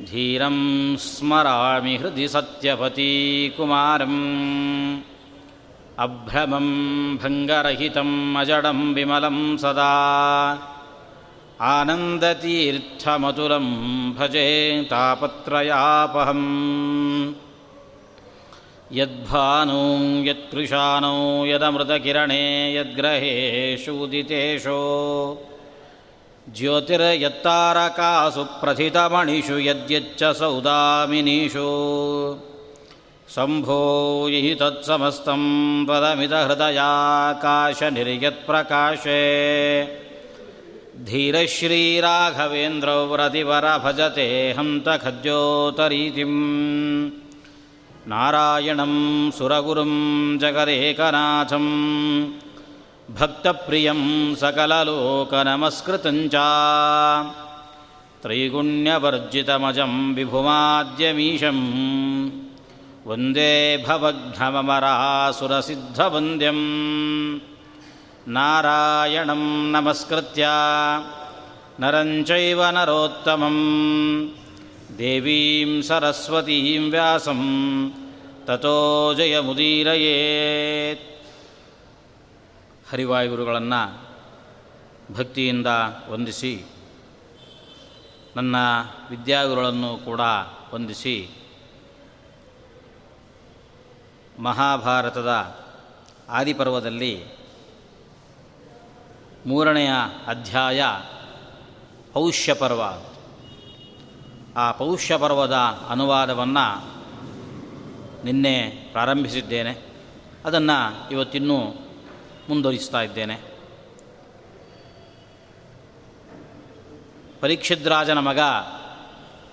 धीरं स्मरामि हृदि सत्यपतीकुमारम् अभ्रमं भङ्गरहितम् अजडं विमलं सदा। आनन्दतीर्थमधुरं भजे तापत्रयापहम्। यद्भानो यत्कृशानो यदमृतकिरणे यद्ग्रहेषु उदितेषु ज्योतिर्यत्तारकासु प्रथितमणिषु यद्यच्च सौदामिनीषु। हि तत्समस्तं पदमिदहृदयाकाशनिर्यत्प्रकाशे धीरश्रीराघवेन्द्रौ व्रतिवर भजते हन्तखद्योतरीतिम् नारायणं सुरगुरुं जगदेकनाथम् भक्तप्रियं सकललोकनमस्कृतञ्च त्रैगुण्यवर्जितमजं विभुमाद्यमीशं वन्दे भवघ्नममरासुरसिद्धवन्द्यं नारायणं नमस्कृत्य नरं चैव नरोत्तमं देवीं सरस्वतीं व्यासं ततो जयमुदीरयेत् ಹರಿವಾಯುಗುರುಗಳನ್ನು ಭಕ್ತಿಯಿಂದ ವಂದಿಸಿ, ನನ್ನ ವಿದ್ಯಾಗುರುಗಳನ್ನು ಕೂಡ ವಂದಿಸಿ, ಮಹಾಭಾರತದ ಆದಿಪರ್ವದಲ್ಲಿ ಮೂರನೆಯ ಅಧ್ಯಾಯ ಪೌಷ್ಯಪರ್ವ. ಆ ಪೌಷ್ಯಪರ್ವದ ಅನುವಾದವನ್ನು ನಿನ್ನೆ ಪ್ರಾರಂಭಿಸಿದ್ದೇನೆ. ಅದನ್ನು ಇವತ್ತಿನ್ನೂ ಮುಂದುವರಿಸ್ತಾ ಇದ್ದೇನೆ. ಪರೀಕ್ಷಿದ್ರಾಜನ ಮಗ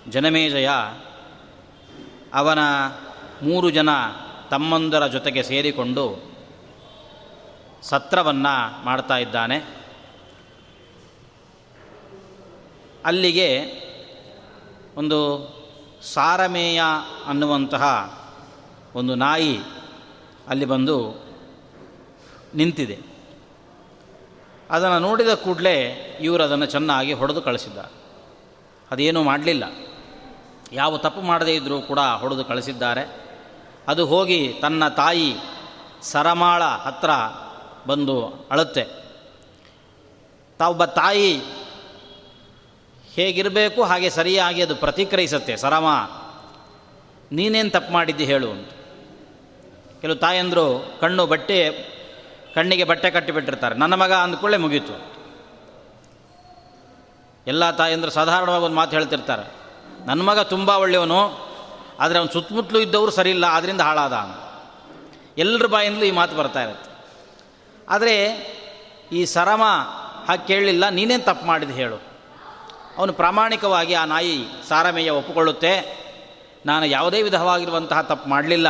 ಜನಮೇಜಯ ಅವನ ಮೂರು ಜನ ತಮ್ಮಂದರ ಜೊತೆಗೆ ಸೇರಿಕೊಂಡು ಸತ್ರವನ್ನು ಮಾಡ್ತಾ ಇದ್ದಾನೆ. ಅಲ್ಲಿಗೆ ಒಂದು ಸಾರಮೇಯ ಅನ್ನುವಂತಹ ಒಂದು ನಾಯಿ ಅಲ್ಲಿ ಬಂದು ನಿಂತಿದೆ. ಅದನ್ನು ನೋಡಿದ ಕೂಡಲೇ ಇವರು ಅದನ್ನು ಚೆನ್ನಾಗಿ ಹೊಡೆದು ಕಳಿಸಿದ್ದ. ಅದೇನೂ ಮಾಡಲಿಲ್ಲ. ಯಾವ ತಪ್ಪು ಮಾಡದೇ ಇದ್ದರೂ ಕೂಡ ಹೊಡೆದು ಕಳಿಸಿದ್ದಾರೆ. ಅದು ಹೋಗಿ ತನ್ನ ತಾಯಿ ಸರಮಾಳ ಹತ್ರ ಬಂದು ಅಳುತ್ತೆ. ತಾವೊಬ್ಬ ತಾಯಿ ಹೇಗಿರಬೇಕು ಹಾಗೆ ಸರಿಯಾಗಿ ಅದು ಪ್ರತಿಕ್ರಿಯಿಸುತ್ತೆ. ಸರಮ, ನೀನೇನು ತಪ್ಪು ಮಾಡಿದ್ದಿ ಹೇಳು ಅಂತ. ಕೆಲವು ತಾಯಂದರು ಕಣ್ಣು ಬಟ್ಟೆ ಕಣ್ಣಿಗೆ ಬಟ್ಟೆ ಕಟ್ಟಿಬಿಟ್ಟಿರ್ತಾರೆ. ನನ್ನ ಮಗ ಅಂದ್ಕೊಳ್ಳೆ ಮುಗೀತು. ಎಲ್ಲ ತಾಯಂದರು ಸಾಧಾರಣವಾಗಿ ಒಂದು ಮಾತು ಹೇಳ್ತಿರ್ತಾರೆ. ನನ್ನ ಮಗ ತುಂಬ ಒಳ್ಳೆಯವನು, ಆದರೆ ಅವನು ಸುತ್ತಮುತ್ತಲೂ ಇದ್ದವರು ಸರಿಯಿಲ್ಲ ಆದ್ದರಿಂದ ಹಾಳಾದ ಎಲ್ಲರ ಬಾಯಿಂದಲೂ ಈ ಮಾತು ಬರ್ತಾ ಇರುತ್ತೆ. ಆದರೆ ಈ ಸರಮ ಹಾಗೆ ಕೇಳಲಿಲ್ಲ, ನೀನೇನು ತಪ್ಪು ಮಾಡಿದ ಹೇಳು. ಅವನು ಪ್ರಾಮಾಣಿಕವಾಗಿ ಆ ನಾಯಿ ಸಾರಮೇಯ ಒಪ್ಪಿಕೊಳ್ಳುತ್ತೆ. ನಾನು ಯಾವುದೇ ವಿಧವಾಗಿರುವಂತಹ ತಪ್ಪು ಮಾಡಲಿಲ್ಲ.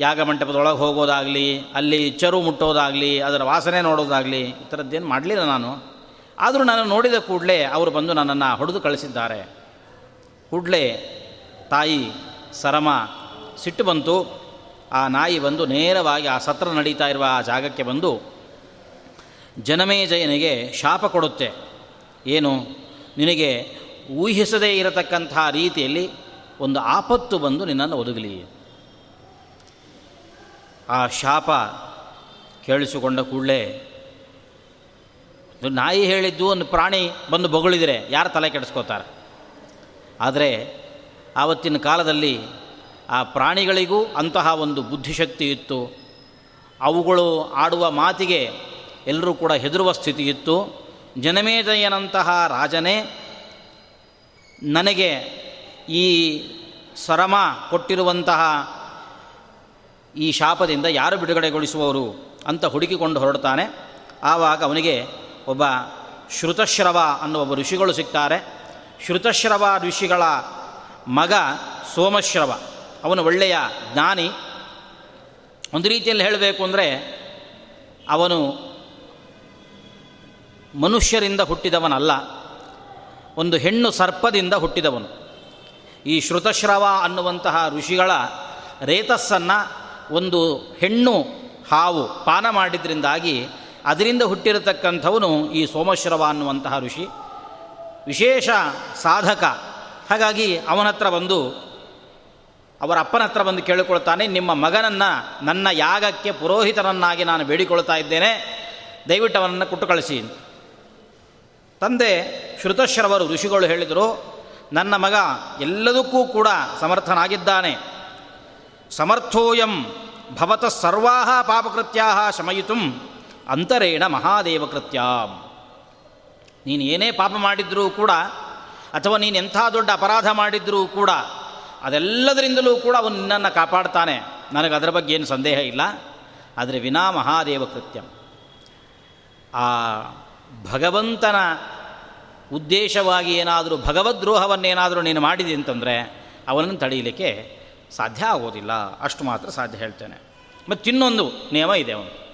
ಯಾಗ ಮಂಟಪದೊಳಗೆ ಹೋಗೋದಾಗಲಿ, ಅಲ್ಲಿ ಚರು ಮುಟ್ಟೋದಾಗಲಿ, ಅದರ ವಾಸನೆ ನೋಡೋದಾಗಲಿ, ಈ ಥರದ್ದೇನು ಮಾಡಲಿಲ್ಲ ನಾನು. ಆದರೂ ನಾನು ನೋಡಿದ ಕೂಡಲೇ ಅವರು ಬಂದು ನನ್ನನ್ನು ಹೊಡೆದು ಕಳಿಸಿದ್ದಾರೆ. ಕೂಡಲೇ ತಾಯಿ ಸರಮ ಸಿಟ್ಟು ಬಂತು. ಆ ನಾಯಿ ಬಂದು ನೇರವಾಗಿ ಆ ಸತ್ರ ನಡೀತಾ ಇರುವ ಆ ಜಾಗಕ್ಕೆ ಬಂದು ಜನಮೇಜಯನಿಗೆ ಶಾಪ ಕೊಡುತ್ತೆ. ಏನು? ನಿನಗೆ ಊಹಿಸದೇ ಇರತಕ್ಕಂಥ ರೀತಿಯಲ್ಲಿ ಒಂದು ಆಪತ್ತು ಬಂದು ನಿನ್ನನ್ನು ಒದಗಲಿ. ಆ ಶಾಪ ಕೇಳಿಸಿಕೊಂಡ ಕೂಡಲೇ ನಾಯಿ ಹೇಳಿದ್ದು, ಒಂದು ಪ್ರಾಣಿ ಬಂದು ಬೊಗಳಿದರೆ ಯಾರು ತಲೆ ಕೆಡಿಸ್ಕೋತಾರೆ? ಆದರೆ ಆವತ್ತಿನ ಕಾಲದಲ್ಲಿ ಆ ಪ್ರಾಣಿಗಳಿಗೂ ಅಂತಹ ಒಂದು ಬುದ್ಧಿಶಕ್ತಿ ಇತ್ತು. ಅವುಗಳು ಆಡುವ ಮಾತಿಗೆ ಎಲ್ಲರೂ ಕೂಡ ಹೆದರುವ ಸ್ಥಿತಿ ಇತ್ತು. ಜನಮೇಜಯನಂತಹ ರಾಜನೇ ನನಗೆ ಈ ಸರಮ ಕೊಟ್ಟಿರುವಂತಹ ಈ ಶಾಪದಿಂದ ಯಾರು ಬಿಡುಗಡೆಗೊಳಿಸುವವರು ಅಂತ ಹುಡುಕಿಕೊಂಡು ಹೊರಡ್ತಾನೆ. ಆವಾಗ ಅವನಿಗೆ ಒಬ್ಬ ಶ್ರುತಶ್ರವ ಅನ್ನುವ ಒಬ್ಬ ಋಷಿಗಳು ಸಿಗ್ತಾರೆ. ಶ್ರುತಶ್ರವ ಋಷಿಗಳ ಮಗ ಸೋಮಶ್ರವ, ಅವನು ಒಳ್ಳೆಯ ಜ್ಞಾನಿ. ಒಂದು ರೀತಿಯಲ್ಲಿ ಹೇಳಬೇಕು ಅಂದರೆ ಅವನು ಮನುಷ್ಯರಿಂದ ಹುಟ್ಟಿದವನಲ್ಲ, ಒಂದು ಹೆಣ್ಣು ಸರ್ಪದಿಂದ ಹುಟ್ಟಿದವನು. ಈ ಶ್ರುತಶ್ರವ ಅನ್ನುವಂತಹ ಋಷಿಗಳ ರೇತಸ್ಸನ್ನು ಒಂದು ಹೆಣ್ಣು ಹಾವು ಪಾನ ಮಾಡಿದ್ರಿಂದಾಗಿ ಅದರಿಂದ ಹುಟ್ಟಿರತಕ್ಕಂಥವನು ಈ ಸೋಮಶ್ರವ ಅನ್ನುವಂತಹ ಋಷಿ. ವಿಶೇಷ ಸಾಧಕ. ಹಾಗಾಗಿ ಅವನ ಹತ್ರ ಬಂದು, ಅವರ ಅಪ್ಪನ ಹತ್ರ ಬಂದು ಕೇಳಿಕೊಳ್ತಾನೆ, ನಿಮ್ಮ ಮಗನನ್ನು, ನನ್ನ ಯಾಗಕ್ಕೆ ಪುರೋಹಿತನನ್ನಾಗಿ ನಾನು ಬೇಡಿಕೊಳ್ತಾ ಇದ್ದೇನೆ, ದಯವಿಟ್ಟು ಅವನನ್ನು ಕೊಟ್ಟು ಕಳಿಸಿ ತಂದೆ ಶ್ರುತಶ್ರವರು ಋಷಿಗಳು ಹೇಳಿದರು, ನನ್ನ ಮಗ ಎಲ್ಲದಕ್ಕೂ ಕೂಡ ಸಮರ್ಥನಾಗಿದ್ದಾನೆ. ಸಮರ್ಥೋಯಂ ಭವತ ಸರ್ವಾ ಪಾಪಕೃತ್ಯಾ ಶಮಯಿತು ಅಂತರೇಣ ಮಹಾದೇವಕೃತ್ಯ. ನೀನು ಏನೇ ಪಾಪ ಮಾಡಿದ್ರೂ ಕೂಡ ಅಥವಾ ನೀನು ಎಂಥ ದೊಡ್ಡ ಅಪರಾಧ ಮಾಡಿದ್ರೂ ಕೂಡ ಅದೆಲ್ಲದರಿಂದಲೂ ಕೂಡ ಅವನು ನಿನ್ನನ್ನು ಕಾಪಾಡ್ತಾನೆ. ನನಗೆ ಅದರ ಬಗ್ಗೆ ಏನು ಸಂದೇಹ ಇಲ್ಲ. ಆದರೆ ವಿನಾ ಮಹಾದೇವ ಕೃತ್ಯ ಆ ಭಗವಂತನ ಉದ್ದೇಶವಾಗಿ ಏನಾದರೂ ಭಗವದ್ರೋಹವನ್ನೇನಾದರೂ ನೀನು ಮಾಡಿದೆ ಅಂತಂದರೆ ಅವನನ್ನು ತಡೆಯಲಿಕ್ಕೆ ಸಾಧ್ಯ ಆಗೋದಿಲ್ಲ, ಅಷ್ಟು ಮಾತ್ರ ಸಾಧ್ಯ ಹೇಳ್ತೇನೆ. ಮತ್ತು ಇನ್ನೊಂದು ನಿಯಮ ಇದೆ ಅವನು.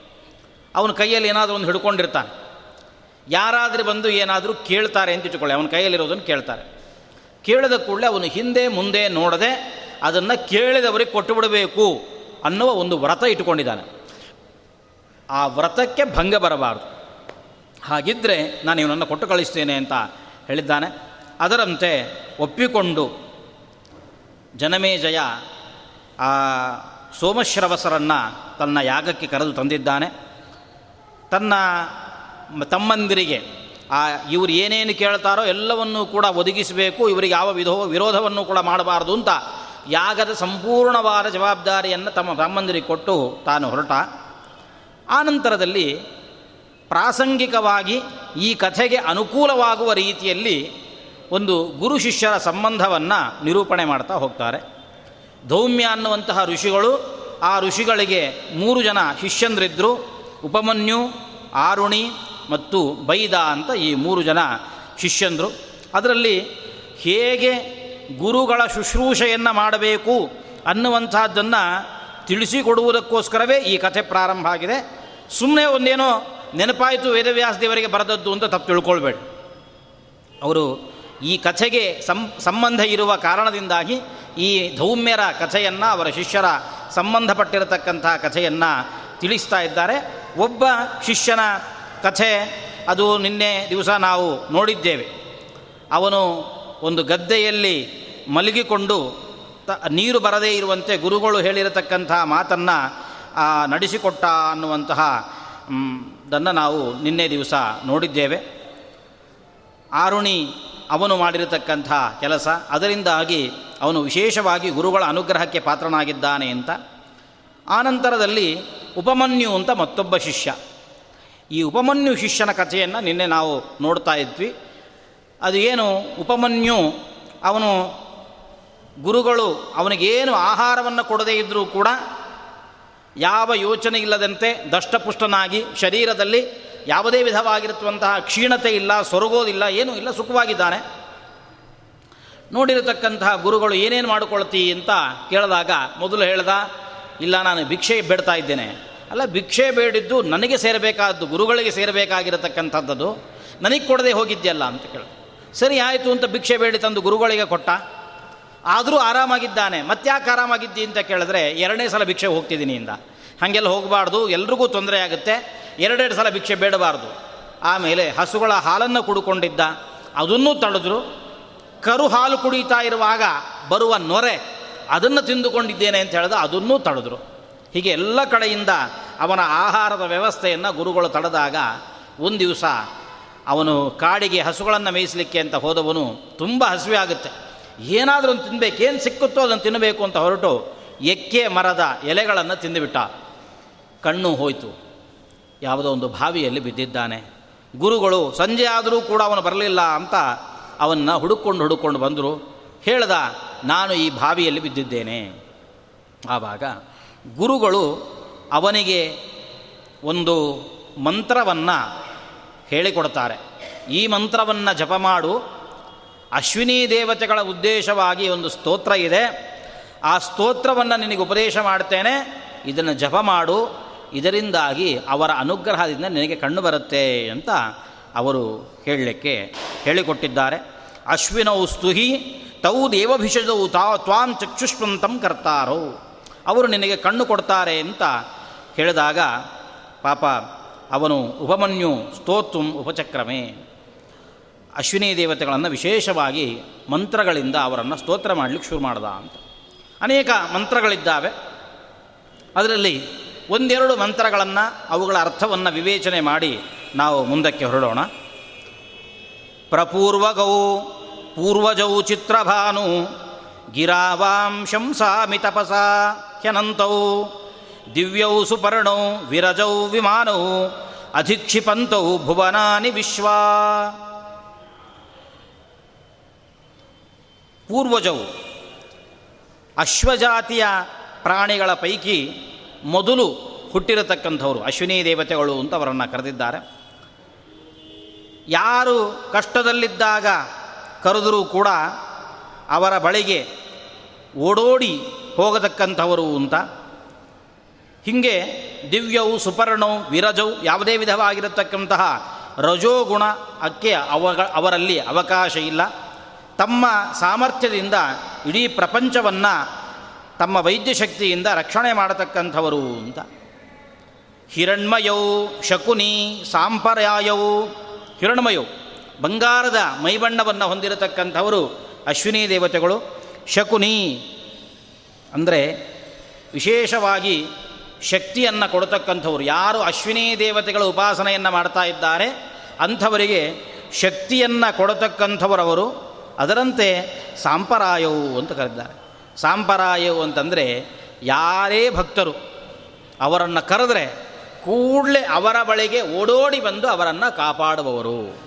ಅವನ ಕೈಯಲ್ಲಿ ಏನಾದರೂ ಒಂದು ಹಿಡ್ಕೊಂಡಿರ್ತಾನೆ. ಯಾರಾದರೂ ಬಂದು ಏನಾದರೂ ಕೇಳ್ತಾರೆ ಅಂತ ಇಟ್ಟುಕೊಳ್ಳಿ, ಅವನ ಕೈಯಲ್ಲಿರೋದನ್ನು ಕೇಳ್ತಾರೆ. ಕೇಳಿದ ಕೂಡಲೇ ಅವನು ಹಿಂದೆ ಮುಂದೆ ನೋಡದೆ ಅದನ್ನು ಕೇಳಿದವರಿಗೆ ಕೊಟ್ಟು ಬಿಡಬೇಕು ಅನ್ನುವ ಒಂದು ವ್ರತ ಇಟ್ಟುಕೊಂಡಿದ್ದಾನೆ. ಆ ವ್ರತಕ್ಕೆ ಭಂಗ ಬರಬಾರದು. ಹಾಗಿದ್ದರೆ ನಾನು ಇವನನ್ನು ಕೊಟ್ಟು ಕಳಿಸ್ತೇನೆ ಅಂತ ಹೇಳಿದ್ದಾನೆ. ಅದರಂತೆ ಒಪ್ಪಿಕೊಂಡು ಜನಮೇಜಯ ಆ ಸೋಮಶ್ರವಸರನ್ನು ತನ್ನ ಯಾಗಕ್ಕೆ ಕರೆದು ತಂದಿದ್ದಾನೆ. ತನ್ನ ತಮ್ಮಂದಿರಿಗೆ ಆ ಇವರು ಏನೇನು ಕೇಳ್ತಾರೋ ಎಲ್ಲವನ್ನೂ ಕೂಡ ಒದಗಿಸಬೇಕು, ಇವರಿಗೆ ಯಾವ ವಿಧೋ, ವಿರೋಧವನ್ನು ಕೂಡ ಮಾಡಬಾರದು ಅಂತ ಯಾಗದ ಸಂಪೂರ್ಣವಾದ ಜವಾಬ್ದಾರಿಯನ್ನು ತಮ್ಮ ತಮ್ಮಂದಿರಿಗೆ ಕೊಟ್ಟು ತಾನು ಹೊರಟ. ಆನಂತರದಲ್ಲಿ ಪ್ರಾಸಂಗಿಕವಾಗಿ ಈ ಕಥೆಗೆ ಅನುಕೂಲವಾಗುವ ರೀತಿಯಲ್ಲಿ ಒಂದು ಗುರು ಶಿಷ್ಯರ ಸಂಬಂಧವನ್ನು ನಿರೂಪಣೆ ಮಾಡ್ತಾ ಹೋಗ್ತಾರೆ. ಧೌಮ್ಯ ಅನ್ನುವಂತಹ ಋಷಿಗಳು ಆ ಋಷಿಗಳಿಗೆ ಮೂರು ಜನ ಶಿಷ್ಯಂದ್ರಿದ್ದರು ಉಪಮನ್ಯು, ಆರುಣಿ ಮತ್ತು ಬೈದ ಅಂತ ಈ ಮೂರು ಜನ ಶಿಷ್ಯಂದರು. ಅದರಲ್ಲಿ ಹೇಗೆ ಗುರುಗಳ ಶುಶ್ರೂಷೆಯನ್ನು ಮಾಡಬೇಕು ಅನ್ನುವಂಥದ್ದನ್ನು ತಿಳಿಸಿಕೊಡುವುದಕ್ಕೋಸ್ಕರವೇ ಈ ಕಥೆ ಪ್ರಾರಂಭ ಆಗಿದೆ. ಸುಮ್ಮನೆ ಒಂದೇನೋ ನೆನಪಾಯಿತು ವೇದವ್ಯಾಸ ದೇವರಿಗೆ ಬರೆದದ್ದು ಅಂತ ತಪ್ಪು ತಿಳ್ಕೊಳ್ಬೇಡಿ. ಅವರು ಈ ಕಥೆಗೆ ಸಂ, ಸಂಬಂಧ ಇರುವ ಕಾರಣದಿಂದಾಗಿ ಈ ಧೌಮ್ಯರ ಕಥೆಯನ್ನು, ಅವರ ಶಿಷ್ಯರ ಸಂಬಂಧಪಟ್ಟಿರತಕ್ಕಂಥ ಕಥೆಯನ್ನು ತಿಳಿಸ್ತಾ ಇದ್ದಾರೆ. ಒಬ್ಬ ಶಿಷ್ಯನ ಕಥೆ, ಅದು ನಿನ್ನೆ ದಿವಸ ನಾವು ನೋಡಿದ್ದೇವೆ. ಅವನು ಒಂದು ಗದ್ದೆಯಲ್ಲಿ ಮಲಗಿಕೊಂಡು ತ, ನೀರು ಬರದೇ ಇರುವಂತೆ ಗುರುಗಳು ಹೇಳಿರತಕ್ಕಂಥ ಮಾತನ್ನು ನಡೆಸಿಕೊಟ್ಟ ಅನ್ನುವಂತಹ ದನ್ನು ನಾವು ನಿನ್ನೆ ದಿವಸ ನೋಡಿದ್ದೇವೆ. ಆರುಣಿ ಅವನು ಮಾಡಿರತಕ್ಕಂಥ ಕೆಲಸ, ಅದರಿಂದಾಗಿ ಅವನು ವಿಶೇಷವಾಗಿ ಗುರುಗಳ ಅನುಗ್ರಹಕ್ಕೆ ಪಾತ್ರನಾಗಿದ್ದಾನೆ ಅಂತ. ಆನಂತರದಲ್ಲಿ ಉಪಮನ್ಯು ಅಂತ ಮತ್ತೊಬ್ಬ ಶಿಷ್ಯ. ಈ ಉಪಮನ್ಯು ಶಿಷ್ಯನ ಕಥೆಯನ್ನು ನಿನ್ನೆ ನಾವು ನೋಡ್ತಾ ಇದ್ವಿ. ಅದು ಏನು? ಉಪಮನ್ಯು ಅವನು ಗುರುಗಳು ಅವನಿಗೇನು ಆಹಾರವನ್ನು ಕೊಡದೇ ಇದ್ದರೂ ಕೂಡ ಯಾವ ಯೋಚನೆ ಇಲ್ಲದಂತೆ ದಷ್ಟಪುಷ್ಟನಾಗಿ ಶರೀರದಲ್ಲಿ ಯಾವುದೇ ವಿಧವಾಗಿರುತ್ತಂತಹ ಕ್ಷೀಣತೆ ಇಲ್ಲ ಸೊರಗೋದಿಲ್ಲ ಏನೂ ಇಲ್ಲ, ಸುಖವಾಗಿದ್ದಾನೆ. ನೋಡಿರತಕ್ಕಂತಹ ಗುರುಗಳು ಏನೇನು ಮಾಡಿಕೊಳ್ತಿ ಅಂತ ಕೇಳಿದಾಗ ಮೊದಲು ಹೇಳ್ದ, ಇಲ್ಲ, ನಾನು ಭಿಕ್ಷೆ ಬೇಡ್ತಾ ಇದ್ದೇನೆ. ಅಲ್ಲ, ಭಿಕ್ಷೆ ಬೇಡಿದ್ದು ನನಗೆ ಸೇರಬೇಕಾದ್ದು, ಗುರುಗಳಿಗೆ ಸೇರಬೇಕಾಗಿರತಕ್ಕಂಥದ್ದು ನನಗೆ ಕೊಡದೆ ಹೋಗಿದ್ಯಲ್ಲ ಅಂತ ಕೇಳ ಸರಿ, ಆಯಿತು ಅಂತ ಭಿಕ್ಷೆ ಬೇಡಿ ತಂದು ಗುರುಗಳಿಗೆ ಕೊಟ್ಟ. ಆದರೂ ಆರಾಮಾಗಿದ್ದಾನೆ. ಮತ್ತ್ಯಾಕೆ ಆರಾಮಾಗಿದ್ದಿ ಅಂತ ಕೇಳಿದ್ರೆ ಎರಡನೇ ಸಲ ಭಿಕ್ಷೆ ಹೋಗ್ತಿದ್ದೀನಿ ಇಂದ. ಹಾಗೆಲ್ಲ ಹೋಗಬಾರ್ದು, ಎಲ್ರಿಗೂ ತೊಂದರೆ ಆಗುತ್ತೆ. ಎರಡೆರಡು ಸಲ ಭಿಕ್ಷೆ ಬೇಡಬಾರ್ದು. ಆಮೇಲೆ ಹಸುಗಳ ಹಾಲನ್ನು ಕುಡ್ಕೊಂಡಿದ್ದ, ಅದನ್ನೂ ತಡೆದ್ರು. ಕರು ಹಾಲು ಕುಡಿತಾ ಇರುವಾಗ ಬರುವ ನೊರೆ ಅದನ್ನು ತಿಂದುಕೊಂಡಿದ್ದೇನೆ ಅಂತ ಹೇಳಿದ ಅದನ್ನೂ ತಡೆದ್ರು. ಹೀಗೆ ಎಲ್ಲ ಕಡೆಯಿಂದ ಅವನ ಆಹಾರದ ವ್ಯವಸ್ಥೆಯನ್ನು ಗುರುಗಳು ತಡೆದಾಗ ಒಂದು ದಿವಸ ಅವನು ಕಾಡಿಗೆ ಹಸುಗಳನ್ನು ಮೇಯಿಸಲಿಕ್ಕೆ ಅಂತ ಹೋದವನು ತುಂಬ ಹಸುವೆ ಆಗುತ್ತೆ. ಏನಾದರೂ ಒಂದು ತಿನ್ನಬೇಕು ಏನು ಸಿಕ್ಕುತ್ತೋ ಅದನ್ನು ತಿನ್ನಬೇಕು ಅಂತ ಹೊರಟು ಎಕ್ಕೆ ಮರದ ಎಲೆಗಳನ್ನು ತಿಂದುಬಿಟ್ಟ ಕಣ್ಣು ಹೋಯಿತು. ಯಾವುದೋ ಒಂದು ಬಾವಿಯಲ್ಲಿ ಬಿದ್ದಿದ್ದಾನೆ. ಗುರುಗಳು ಸಂಜೆ ಆದರೂ ಕೂಡ ಅವನು ಬರಲಿಲ್ಲ ಅಂತ ಅವನ್ನ ಹುಡುಕೊಂಡು ಹುಡುಕೊಂಡು ಬಂದರು. ಹೇಳ್ದ, ನಾನು ಈ ಬಾವಿಯಲ್ಲಿ ಬಿದ್ದಿದ್ದೇನೆ. ಆವಾಗ ಗುರುಗಳು ಅವನಿಗೆ ಒಂದು ಮಂತ್ರವನ್ನು ಹೇಳಿಕೊಡ್ತಾರೆ. ಈ ಮಂತ್ರವನ್ನು ಜಪ ಮಾಡು. ಅಶ್ವಿನಿ ದೇವತೆಗಳ ಉದ್ದೇಶವಾಗಿ ಒಂದು ಸ್ತೋತ್ರ ಇದೆ. ಆ ಸ್ತೋತ್ರವನ್ನು ನಿನಗೆ ಉಪದೇಶ ಮಾಡ್ತೇನೆ. ಇದನ್ನು ಜಪ ಮಾಡು. ಇದರಿಂದಾಗಿ ಅವರ ಅನುಗ್ರಹದಿಂದ ನಿನಗೆ ಕಣ್ಣು ಬರುತ್ತೆ ಅಂತ ಅವರು ಹೇಳಲಿಕ್ಕೆ ಹೇಳಿಕೊಟ್ಟಿದ್ದಾರೆ. ಅಶ್ವಿನೌ ಸ್ತುಹಿ ತೌ ದೇವಭಿಷದವು ತಾ ತ್ವಾಂ ಚಕ್ಷುಷ್ವಂತಂ ಕರ್ತಾರೋ. ಅವರು ನಿನಗೆ ಕಣ್ಣು ಕೊಡ್ತಾರೆ ಅಂತ ಹೇಳಿದಾಗ ಪಾಪ ಅವನು ಉಪಮನ್ಯು ಸ್ತೋತ್ವಂ ಉಪಚಕ್ರಮೇ. ಅಶ್ವಿನಿ ದೇವತೆಗಳನ್ನು ವಿಶೇಷವಾಗಿ ಮಂತ್ರಗಳಿಂದ ಅವರನ್ನು ಸ್ತೋತ್ರ ಮಾಡಲಿಕ್ಕೆ ಶುರು ಮಾಡ್ದ ಅಂತ. ಅನೇಕ ಮಂತ್ರಗಳಿದ್ದಾವೆ. ಅದರಲ್ಲಿ ಒಂದೆರಡು ಮಂತ್ರಗಳನ್ನು ಅವುಗಳ ಅರ್ಥವನ್ನು ವಿವೇಚನೆ ಮಾಡಿ ನಾವು ಮುಂದಕ್ಕೆ ಹೊರಡೋಣ. ಪ್ರಪೂರ್ವಗೌ ಪೂರ್ವಜೌ ಚಿತ್ರಭಾನು ಗಿರಾವಾಂ ಶಂಸಾಮಿ ತಪಸಾ ಹ್ಯನಂತೌ ದಿವ್ಯೌ ಸುಪರ್ಣೌ ವಿರಜೌ ವಿಮಾನೌ ಅಧಿಕ್ಷಿಪಂತೌ ಭುವನಾನಿ ವಿಶ್ವಾ. ಪೂರ್ವಜವು ಅಶ್ವಜಾತಿಯ ಪ್ರಾಣಿಗಳ ಪೈಕಿ ಮೊದಲು ಹುಟ್ಟಿರತಕ್ಕಂಥವರು, ಅಶ್ವಿನಿ ದೇವತೆಗಳು ಅಂತ ಅವರನ್ನು ಕರೆದಿದ್ದಾರೆ. ಯಾರು ಕಷ್ಟದಲ್ಲಿದ್ದಾಗ ಕರೆದರೂ ಕೂಡ ಅವರ ಬಳಿಗೆ ಓಡೋಡಿ ಹೋಗತಕ್ಕಂಥವರು ಅಂತ. ಹೀಗೆ ದಿವ್ಯವು, ಸುಪರ್ಣವು, ವಿರಜವು ಯಾವುದೇ ವಿಧವಾಗಿರತಕ್ಕಂತಹ ರಜೋಗುಣ ಅಕ್ಕೆ ಅವ ಅವರಲ್ಲಿ ಅವಕಾಶ ಇಲ್ಲ. ತಮ್ಮ ಸಾಮರ್ಥ್ಯದಿಂದ ಇಡೀ ಪ್ರಪಂಚವನ್ನು ತಮ್ಮ ವೈದ್ಯ ಶಕ್ತಿಯಿಂದ ರಕ್ಷಣೆ ಮಾಡತಕ್ಕಂಥವರು ಅಂತ. ಹಿರಣ್ಮಯವು ಶಕುನಿ ಸಾಂಪರ್ಯಾಯವು ಹಿರಣ್ಮಯವು ಬಂಗಾರದ ಮೈಬಣ್ಣವನ್ನು ಹೊಂದಿರತಕ್ಕಂಥವರು ಅಶ್ವಿನಿ ದೇವತೆಗಳು. ಶಕುನಿ ಅಂದರೆ ವಿಶೇಷವಾಗಿ ಶಕ್ತಿಯನ್ನು ಕೊಡತಕ್ಕಂಥವ್ರು. ಯಾರು ಅಶ್ವಿನಿ ದೇವತೆಗಳ ಉಪಾಸನೆಯನ್ನು ಮಾಡ್ತಾ ಇದ್ದಾರೆ, ಅಂಥವರಿಗೆ ಶಕ್ತಿಯನ್ನು ಕೊಡತಕ್ಕಂಥವರವರು. ಅದರಂತೆ ಸಾಂಪರಾಯವು ಅಂತ ಕರೆದಿದ್ದಾರೆ ಸಾಂಪರಾಯವು ಅಂತಂದರೆ ಯಾರೇ ಭಕ್ತರು ಅವರನ್ನು ಕರೆದ್ರೆ ಕೂಡಲೇ ಅವರ ಬಳಿಗೆ ಓಡೋಡಿ ಬಂದು ಅವರನ್ನು ಕಾಪಾಡುವವರು.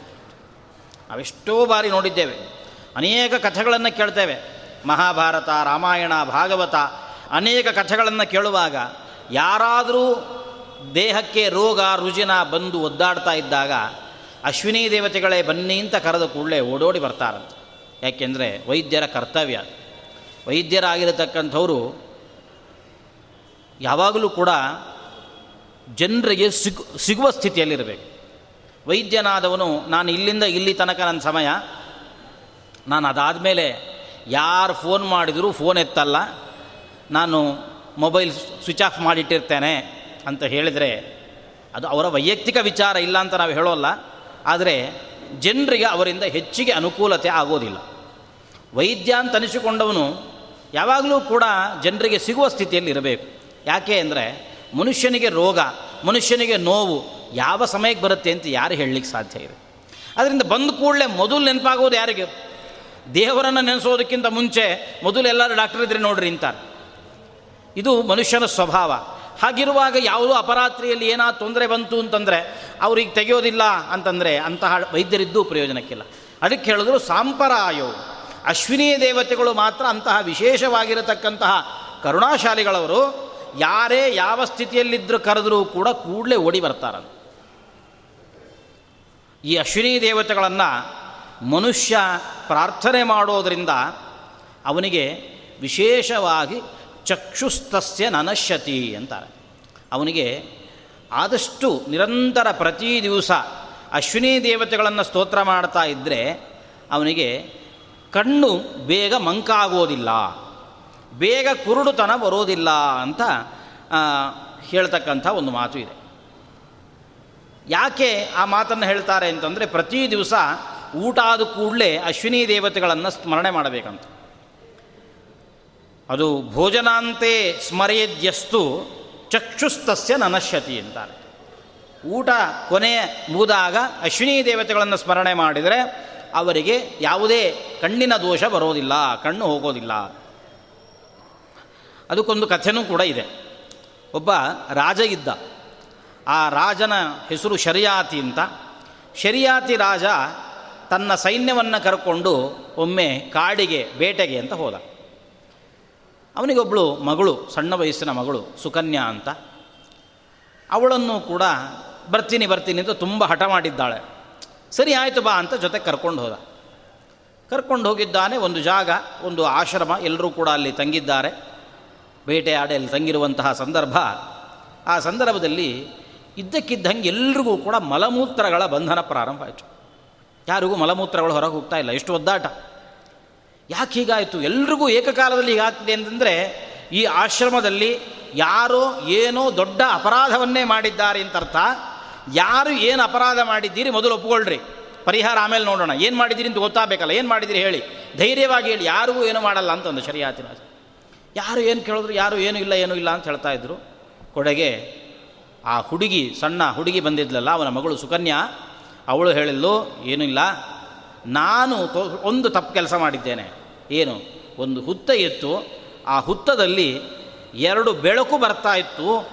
ನಾವೆಷ್ಟೋ ಬಾರಿ ನೋಡಿದ್ದೇವೆ. ಅನೇಕ ಕಥೆಗಳನ್ನು ಕೇಳ್ತೇವೆ. ಮಹಾಭಾರತ, ರಾಮಾಯಣ, ಭಾಗವತ ಅನೇಕ ಕಥೆಗಳನ್ನು ಕೇಳುವಾಗ ಯಾರಾದರೂ ದೇಹಕ್ಕೆ ರೋಗ, ರುಜಿನ ಬಂದು ಒದ್ದಾಡ್ತಾ ಇದ್ದಾಗ ಅಶ್ವಿನಿ ದೇವತೆಗಳೇ ಬನ್ನಿ ಅಂತ ಕರೆದ ಕೂಡಲೇ ಓಡೋಡಿ ಬರ್ತಾರಂತೆ. ಯಾಕೆಂದರೆ ವೈದ್ಯರ ಕರ್ತವ್ಯ. ವೈದ್ಯರಾಗಿರತಕ್ಕಂಥವರು ಯಾವಾಗಲೂ ಕೂಡ ಜನರಿಗೆ ಸಿಗು, ಸಿಗುವ ಸ್ಥಿತಿಯಲ್ಲಿರಬೇಕು. ವೈದ್ಯನಾದವನು, ನಾನು ಇಲ್ಲಿಂದ ಇಲ್ಲಿ ತನಕ ನನ್ನ ಸಮಯ, ನಾನು ಅದಾದ ಮೇಲೆ ಯಾರು ಫೋನ್ ಮಾಡಿದರೂ ಫೋನ್ ಎತ್ತಲ್ಲ, ನಾನು ಮೊಬೈಲ್ ಸ್ವಿಚ್ ಆಫ್ ಮಾಡಿಟ್ಟಿರ್ತೇನೆ ಅಂತ ಹೇಳಿದರೆ ಅದು ಅವರ ವೈಯಕ್ತಿಕ ವಿಚಾರ ಇಲ್ಲ ಅಂತ ನಾವು ಹೇಳೋಲ್ಲ, ಆದರೆ ಜನರಿಗೆ ಅವರಿಂದ ಹೆಚ್ಚಿಗೆ ಅನುಕೂಲತೆ ಆಗೋದಿಲ್ಲ. ವೈದ್ಯ ಅಂತ ಅನಿಸಿಕೊಂಡವನು ಯಾವಾಗಲೂ ಕೂಡ ಜನರಿಗೆ ಸಿಗುವ ಸ್ಥಿತಿಯಲ್ಲಿ ಇರಬೇಕು. ಯಾಕೆ ಅಂದರೆ ಮನುಷ್ಯನಿಗೆ ರೋಗ, ಮನುಷ್ಯನಿಗೆ ನೋವು ಯಾವ ಸಮಯಕ್ಕೆ ಬರುತ್ತೆ ಅಂತ ಯಾರು ಹೇಳಲಿಕ್ಕೆ ಸಾಧ್ಯ ಇದೆ. ಅದರಿಂದ ಬಂದ ಕೂಡಲೇ ಮೊದಲು ನೆನಪಾಗೋದು ಯಾರಿಗೆ? ದೇವರನ್ನು ನೆನೆಸೋದಕ್ಕಿಂತ ಮುಂಚೆ ಮೊದಲು ಎಲ್ಲರೂ ಡಾಕ್ಟರ್ ಇದ್ರೆ ನೋಡ್ರಿ ಅಂತಾರೆ. ಇದು ಮನುಷ್ಯನ ಸ್ವಭಾವ. ಹಾಗಿರುವಾಗ ಯಾವುದೋ ಅಪರಾತ್ರಿಯಲ್ಲಿ ಏನಾದ್ರು ತೊಂದರೆ ಬಂತು ಅಂತಂದರೆ ಅವ್ರಿಗೆ ತೆಗೆಯೋದಿಲ್ಲ ಅಂತಂದರೆ ಅಂತಹ ವೈದ್ಯರಿದ್ದೂ ಪ್ರಯೋಜನಕ್ಕಿಲ್ಲ. ಅದಕ್ಕೆ ಹೇಳಿದ್ರು ಸಾಂಪರಾಯೋ. ಅಶ್ವಿನಿ ದೇವತೆಗಳು ಮಾತ್ರ ಅಂತಹ ವಿಶೇಷವಾಗಿರತಕ್ಕಂತಹ ಕರುಣಾಶಾಲಿಗಳವರು, ಯಾರೇ ಯಾವ ಸ್ಥಿತಿಯಲ್ಲಿದ್ದರೂ ಕರೆದರೂ ಕೂಡ ಕೂಡಲೇ ಓಡಿ ಬರ್ತಾರಂತ ಈ ಅಶ್ವಿನಿ ದೇವತೆಗಳನ್ನು ಮನುಷ್ಯ ಪ್ರಾರ್ಥನೆ ಮಾಡೋದರಿಂದ ಅವನಿಗೆ ವಿಶೇಷವಾಗಿ ಚಕ್ಷುಸ್ತಸ್ಯ ನನಶ್ಯತಿ ಅಂತಾರೆ. ಅವನಿಗೆ ಆದಷ್ಟು ನಿರಂತರ ಪ್ರತಿ ದಿವಸ ಅಶ್ವಿನಿ ದೇವತೆಗಳನ್ನು ಸ್ತೋತ್ರ ಮಾಡ್ತಾ ಇದ್ದರೆ ಅವನಿಗೆ ಕಣ್ಣು ಬೇಗ ಮಂಕಾಗೋದಿಲ್ಲ, ಬೇಗ ಕುರುಡುತನ ಬರೋದಿಲ್ಲ ಅಂತ ಹೇಳ್ತಕ್ಕಂಥ ಒಂದು ಮಾತು ಇದೆ. ಯಾಕೆ ಆ ಮಾತನ್ನು ಹೇಳ್ತಾರೆ ಅಂತಂದರೆ ಪ್ರತಿ ದಿವಸ ಊಟ ಆದ ಕೂಡಲೇ ಅಶ್ವಿನಿ ದೇವತೆಗಳನ್ನು ಸ್ಮರಣೆ ಮಾಡಬೇಕಂತ. ಅದು ಭೋಜನಾಂತೆ ಸ್ಮರೆಯದ್ಯಸ್ತು ಚಕ್ಷುಸ್ತಸ್ಯ ನನಶ್ಯತಿ ಅಂತಾರೆ. ಊಟ ಕೊನೆ ಮುಗಿದಾಗ ಅಶ್ವಿನಿ ದೇವತೆಗಳನ್ನು ಸ್ಮರಣೆ ಮಾಡಿದರೆ ಅವರಿಗೆ ಯಾವುದೇ ಕಣ್ಣಿನ ದೋಷ ಬರೋದಿಲ್ಲ, ಕಣ್ಣು ಹೋಗೋದಿಲ್ಲ. ಅದಕ್ಕೊಂದು ಕಥೆನೂ ಕೂಡ ಇದೆ. ಒಬ್ಬ ರಾಜ ಇದ್ದ. ಆ ರಾಜನ ಹೆಸರು ಶರಿಯಾತಿ ಅಂತ. ಶರಿಯಾತಿ ರಾಜ ತನ್ನ ಸೈನ್ಯವನ್ನು ಕರ್ಕೊಂಡು ಒಮ್ಮೆ ಕಾಡಿಗೆ, ಬೇಟೆಗೆ ಅಂತ ಹೋದ. ಅವನಿಗೊಬ್ಬಳು ಮಗಳು, ಸಣ್ಣ ವಯಸ್ಸಿನ ಮಗಳು ಸುಕನ್ಯಾ ಅಂತ. ಅವಳನ್ನು ಕೂಡ ಬರ್ತೀನಿ ಬರ್ತೀನಿ ಅಂತ ತುಂಬ ಹಠ ಮಾಡಿದ್ದಾಳೆ. ಸರಿ ಆಯಿತು ಬಾ ಅಂತ ಜೊತೆ ಕರ್ಕೊಂಡು ಹೋದ. ಕರ್ಕೊಂಡು ಹೋಗಿದ್ದಾನೆ ಒಂದು ಜಾಗ, ಒಂದು ಆಶ್ರಮ ಎಲ್ಲರೂ ಕೂಡ ಅಲ್ಲಿ ತಂಗಿದ್ದಾರೆ. ಬೇಟೆಯಾಡಿ ಅಲ್ಲಿ ತಂಗಿರುವಂತಹ ಸಂದರ್ಭ. ಆ ಸಂದರ್ಭದಲ್ಲಿ ಇದ್ದಕ್ಕಿದ್ದಂಗೆ ಎಲ್ರಿಗೂ ಕೂಡ ಮಲಮೂತ್ರಗಳ ಬಂಧನ ಪ್ರಾರಂಭ ಆಯಿತು. ಯಾರಿಗೂ ಮಲಮೂತ್ರಗಳು ಹೊರಗೆ ಹೋಗ್ತಾ ಇಲ್ಲ, ಎಷ್ಟು ಒದ್ದಾಟ. ಯಾಕೆ ಹೀಗಾಯಿತು? ಎಲ್ರಿಗೂ ಏಕಕಾಲದಲ್ಲಿ ಹೀಗಾಗ್ತಿದೆ ಅಂತಂದರೆ ಈ ಆಶ್ರಮದಲ್ಲಿ ಯಾರೋ ಏನೋ ದೊಡ್ಡ ಅಪರಾಧವನ್ನೇ ಮಾಡಿದ್ದಾರೆ ಅಂತ ಅರ್ಥ ಯಾರು ಏನು ಅಪರಾಧ ಮಾಡಿದ್ದೀರಿ ಮೊದಲು ಒಪ್ಕೊಳ್ರಿ. ಪರಿಹಾರ ಆಮೇಲೆ ನೋಡೋಣ. ಏನು ಮಾಡಿದಿರಿ ಅಂತ ಗೊತ್ತಾಗಬೇಕಲ್ಲ, ಏನು ಮಾಡಿದಿರಿ ಹೇಳಿ. ಧೈರ್ಯವಾಗಿ ಹೇಳಿ, ಯಾರಿಗೂ ಏನು ಮಾಡಲ್ಲ ಅಂತಂದು ಶರಿಯಾತಿರಾಜ ಯಾರು ಏನು ಕೇಳಿದ್ರು, ಯಾರು ಏನೂ ಇಲ್ಲ ಏನೂ ಇಲ್ಲ ಅಂತ ಹೇಳ್ತಾ ಇದ್ರು. ಕೊಡೆಗೆ ಆ ಹುಡುಗಿ, ಸಣ್ಣ ಹುಡುಗಿ ಬಂದಿದ್ಲಲ್ಲ, ಅವನ ಮಗಳು ಸುಕನ್ಯಾ, ಅವಳು ಹೇಳಿದ್ಲು, ಏನೂ ಇಲ್ಲ. ನಾನು ಒಂದು ತಪ್ಪು ಕೆಲಸ ಮಾಡಿದ್ದೇನೆ. ಏನು? ಒಂದು ಹುತ್ತ ಇತ್ತು ಆ ಹುತ್ತದಲ್ಲಿ ಎರಡು ಬೆಳಕು ಬರ್ತಾ ಇತ್ತು,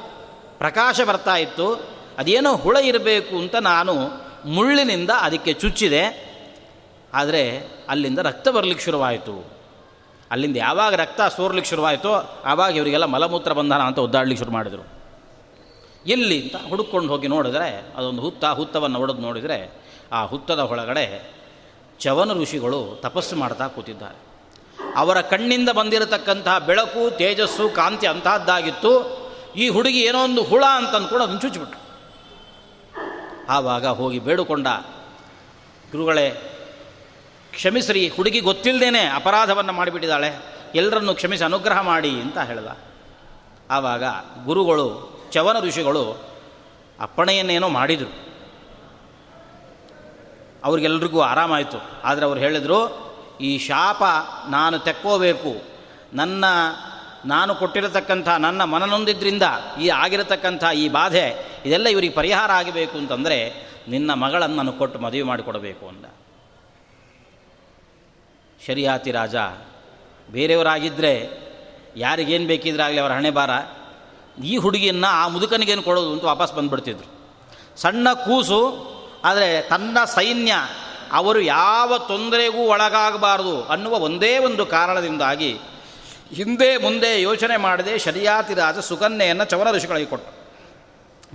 ಪ್ರಕಾಶ ಬರ್ತಾ ಇತ್ತು. ಅದೇನೋ ಹುಳ ಇರಬೇಕು ಅಂತ ನಾನು ಮುಳ್ಳಿನಿಂದ ಅದಕ್ಕೆ ಚುಚ್ಚಿದೆ. ಆದರೆ ಅಲ್ಲಿಂದ ರಕ್ತ ಬರಲಿಕ್ಕೆ ಶುರುವಾಯಿತು. ಅಲ್ಲಿಂದ ಯಾವಾಗ ರಕ್ತ ಸೋರ್ಲಿಕ್ಕೆ ಶುರುವಾಯಿತೋ ಆವಾಗ ಇವರಿಗೆಲ್ಲ ಮಲಮೂತ್ರ ಬಂಧನ ಅಂತ ಒದ್ದಾಡ್ಲಿಕ್ಕೆ ಶುರು ಮಾಡಿದರು. ಎಲ್ಲಿ ಅಂತ ಹುಡುಕೊಂಡು ಹೋಗಿ ನೋಡಿದರೆ ಅದೊಂದು ಹುತ್ತ, ಹುತ್ತವನ್ನು ಒಡೆದು ನೋಡಿದರೆ ಆ ಹುತ್ತದ ಒಳಗಡೆ ಚವನ ಋಷಿಗಳು ತಪಸ್ಸು ಮಾಡ್ತಾ ಕೂತಿದ್ದಾರೆ. ಅವರ ಕಣ್ಣಿಂದ ಬಂದಿರತಕ್ಕಂತಹ ಬೆಳಕು, ತೇಜಸ್ಸು, ಕಾಂತಿ ಅಂತಹದ್ದಾಗಿತ್ತು ಈ ಹುಡುಗಿ ಏನೋ ಒಂದು ಹುಳ ಅಂತ ಅಂದ್ಕೊಂಡು ಅದನ್ನು ಚುಚ್ಚಿಬಿಟ್ರು. ಆವಾಗ ಹೋಗಿ ಬೇಡಿಕೊಂಡ. ಗುರುಗಳೇ, ಕ್ಷಮಿಸ್ರಿ, ಹುಡುಗಿ ಗೊತ್ತಿಲ್ಲದೇನೆ ಅಪರಾಧವನ್ನು ಮಾಡಿಬಿಟ್ಟಿದ್ದಾಳೆ. ಎಲ್ಲರನ್ನು ಕ್ಷಮಿಸಿ ಅನುಗ್ರಹ ಮಾಡಿ ಅಂತ ಹೇಳಿದ. ಆವಾಗ ಗುರುಗಳು ಚವನ ಋಷಿಗಳು ಅಪ್ಪಣೆಯನ್ನೇನೋ ಮಾಡಿದರು. ಅವ್ರಿಗೆಲ್ರಿಗೂ ಆರಾಮಾಯಿತು. ಆದರೆ ಅವ್ರು ಹೇಳಿದರು, ಈ ಶಾಪ ನಾನು ತೆಕ್ಕೋಬೇಕು. ನನ್ನ ನಾನು ಕೊಟ್ಟಿರತಕ್ಕಂಥ ನನ್ನ ಮನನೊಂದಿದ್ದರಿಂದ ಈ ಆಗಿರತಕ್ಕಂಥ ಈ ಬಾಧೆ, ಇದೆಲ್ಲ ಇವರಿಗೆ ಪರಿಹಾರ ಆಗಬೇಕು ಅಂತಂದರೆ ನಿನ್ನ ಮಗಳನ್ನು ನಾನು ಕೊಟ್ಟು ಮದುವೆ ಮಾಡಿಕೊಡಬೇಕು ಅಂದ. ಶರಿಯಾತಿ ರಾಜ ಬೇರೆಯವರಾಗಿದ್ದರೆ ಯಾರಿಗೇನು ಬೇಕಿದ್ರಾಗಲಿ ಅವರ ಹಣೆ ಬಾರ ಈ ಹುಡುಗಿಯನ್ನು ಆ ಮುದುಕನಿಗೇನು ಕೊಡೋದು ಅಂತ ವಾಪಸ್ ಬಂದುಬಿಡ್ತಿದ್ರು. ಸಣ್ಣ ಕೂಸು, ಆದರೆ ತನ್ನ ಸೈನ್ಯ, ಅವರು ಯಾವ ತೊಂದರೆಗೂ ಒಳಗಾಗಬಾರದು ಅನ್ನುವ ಒಂದೇ ಒಂದು ಕಾರಣದಿಂದಾಗಿ ಹಿಂದೆ ಮುಂದೆ ಯೋಚನೆ ಮಾಡದೆ ಶರಿಯಾತಿ ರಾಜ ಸುಕನ್ಯೆಯನ್ನು ಚವನ ಋಷಿಗಳಿಗೆ ಕೊಟ್ಟು.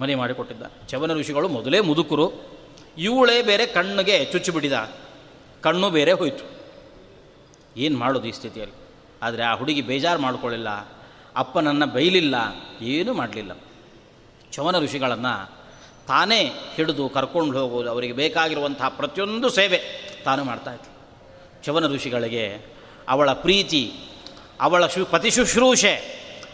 ಮನೆ ಮಾಡಿಕೊಟ್ಟಿದ್ದ ಚವನ ಋಷಿಗಳು ಮೊದಲೇ ಮುದುಕರು. ಇವಳೇ ಬೇರೆ ಕಣ್ಣಿಗೆ ಚುಚ್ಚಿಬಿಟ್ಟಿದ ಕಣ್ಣು ಬೇರೆ ಹೋಯಿತು. ಏನು ಮಾಡೋದು ಈ ಸ್ಥಿತಿಯಲ್ಲಿ? ಆದರೆ ಆ ಹುಡುಗಿ ಬೇಜಾರು ಮಾಡ್ಕೊಳ್ಳಿಲ್ಲ. ಅಪ್ಪನನ್ನು ಬೈಲಿಲ್ಲ. ಏನೂ ಮಾಡಲಿಲ್ಲ. ಚವನ ಋಷಿಗಳನ್ನು ತಾನೇ ಹಿಡಿದು ಕರ್ಕೊಂಡು ಹೋಗೋದು ಅವರಿಗೆ ಬೇಕಾಗಿರುವಂತಹ ಪ್ರತಿಯೊಂದು ಸೇವೆ ತಾನು ಮಾಡ್ತಾಯಿತ್ತು ಚವನ ಋಷಿಗಳಿಗೆ ಅವಳ ಪ್ರೀತಿ ಅವಳ ಶು ಶುಶ್ರೂಷೆ,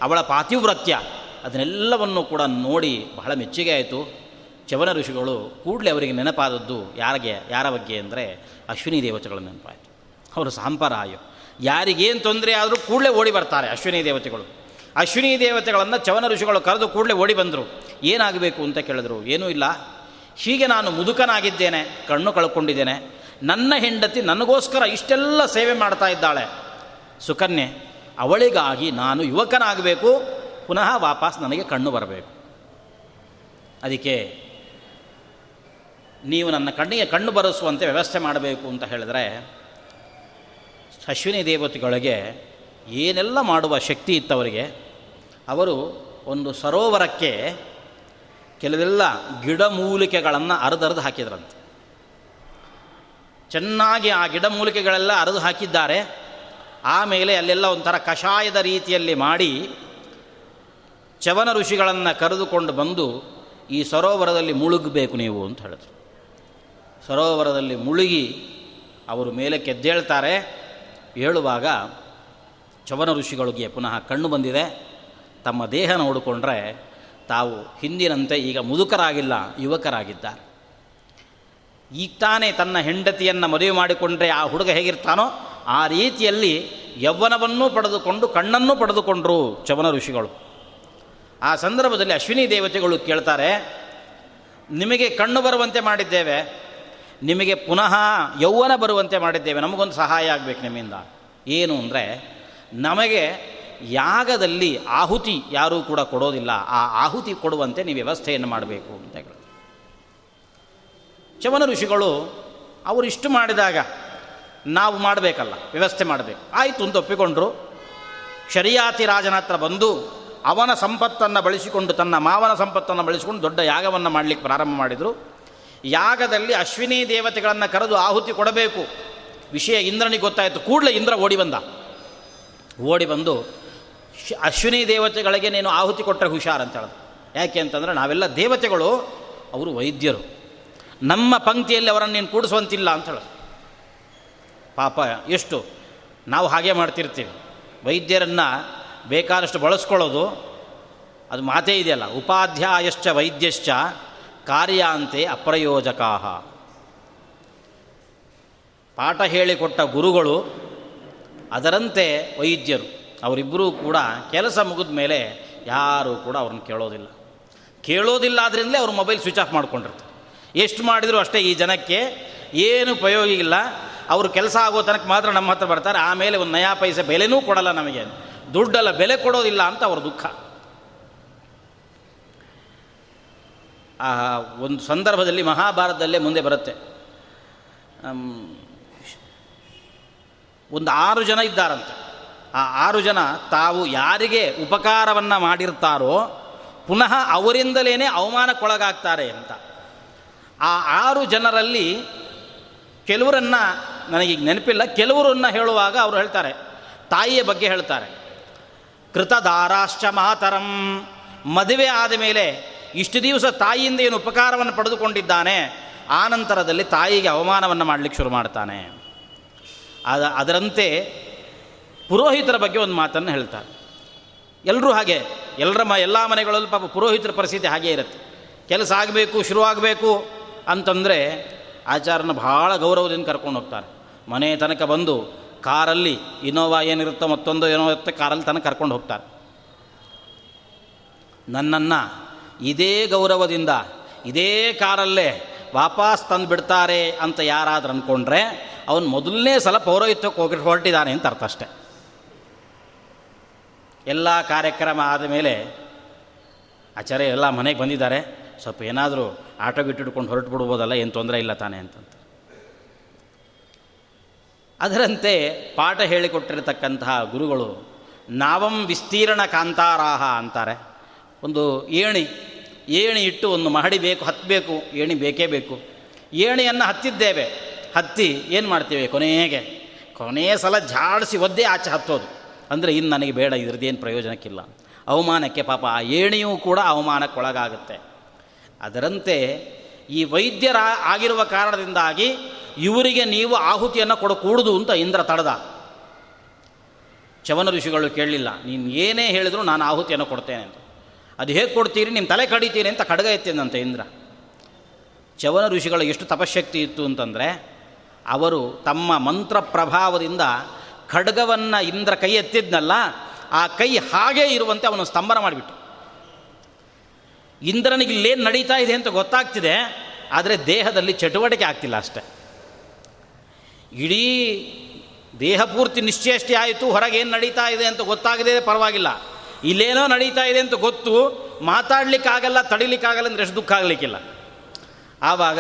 ಅವಳ ಪಾತಿವ್ರತ್ಯ, ಅದನ್ನೆಲ್ಲವನ್ನು ಕೂಡ ನೋಡಿ ಬಹಳ ಮೆಚ್ಚುಗೆ ಆಯಿತು. ಚವನ ಋಷಿಗಳು ಕೂಡಲೇ ಅವರಿಗೆ ನೆನಪಾದದ್ದು ಯಾರಿಗೆ, ಯಾರ ಬಗ್ಗೆ ಅಂದರೆ ಅಶ್ವಿನಿ ದೇವತೆಗಳ ನೆನಪಾಯಿತು. ಅವರು ಸಾಂಪರಾಯ ಯಾರಿಗೇನು ತೊಂದರೆ ಆದರೂ ಕೂಡಲೇ ಓಡಿ ಬರ್ತಾರೆ ಅಶ್ವಿನಿ ದೇವತೆಗಳು. ಅಶ್ವಿನಿ ದೇವತೆಗಳನ್ನು ಚವನ ಋಷಿಗಳು ಕರೆದು ಕೂಡಲೇ ಓಡಿ ಬಂದರು. ಏನಾಗಬೇಕು ಅಂತ ಕೇಳಿದ್ರು. ಏನೂ ಇಲ್ಲ. ಹೀಗೆ ನಾನು ಮುದುಕನಾಗಿದ್ದೇನೆ, ಕಣ್ಣು ಕಳ್ಕೊಂಡಿದ್ದೇನೆ. ನನ್ನ ಹೆಂಡತಿ ನನಗೋಸ್ಕರ ಇಷ್ಟೆಲ್ಲ ಸೇವೆ ಮಾಡ್ತಾ ಇದ್ದಾಳೆ. ಸುಕನ್ಯೆ ಅವಳಿಗಾಗಿ ನಾನು ಯುವಕನಾಗಬೇಕು, ಪುನಃ ವಾಪಸ್ ನನಗೆ ಕಣ್ಣು ಬರಬೇಕು. ಅದಕ್ಕೆ ನೀವು ನನ್ನ ಕಣ್ಣಿಗೆ ಕಣ್ಣು ಬರೆಸುವಂತೆ ವ್ಯವಸ್ಥೆ ಮಾಡಬೇಕು ಅಂತ ಹೇಳಿದ್ರೆ, ಅಶ್ವಿನಿ ದೇವತೆಗಳಿಗೆ ಏನೆಲ್ಲ ಮಾಡುವ ಶಕ್ತಿ ಇತ್ತವರಿಗೆ, ಅವರು ಒಂದು ಸರೋವರಕ್ಕೆ ಕೆಲವೆಲ್ಲ ಗಿಡಮೂಲಿಕೆಗಳನ್ನು ಅರ್ಧರ್ದು ಹಾಕಿದ್ರಂತೆ. ಚೆನ್ನಾಗಿ ಆ ಗಿಡಮೂಲಿಕೆಗಳೆಲ್ಲ ಅರೆದು ಹಾಕಿದ್ದಾರೆ. ಆಮೇಲೆ ಅಲ್ಲೆಲ್ಲ ಒಂಥರ ಕಷಾಯದ ರೀತಿಯಲ್ಲಿ ಮಾಡಿ ಚವನ ಋಷಿಗಳನ್ನು ಕರೆದುಕೊಂಡು ಬಂದು, ಈ ಸರೋವರದಲ್ಲಿ ಮುಳುಗಬೇಕು ನೀವು, ಅಂತ ಹೇಳಿದ್ರು. ಸರೋವರದಲ್ಲಿ ಮುಳುಗಿ ಅವರು ಮೇಲೆ ಕೆದ್ದೇಳ್ತಾರೆ. ಹೇಳುವಾಗ ಚವನ ಋಷಿಗಳಿಗೆ ಪುನಃ ಕಣ್ಣು ಬಂದಿದೆ. ತಮ್ಮ ದೇಹ ನೋಡಿಕೊಂಡ್ರೆ ತಾವು ಹಿಂದಿನಂತೆ ಈಗ ಮುದುಕರಾಗಿಲ್ಲ, ಯುವಕರಾಗಿದ್ದಾರೆ. ಈಗ ತಾನೇ ತನ್ನ ಹೆಂಡತಿಯನ್ನು ಮದುವೆ ಮಾಡಿಕೊಂಡ್ರೆ ಆ ಹುಡುಗ ಹೇಗಿರ್ತಾನೋ ಆ ರೀತಿಯಲ್ಲಿ ಯೌವನವನ್ನೂ ಪಡೆದುಕೊಂಡು ಕಣ್ಣನ್ನು ಪಡೆದುಕೊಂಡರು ಚವನ ಋಷಿಗಳು. ಆ ಸಂದರ್ಭದಲ್ಲಿ ಅಶ್ವಿನಿ ದೇವತೆಗಳು ಕೇಳ್ತಾರೆ, ನಿಮಗೆ ಕಣ್ಣು ಬರುವಂತೆ ಮಾಡಿದ್ದೇವೆ, ನಿಮಗೆ ಪುನಃ ಯೌವನ ಬರುವಂತೆ ಮಾಡಿದ್ದೇವೆ, ನಮಗೊಂದು ಸಹಾಯ ಆಗಬೇಕು ನಿಮ್ಮಿಂದ. ಏನು ಅಂದರೆ, ನಮಗೆ ಯಾಗದಲ್ಲಿ ಆಹುತಿ ಯಾರೂ ಕೂಡ ಕೊಡೋದಿಲ್ಲ, ಆ ಆಹುತಿ ಕೊಡುವಂತೆ ನೀವು ವ್ಯವಸ್ಥೆಯನ್ನು ಮಾಡಬೇಕು. ಅಂತ ಹೇಳಿ ಚವನ ಋಷಿಗಳು, ಅವರು ಇಷ್ಟು ಮಾಡಿದಾಗ ನಾವು ಮಾಡಬೇಕಲ್ಲ, ವ್ಯವಸ್ಥೆ ಮಾಡಬೇಕು. ಆಯಿತು ಅಂತ ಒಪ್ಪಿಕೊಂಡ್ರು. ಶರಿಯಾತಿ ರಾಜನ ಹತ್ರ ಬಂದು ಅವನ ಸಂಪತ್ತನ್ನು ಬಳಸಿಕೊಂಡು ತನ್ನ ಮಾವನ ಸಂಪತ್ತನ್ನು ಬಳಸಿಕೊಂಡು ದೊಡ್ಡ ಯಾಗವನ್ನು ಮಾಡಲಿಕ್ಕೆ ಪ್ರಾರಂಭ ಮಾಡಿದರು. ಯಾಗದಲ್ಲಿ ಅಶ್ವಿನಿ ದೇವತೆಗಳನ್ನು ಕರೆದು ಆಹುತಿ ಕೊಡಬೇಕು. ವಿಷಯ ಇಂದ್ರನಿಗೆ ಗೊತ್ತಾಯಿತು, ಕೂಡಲೇ ಇಂದ್ರ ಓಡಿ ಬಂದ. ಓಡಿ ಬಂದು ಅಶ್ವಿನಿ ದೇವತೆಗಳಿಗೆ ನೀನು ಆಹುತಿ ಕೊಟ್ಟರೆ ಹುಷಾರ್ ಅಂತ ಹೇಳಿದ್ರು. ಯಾಕೆ ಅಂತಂದರೆ ನಾವೆಲ್ಲ ದೇವತೆಗಳು, ಅವರು ವೈದ್ಯರು. ನಮ್ಮ ಪಂಕ್ತಿಯಲ್ಲಿ ಅವರನ್ನು ನೀನು ಕೂಡಿಸುವಂತಿಲ್ಲ ಅಂತ ಪಾಪ, ಎಷ್ಟು? ನಾವು ಹಾಗೆ ಮಾಡ್ತಿರ್ತೀವಿ. ವೈದ್ಯರನ್ನು ಬೇಕಾದಷ್ಟು ಬಳಸ್ಕೊಳ್ಳೋದು ಅದು ಮಾತೇ ಇದೆಯಲ್ಲ. ಉಪಾಧ್ಯಾಯಶ್ಚ ವೈದ್ಯಶ್ಚ ಕಾರ್ಯಾಂತೆ ಅಪ್ರಯೋಜಕಾ ಪಾಠ ಹೇಳಿಕೊಟ್ಟ ಗುರುಗಳು ಅದರಂತೆ ವೈದ್ಯರು. ಅವರಿಬ್ಬರೂ ಕೂಡ ಕೆಲಸ ಮುಗಿದ ಮೇಲೆ ಯಾರೂ ಕೂಡ ಅವ್ರನ್ನ ಕೇಳೋದಿಲ್ಲ. ಕೇಳೋದಿಲ್ಲ ಆದ್ರಿಂದಲೇ ಅವ್ರ ಮೊಬೈಲ್ ಸ್ವಿಚ್ ಆಫ್ ಮಾಡ್ಕೊಂಡಿರ್ತಾರೆ. ಎಷ್ಟು ಮಾಡಿದರೂ ಅಷ್ಟೇ ಈ ಜನಕ್ಕೆ ಏನು ಉಪಯೋಗ ಇಲ್ಲ. ಅವರು ಕೆಲಸ ಆಗೋ ತನಕ ಮಾತ್ರ ನಮ್ಮ ಹತ್ರ ಬರ್ತಾರೆ. ಆಮೇಲೆ ಒಂದು ನಯಾ ಪೈಸೆ ಬೆಲೆನೂ ಕೊಡಲ್ಲ ನಮಗೆ. ದುಡ್ಡಲ್ಲ ಬೆಲೆ ಕೊಡೋದಿಲ್ಲ ಅಂತ ಅವ್ರ ದುಃಖ. ಆ, ಒಂದು ಸಂದರ್ಭದಲ್ಲಿ ಮಹಾಭಾರತದಲ್ಲೇ ಮುಂದೆ ಬರುತ್ತೆ. ಒಂದು ಆರು ಜನ ಇದ್ದಾರಂತೆ. ಆ ಆರು ಜನ ತಾವು ಯಾರಿಗೆ ಉಪಕಾರವನ್ನು ಮಾಡಿರ್ತಾರೋ ಪುನಃ ಅವರಿಂದಲೇ ಅವಮಾನಕ್ಕೊಳಗಾಗ್ತಾರೆ ಅಂತ. ಆ ಆರು ಜನರಲ್ಲಿ ಕೆಲವರನ್ನು ನನಗೀಗ ನೆನಪಿಲ್ಲ. ಕೆಲವರನ್ನು ಹೇಳುವಾಗ ಅವರು ಹೇಳ್ತಾರೆ. ತಾಯಿಯ ಬಗ್ಗೆ ಹೇಳ್ತಾರೆ. ಕೃತದಾರಾಶ್ಚ ಮಾತರಂ. ಮದುವೆ ಆದ ಮೇಲೆ ಇಷ್ಟು ದಿವಸ ತಾಯಿಯಿಂದ ಏನು ಉಪಕಾರವನ್ನು ಪಡೆದುಕೊಂಡಿದ್ದಾನೆ ಆನಂತರದಲ್ಲಿ ನಂತರದಲ್ಲಿ ತಾಯಿಗೆ ಅವಮಾನವನ್ನು ಮಾಡಲಿಕ್ಕೆ ಶುರು ಮಾಡ್ತಾನೆ. ಅದ, ಅದರಂತೆ ಪುರೋಹಿತರ ಬಗ್ಗೆ ಒಂದು ಮಾತನ್ನು ಹೇಳ್ತಾರೆ. ಎಲ್ಲರೂ ಹಾಗೆ, ಎಲ್ಲರ ಮ, ಎಲ್ಲ ಮನೆಗಳಲ್ಲೂ ಪಾಪ ಪುರೋಹಿತರ ಪರಿಸ್ಥಿತಿ ಹಾಗೇ ಇರುತ್ತೆ. ಕೆಲಸ ಆಗಬೇಕು ಶುರುವಾಗಬೇಕು ಅಂತಂದರೆ ಆಚಾರನ ಭಾಳ ಗೌರವದಿಂದ ಕರ್ಕೊಂಡು ಹೋಗ್ತಾರೆ. ಮನೆ ತನಕ ಬಂದು ಕಾರಲ್ಲಿ ಇನೋವಾ ಏನಿರುತ್ತೋ ಮತ್ತೊಂದು ಏನೋ ಇರುತ್ತೆ, ಕಾರಲ್ಲಿ ತನಕ ಕರ್ಕೊಂಡು ಹೋಗ್ತಾರೆ. ನನ್ನನ್ನು ಇದೇ ಗೌರವದಿಂದ, ಇದೇ ಕಾರಲ್ಲೇ ವಾಪಸ್ ತಂದು ಬಿಡ್ತಾರೆ ಅಂತ ಯಾರಾದರೂ ಅಂದ್ಕೊಂಡ್ರೆ ಅವನು ಮೊದಲನೇ ಸಲ ಪೌರೋಹಿತ್ಯಕ್ಕೆ ಹೋಗಿ ಹೊರಟಿದ್ದಾನೆ ಅಂತ ಅರ್ಥ ಅಷ್ಟೆ. ಎಲ್ಲ ಕಾರ್ಯಕ್ರಮ ಆದಮೇಲೆ ಆಚಾರ್ಯ ಎಲ್ಲ ಮನೆಗೆ ಬಂದಿದ್ದಾರೆ. ಸ್ವಲ್ಪ ಏನಾದರೂ ಆಟೋ ಗಿಟ್ಟಿಡ್ಕೊಂಡು ಹೊರಟು ಬಿಡ್ಬೋದಲ್ಲ, ಏನು ತೊಂದರೆ ಇಲ್ಲ ತಾನೆ ಅಂತಂತ. ಅದರಂತೆ ಪಾಠ ಹೇಳಿಕೊಟ್ಟಿರತಕ್ಕಂತಹ ಗುರುಗಳು ನಾವಂ ವಿಸ್ತೀರ್ಣ ಕಾಂತಾರಾಹ ಅಂತಾರೆ. ಒಂದು ಏಣಿ ಏಣಿ ಇಟ್ಟು ಒಂದು ಮಹಡಿ ಬೇಕು ಹತ್ತಬೇಕು ಏಣಿ ಬೇಕೇ ಬೇಕು. ಏಣಿಯನ್ನು ಹತ್ತಿದ್ದೇವೆ, ಹತ್ತಿ ಏನು ಮಾಡ್ತೇವೆ ಕೊನೆಗೆ? ಕೊನೆಯ ಸಲ ಜಾಡಿಸಿ ಒದ್ದೇ ಆಚೆ ಹತ್ತೋದು. ಅಂದರೆ ಇನ್ನು ನನಗೆ ಬೇಡ ಇದ್ರದ್ದೇನು ಪ್ರಯೋಜನಕ್ಕಿಲ್ಲ. ಅವಮಾನಕ್ಕೆ ಪಾಪ ಆ ಏಣಿಯೂ ಕೂಡ ಅವಮಾನಕ್ಕೊಳಗಾಗುತ್ತೆ. ಅದರಂತೆ ಈ ವೈದ್ಯರ ಆಗಿರುವ ಕಾರಣದಿಂದಾಗಿ ಇವರಿಗೆ ನೀವು ಆಹುತಿಯನ್ನು ಕೊಡಕೂಡುದು ಅಂತ ಇಂದ್ರ ತಡೆದ. ಚವನ ಋಷಿಗಳು ಕೇಳಲಿಲ್ಲ, ನೀನು ಏನೇ ಹೇಳಿದ್ರು ನಾನು ಆಹುತಿಯನ್ನು ಕೊಡ್ತೇನೆ ಅಂತ. ಅದು ಹೇಗೆ ಕೊಡ್ತೀರಿ? ನಿಮ್ಮ ತಲೆ ಕಡಿತೀರಿ ಅಂತ ಖಡ್ಗ ಎತ್ತಿದಂತೆ ಇಂದ್ರ. ಚವನ ಋಷಿಗಳ ಎಷ್ಟು ತಪಶಕ್ತಿ ಇತ್ತು ಅಂತಂದರೆ, ಅವರು ತಮ್ಮ ಮಂತ್ರ ಪ್ರಭಾವದಿಂದ ಖಡ್ಗವನ್ನು ಇಂದ್ರ ಕೈ ಎತ್ತಿದ್ನಲ್ಲ, ಆ ಕೈ ಹಾಗೇ ಇರುವಂತೆ ಅವನು ಸ್ತಂಭನ ಮಾಡಿಬಿಟ್ಟು. ಇಂದ್ರನಿಗೆ ಇಲ್ಲೇನು ನಡೀತಾ ಇದೆ ಅಂತ ಗೊತ್ತಾಗ್ತಿದೆ, ಆದರೆ ದೇಹದಲ್ಲಿ ಚಟುವಟಿಕೆ ಆಗ್ತಿಲ್ಲ ಅಷ್ಟೆ. ಇಡೀ ದೇಹ ಪೂರ್ತಿ ನಿಶ್ಚೇಷ್ಟಿ ಆಯಿತು, ಹೊರಗೆ ಏನು ನಡೀತಾ ಇದೆ ಅಂತ ಗೊತ್ತಾಗದೇ ಪರವಾಗಿಲ್ಲ. ಇಲ್ಲೇನೋ ನಡೀತಾ ಇದೆ ಅಂತ ಗೊತ್ತು, ಮಾತಾಡಲಿಕ್ಕಾಗಲ್ಲ, ತಡಿಲಿಕ್ಕಾಗಲ್ಲ ಅಂದರೆ ಎಷ್ಟು ದುಃಖ ಆಗಲಿಕ್ಕಿಲ್ಲ. ಆವಾಗ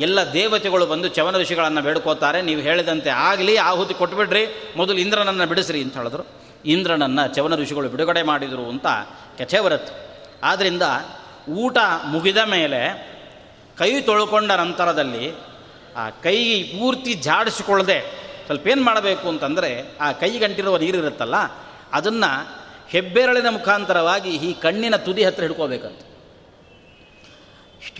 ಎಲ್ಲ ದೇವತೆಗಳು ಬಂದು ಚವನ ಋಷಿಗಳನ್ನು ಬೇಡ್ಕೋತಾರೆ, ನೀವು ಹೇಳಿದಂತೆ ಆಗಲಿ, ಆಹುತಿ ಕೊಟ್ಬಿಡ್ರಿ, ಮೊದಲು ಇಂದ್ರನನ್ನು ಬಿಡಿಸ್ರಿ ಅಂತ ಹೇಳಿದ್ರು. ಇಂದ್ರನನ್ನು ಚವನ ಋಷಿಗಳು ಬಿಡುಗಡೆ ಮಾಡಿದರು ಅಂತ ಕಥೆ ಬರುತ್ತೆ. ಆದ್ದರಿಂದ ಊಟ ಮುಗಿದ ಮೇಲೆ ಕೈ ತೊಳ್ಕೊಂಡ ನಂತರದಲ್ಲಿ ಆ ಕೈ ಪೂರ್ತಿ ಜಾಡಿಸಿಕೊಳ್ಳದೆ ಸ್ವಲ್ಪ ಏನು ಮಾಡಬೇಕು ಅಂತಂದರೆ ಆ ಕೈಗಂಟಿರುವ ನೀರಿರುತ್ತಲ್ಲ, ಅದನ್ನು ಹೆಬ್ಬೆರಳಿನ ಮುಖಾಂತರವಾಗಿ ಈ ಕಣ್ಣಿನ ತುದಿ ಹತ್ತಿರ ಹಿಡ್ಕೋಬೇಕಂತ.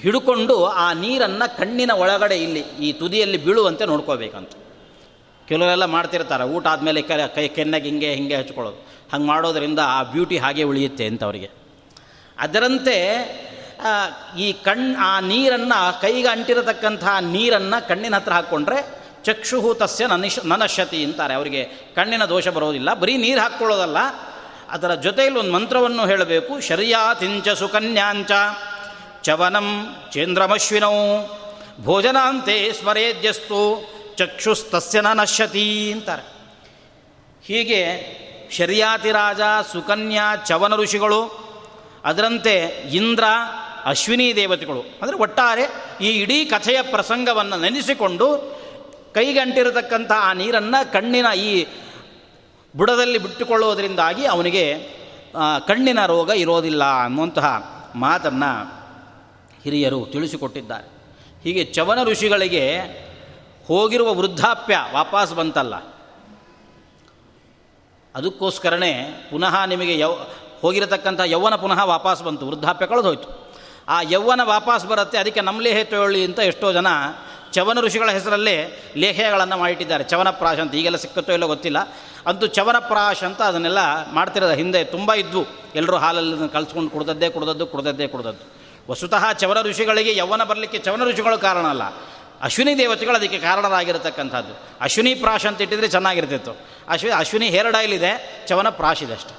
ಹಿಡ್ಕೊಂಡು ಆ ನೀರನ್ನು ಕಣ್ಣಿನ ಒಳಗಡೆ ಇಲ್ಲಿ ಈ ತುದಿಯಲ್ಲಿ ಬೀಳುವಂತೆ ನೋಡ್ಕೋಬೇಕಂತ. ಕೆಲವರೆಲ್ಲ ಮಾಡ್ತಿರ್ತಾರೆ, ಊಟ ಆದಮೇಲೆ ಕೈ ಕೆನ್ನೆಗೆ ಹಿಂಗೆ ಹಿಂಗೆ ಹಚ್ಕೊಳ್ಳೋದು. ಹಂಗೆ ಮಾಡೋದರಿಂದ ಆ ಬ್ಯೂಟಿ ಹಾಗೆ ಉಳಿಯುತ್ತೆ ಅಂತ ಅವರಿಗೆ. ಅದರಂತೆ ಈ ಕಣ್, ಆ ನೀರನ್ನು ಕೈಗೆ ಅಂಟಿರತಕ್ಕಂಥ ನೀರನ್ನು ಕಣ್ಣಿನ ಹತ್ರ ಹಾಕ್ಕೊಂಡ್ರೆ ಚಕ್ಷುಹು ತಸ್ಯ ನನಿಶ್ ನನಶ್ಯತಿ ಅಂತಾರೆ. ಅವರಿಗೆ ಕಣ್ಣಿನ ದೋಷ ಬರೋದಿಲ್ಲ. ಬರೀ ನೀರು ಹಾಕ್ಕೊಳ್ಳೋದಲ್ಲ, ಅದರ ಜೊತೆಯಲ್ಲಿ ಒಂದು ಮಂತ್ರವನ್ನು ಹೇಳಬೇಕು. ಶರ್ಯಾತಿಂಚ ಸುಕನ್ಯಾಂಚ ಚವನಂ ಚೇಂದ್ರಮಶ್ವಿನೌ ಭೋಜನಾಂತೆ ಸ್ಮರೇದ್ಯಸ್ತು ಚಕ್ಷುಸ್ತಸ್ಯ ನಶ್ಯತಿ ಅಂತಾರೆ. ಹೀಗೆ ಶರ್ಯಾತಿರಾಜ, ಸುಕನ್ಯಾ, ಚವನ ಋಷಿಗಳು, ಅದರಂತೆ ಇಂದ್ರ ಅಶ್ವಿನಿ ದೇವತೆಗಳು. ಅಂದರೆ ಒಟ್ಟಾರೆ ಈ ಇಡೀ ಕಥೆಯ ಪ್ರಸಂಗವನ್ನು ನೆನೆಸಿಕೊಂಡು ಕೈಗಂಟಿರತಕ್ಕಂಥ ಆ ನೀರನ್ನು ಕಣ್ಣಿನ ಈ ಬುಡದಲ್ಲಿ ಬಿಟ್ಟುಕೊಳ್ಳೋದರಿಂದಾಗಿ ಅವನಿಗೆ ಕಣ್ಣಿನ ರೋಗ ಇರೋದಿಲ್ಲ ಅನ್ನುವಂತಹ ಮಾತನ್ನು ಹಿರಿಯರು ತಿಳಿಸಿಕೊಟ್ಟಿದ್ದಾರೆ. ಹೀಗೆ ಚವನ ಋಷಿಗಳಿಗೆ ಹೋಗಿರುವ ವೃದ್ಧಾಪ್ಯ ವಾಪಸ್ ಬಂತಲ್ಲ. ಅದಕ್ಕೋಸ್ಕರನೇ ಪುನಃ ನಿಮಗೆ ಯೌ, ಹೋಗಿರತಕ್ಕಂಥ ಯೌವನ ಪುನಃ ವಾಪಸ್ ಬಂತು. ವೃದ್ಧಾಪ್ಯ ಕಳೆದೋಯ್ತು. ಆ ಯೌವನ ವಾಪಸ್ ಬರುತ್ತೆ, ಅದಕ್ಕೆ ನಮ್ಮ ಲೇಹೆ ತೊಗೊಳ್ಳಿ ಅಂತ ಎಷ್ಟೋ ಜನ ಚವನ ಋಷಿಗಳ ಹೆಸರಲ್ಲೇ ಲೇಖೆಗಳನ್ನು ಮಾಡಿಟ್ಟಿದ್ದಾರೆ. ಚವನಪ್ರಾಶ ಅಂತ ಈಗೆಲ್ಲ ಸಿಕ್ಕತ್ತೋ ಇಲ್ಲ ಗೊತ್ತಿಲ್ಲ. ಅಂತೂ ಚವನಪ್ರಾಶ ಅಂತ ಅದನ್ನೆಲ್ಲ ಮಾಡ್ತಿರೋದು ಹಿಂದೆ ತುಂಬ ಇದ್ವು. ಎಲ್ಲರೂ ಹಾಲಲ್ಲಿ ಕಲ್ಸ್ಕೊಂಡು ಕುಡ್ದದ್ದೇ ಕುಡ್ದದ್ದು ಕುಡ್ದದ್ದೇ ಕುಡ್ದದ್ದು. ವಸುತಃ ಚವನ ಋಷಿಗಳಿಗೆ ಯೌವನ ಬರಲಿಕ್ಕೆ ಚವನ ಋಷಿಗಳು ಕಾರಣ ಅಲ್ಲ. ಅಶ್ವಿನಿ ದೇವತೆಗಳು ಅದಕ್ಕೆ ಕಾರಣರಾಗಿರತಕ್ಕಂಥದ್ದು. ಅಶ್ವಿನಿ ಪ್ರಾಶ್ ಅಂತ ಇಟ್ಟಿದ್ರೆ ಚೆನ್ನಾಗಿರ್ತಿತ್ತು. ಅಶ್ವಿ, ಅಶ್ವಿನಿ ಹೇರ್ ಡೈಲ್ ಇದೆ, ಚವನ ಪ್ರಾಶ್ ಇದೆ ಅಷ್ಟೆ.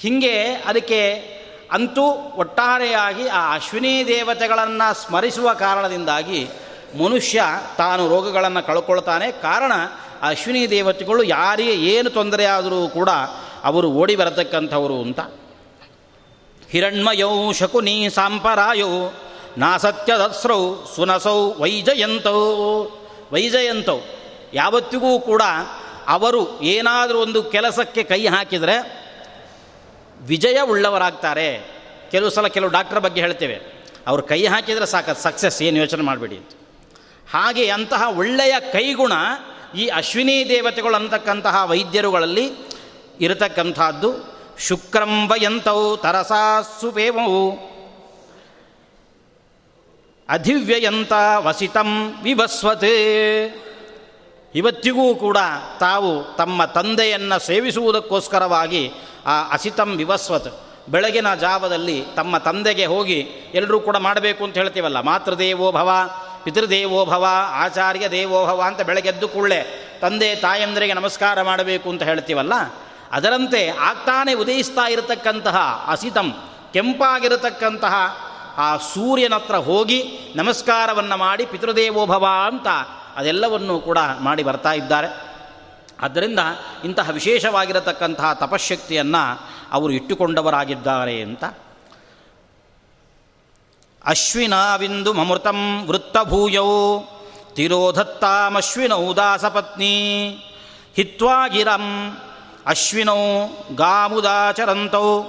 ಹೀಗೆ ಅದಕ್ಕೆ ಅಂತೂ ಒಟ್ಟಾರೆಯಾಗಿ ಆ ಅಶ್ವಿನಿ ದೇವತೆಗಳನ್ನು ಸ್ಮರಿಸುವ ಕಾರಣದಿಂದಾಗಿ ಮನುಷ್ಯ ತಾನು ರೋಗಗಳನ್ನು ಕಳ್ಕೊಳ್ತಾನೆ. ಕಾರಣ ಅಶ್ವಿನಿ ದೇವತೆಗಳು ಯಾರಿಗೆ ಏನು ತೊಂದರೆ ಆದರೂ ಕೂಡ ಅವರು ಓಡಿ ಬರತಕ್ಕಂಥವರು ಅಂತ. ಹಿರಣ್ಮಯೌ ಶಕುನಿ ಸಾಂಪರಾಯೌ, ನಾಸತ್ಯದಸ್ರೌ ಸುನಸೌ ವೈಜಯಂತೌ. ವೈಜಯಂತೌ. ಯಾವತ್ತಿಗೂ ಕೂಡ ಅವರು ಏನಾದರೂ ಒಂದು ಕೆಲಸಕ್ಕೆ ಕೈ ಹಾಕಿದರೆ ವಿಜಯ ಉಳ್ಳವರಾಗ್ತಾರೆ. ಕೆಲವು ಸಲ ಕೆಲವು ಡಾಕ್ಟರ್ ಬಗ್ಗೆ ಹೇಳ್ತೇವೆ. ಅವ್ರು ಕೈ ಹಾಕಿದರೆ ಸಾಕು ಸಕ್ಸಸ್ ಏನು ಯೋಚನೆ ಮಾಡಬೇಡಿ ಅಂತ. ಹಾಗೆ ಅಂತಹ ಒಳ್ಳೆಯ ಕೈಗುಣ ಈ ಅಶ್ವಿನಿ ದೇವತೆಗಳು ಅಂತಕ್ಕಂತಹ ವೈದ್ಯರುಗಳಲ್ಲಿ ಇರತಕ್ಕಂಥದ್ದು. ತರಸಾಸು ತರಸಾಸುಪೇಮವು ಅಧಿವ್ಯಯಂತ ವಸಿತಂ ವಿವಸ್ವತೆ. ಇವತ್ತಿಗೂ ಕೂಡ ತಾವು ತಮ್ಮ ತಂದೆಯನ್ನು ಸೇವಿಸುವುದಕ್ಕೋಸ್ಕರವಾಗಿ ಆ ಅಸಿತಂ ವಿವಸ್ವತ್, ಬೆಳಗಿನ ಜಾವದಲ್ಲಿ ತಮ್ಮ ತಂದೆಗೆ ಹೋಗಿ ಎಲ್ಲರೂ ಕೂಡ ಮಾಡಬೇಕು ಅಂತ ಹೇಳ್ತೀವಲ್ಲ, ಮಾತೃದೇವೋ ಭವ, ಪಿತೃದೇವೋ ಭವ, ಆಚಾರ್ಯ ದೇವೋ ಭವ ಅಂತ ಬೆಳಗ್ಗೆದ್ದು ಕೂಡಲೇ ತಂದೆ ತಾಯಂದರಿಗೆ ನಮಸ್ಕಾರ ಮಾಡಬೇಕು ಅಂತ ಹೇಳ್ತೀವಲ್ಲ, ಅದರಂತೆ ಆಗ್ತಾನೆ ಉದಯಿಸ್ತಾ ಇರತಕ್ಕಂತಹ ಅಸಿತಂ, ಕೆಂಪಾಗಿರತಕ್ಕಂತಹ ಆ ಸೂರ್ಯನತ್ರ ಹೋಗಿ ನಮಸ್ಕಾರವನ್ನು ಮಾಡಿ ಪಿತೃದೇವೋಭವ ಅಂತ ಅದೆಲ್ಲವನ್ನು ಕೂಡ ಮಾಡಿ ಬರ್ತಾ ಇದ್ದಾರೆ. ಆದ್ದರಿಂದ ಇಂತಹ ವಿಶೇಷವಾಗಿರತಕ್ಕಂತಹ ತಪಶಕ್ತಿಯನ್ನು ಅವರು ಇಟ್ಟುಕೊಂಡವರಾಗಿದ್ದಾರೆ ಅಂತ. ಅಶ್ವಿನಾವಿಂದು ಮಮೃತಂ ವೃತ್ತಭೂಯೌ ತಿರೋಧತ್ತಾಮಶ್ವಿನೌ ದಾಸಪತ್ನಿ, ಹಿತ್ವಾಗಿರಂ ಅಶ್ವಿನೌ ಗಾಮುದಾಚರಂತೌ,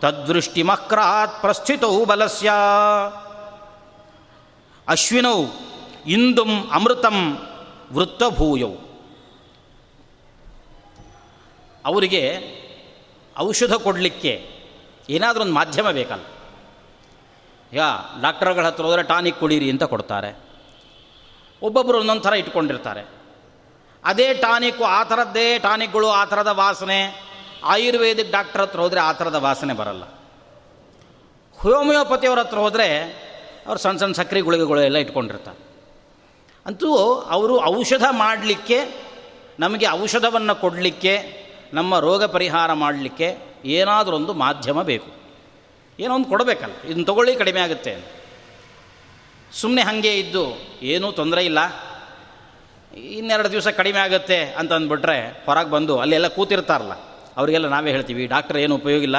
ತದ್ವೃಷ್ಟಿಮಕ್ರಾತ್ ಪ್ರಸ್ಥಿತೌ ಬಲಸ್ಯ. ಅಶ್ವಿನೌ ಇಂದುಂ ಅಮೃತಂ ವೃತ್ತಭೂಯೌ. ಅವರಿಗೆ ಔಷಧ ಕೊಡಲಿಕ್ಕೆ ಏನಾದರೂ ಒಂದು ಮಾಧ್ಯಮ ಬೇಕಲ್ಲ. ಯಾ ಡಾಕ್ಟರ್ಗಳ ಹತ್ರ ಹೋದರೆ ಟಾನಿಕ್ ಕುಡೀರಿ ಅಂತ ಕೊಡ್ತಾರೆ. ಒಬ್ಬೊಬ್ಬರು ಒಂದೊಂದು ಥರ ಇಟ್ಕೊಂಡಿರ್ತಾರೆ. ಅದೇ ಟಾನಿಕ್ಕು ಆ ಥರದ್ದೇ ಟಾನಿಕ್ಗಳು ಆ ಥರದ ವಾಸನೆ. ಆಯುರ್ವೇದಿಕ್ ಡಾಕ್ಟರ್ ಹತ್ರ ಹೋದರೆ ಆ ಥರದ ವಾಸನೆ ಬರಲ್ಲ. ಹೋಮಿಯೋಪತಿಯವ್ರ ಹತ್ರ ಹೋದರೆ ಅವ್ರು ಸಣ್ಣ ಸಣ್ಣ ಸಕ್ಕರೆ ಗುಳಿಗೆಗಳು ಇಟ್ಕೊಂಡಿರ್ತಾರೆ. ಅಂತೂ ಅವರು ಔಷಧ ಮಾಡಲಿಕ್ಕೆ, ನಮಗೆ ಔಷಧವನ್ನು ಕೊಡಲಿಕ್ಕೆ, ನಮ್ಮ ರೋಗ ಪರಿಹಾರ ಮಾಡಲಿಕ್ಕೆ ಏನಾದರೂ ಒಂದು ಮಾಧ್ಯಮ ಬೇಕು. ಏನೋ ಒಂದು ಕೊಡಬೇಕಲ್ಲ, ಇದನ್ನು ತಗೊಳ್ಳಿ ಕಡಿಮೆ ಆಗುತ್ತೆ ಸುಮ್ಮನೆ ಹಾಗೆ ಇದ್ದು ಏನೂ ತೊಂದರೆ ಇಲ್ಲ. ಇನ್ನೆರಡು ದಿವಸ ಕಡಿಮೆ ಆಗುತ್ತೆ ಅಂತ ಅಂದ್ಬಿಟ್ರೆ ಹೊರಗೆ ಬಂದು ಅಲ್ಲೆಲ್ಲ ಕೂತಿರ್ತಾರಲ್ಲ, ಅವರಿಗೆಲ್ಲ ನಾವೇ ಹೇಳ್ತೀವಿ ಡಾಕ್ಟರ್ ಏನು ಉಪಯೋಗಿಲ್ಲ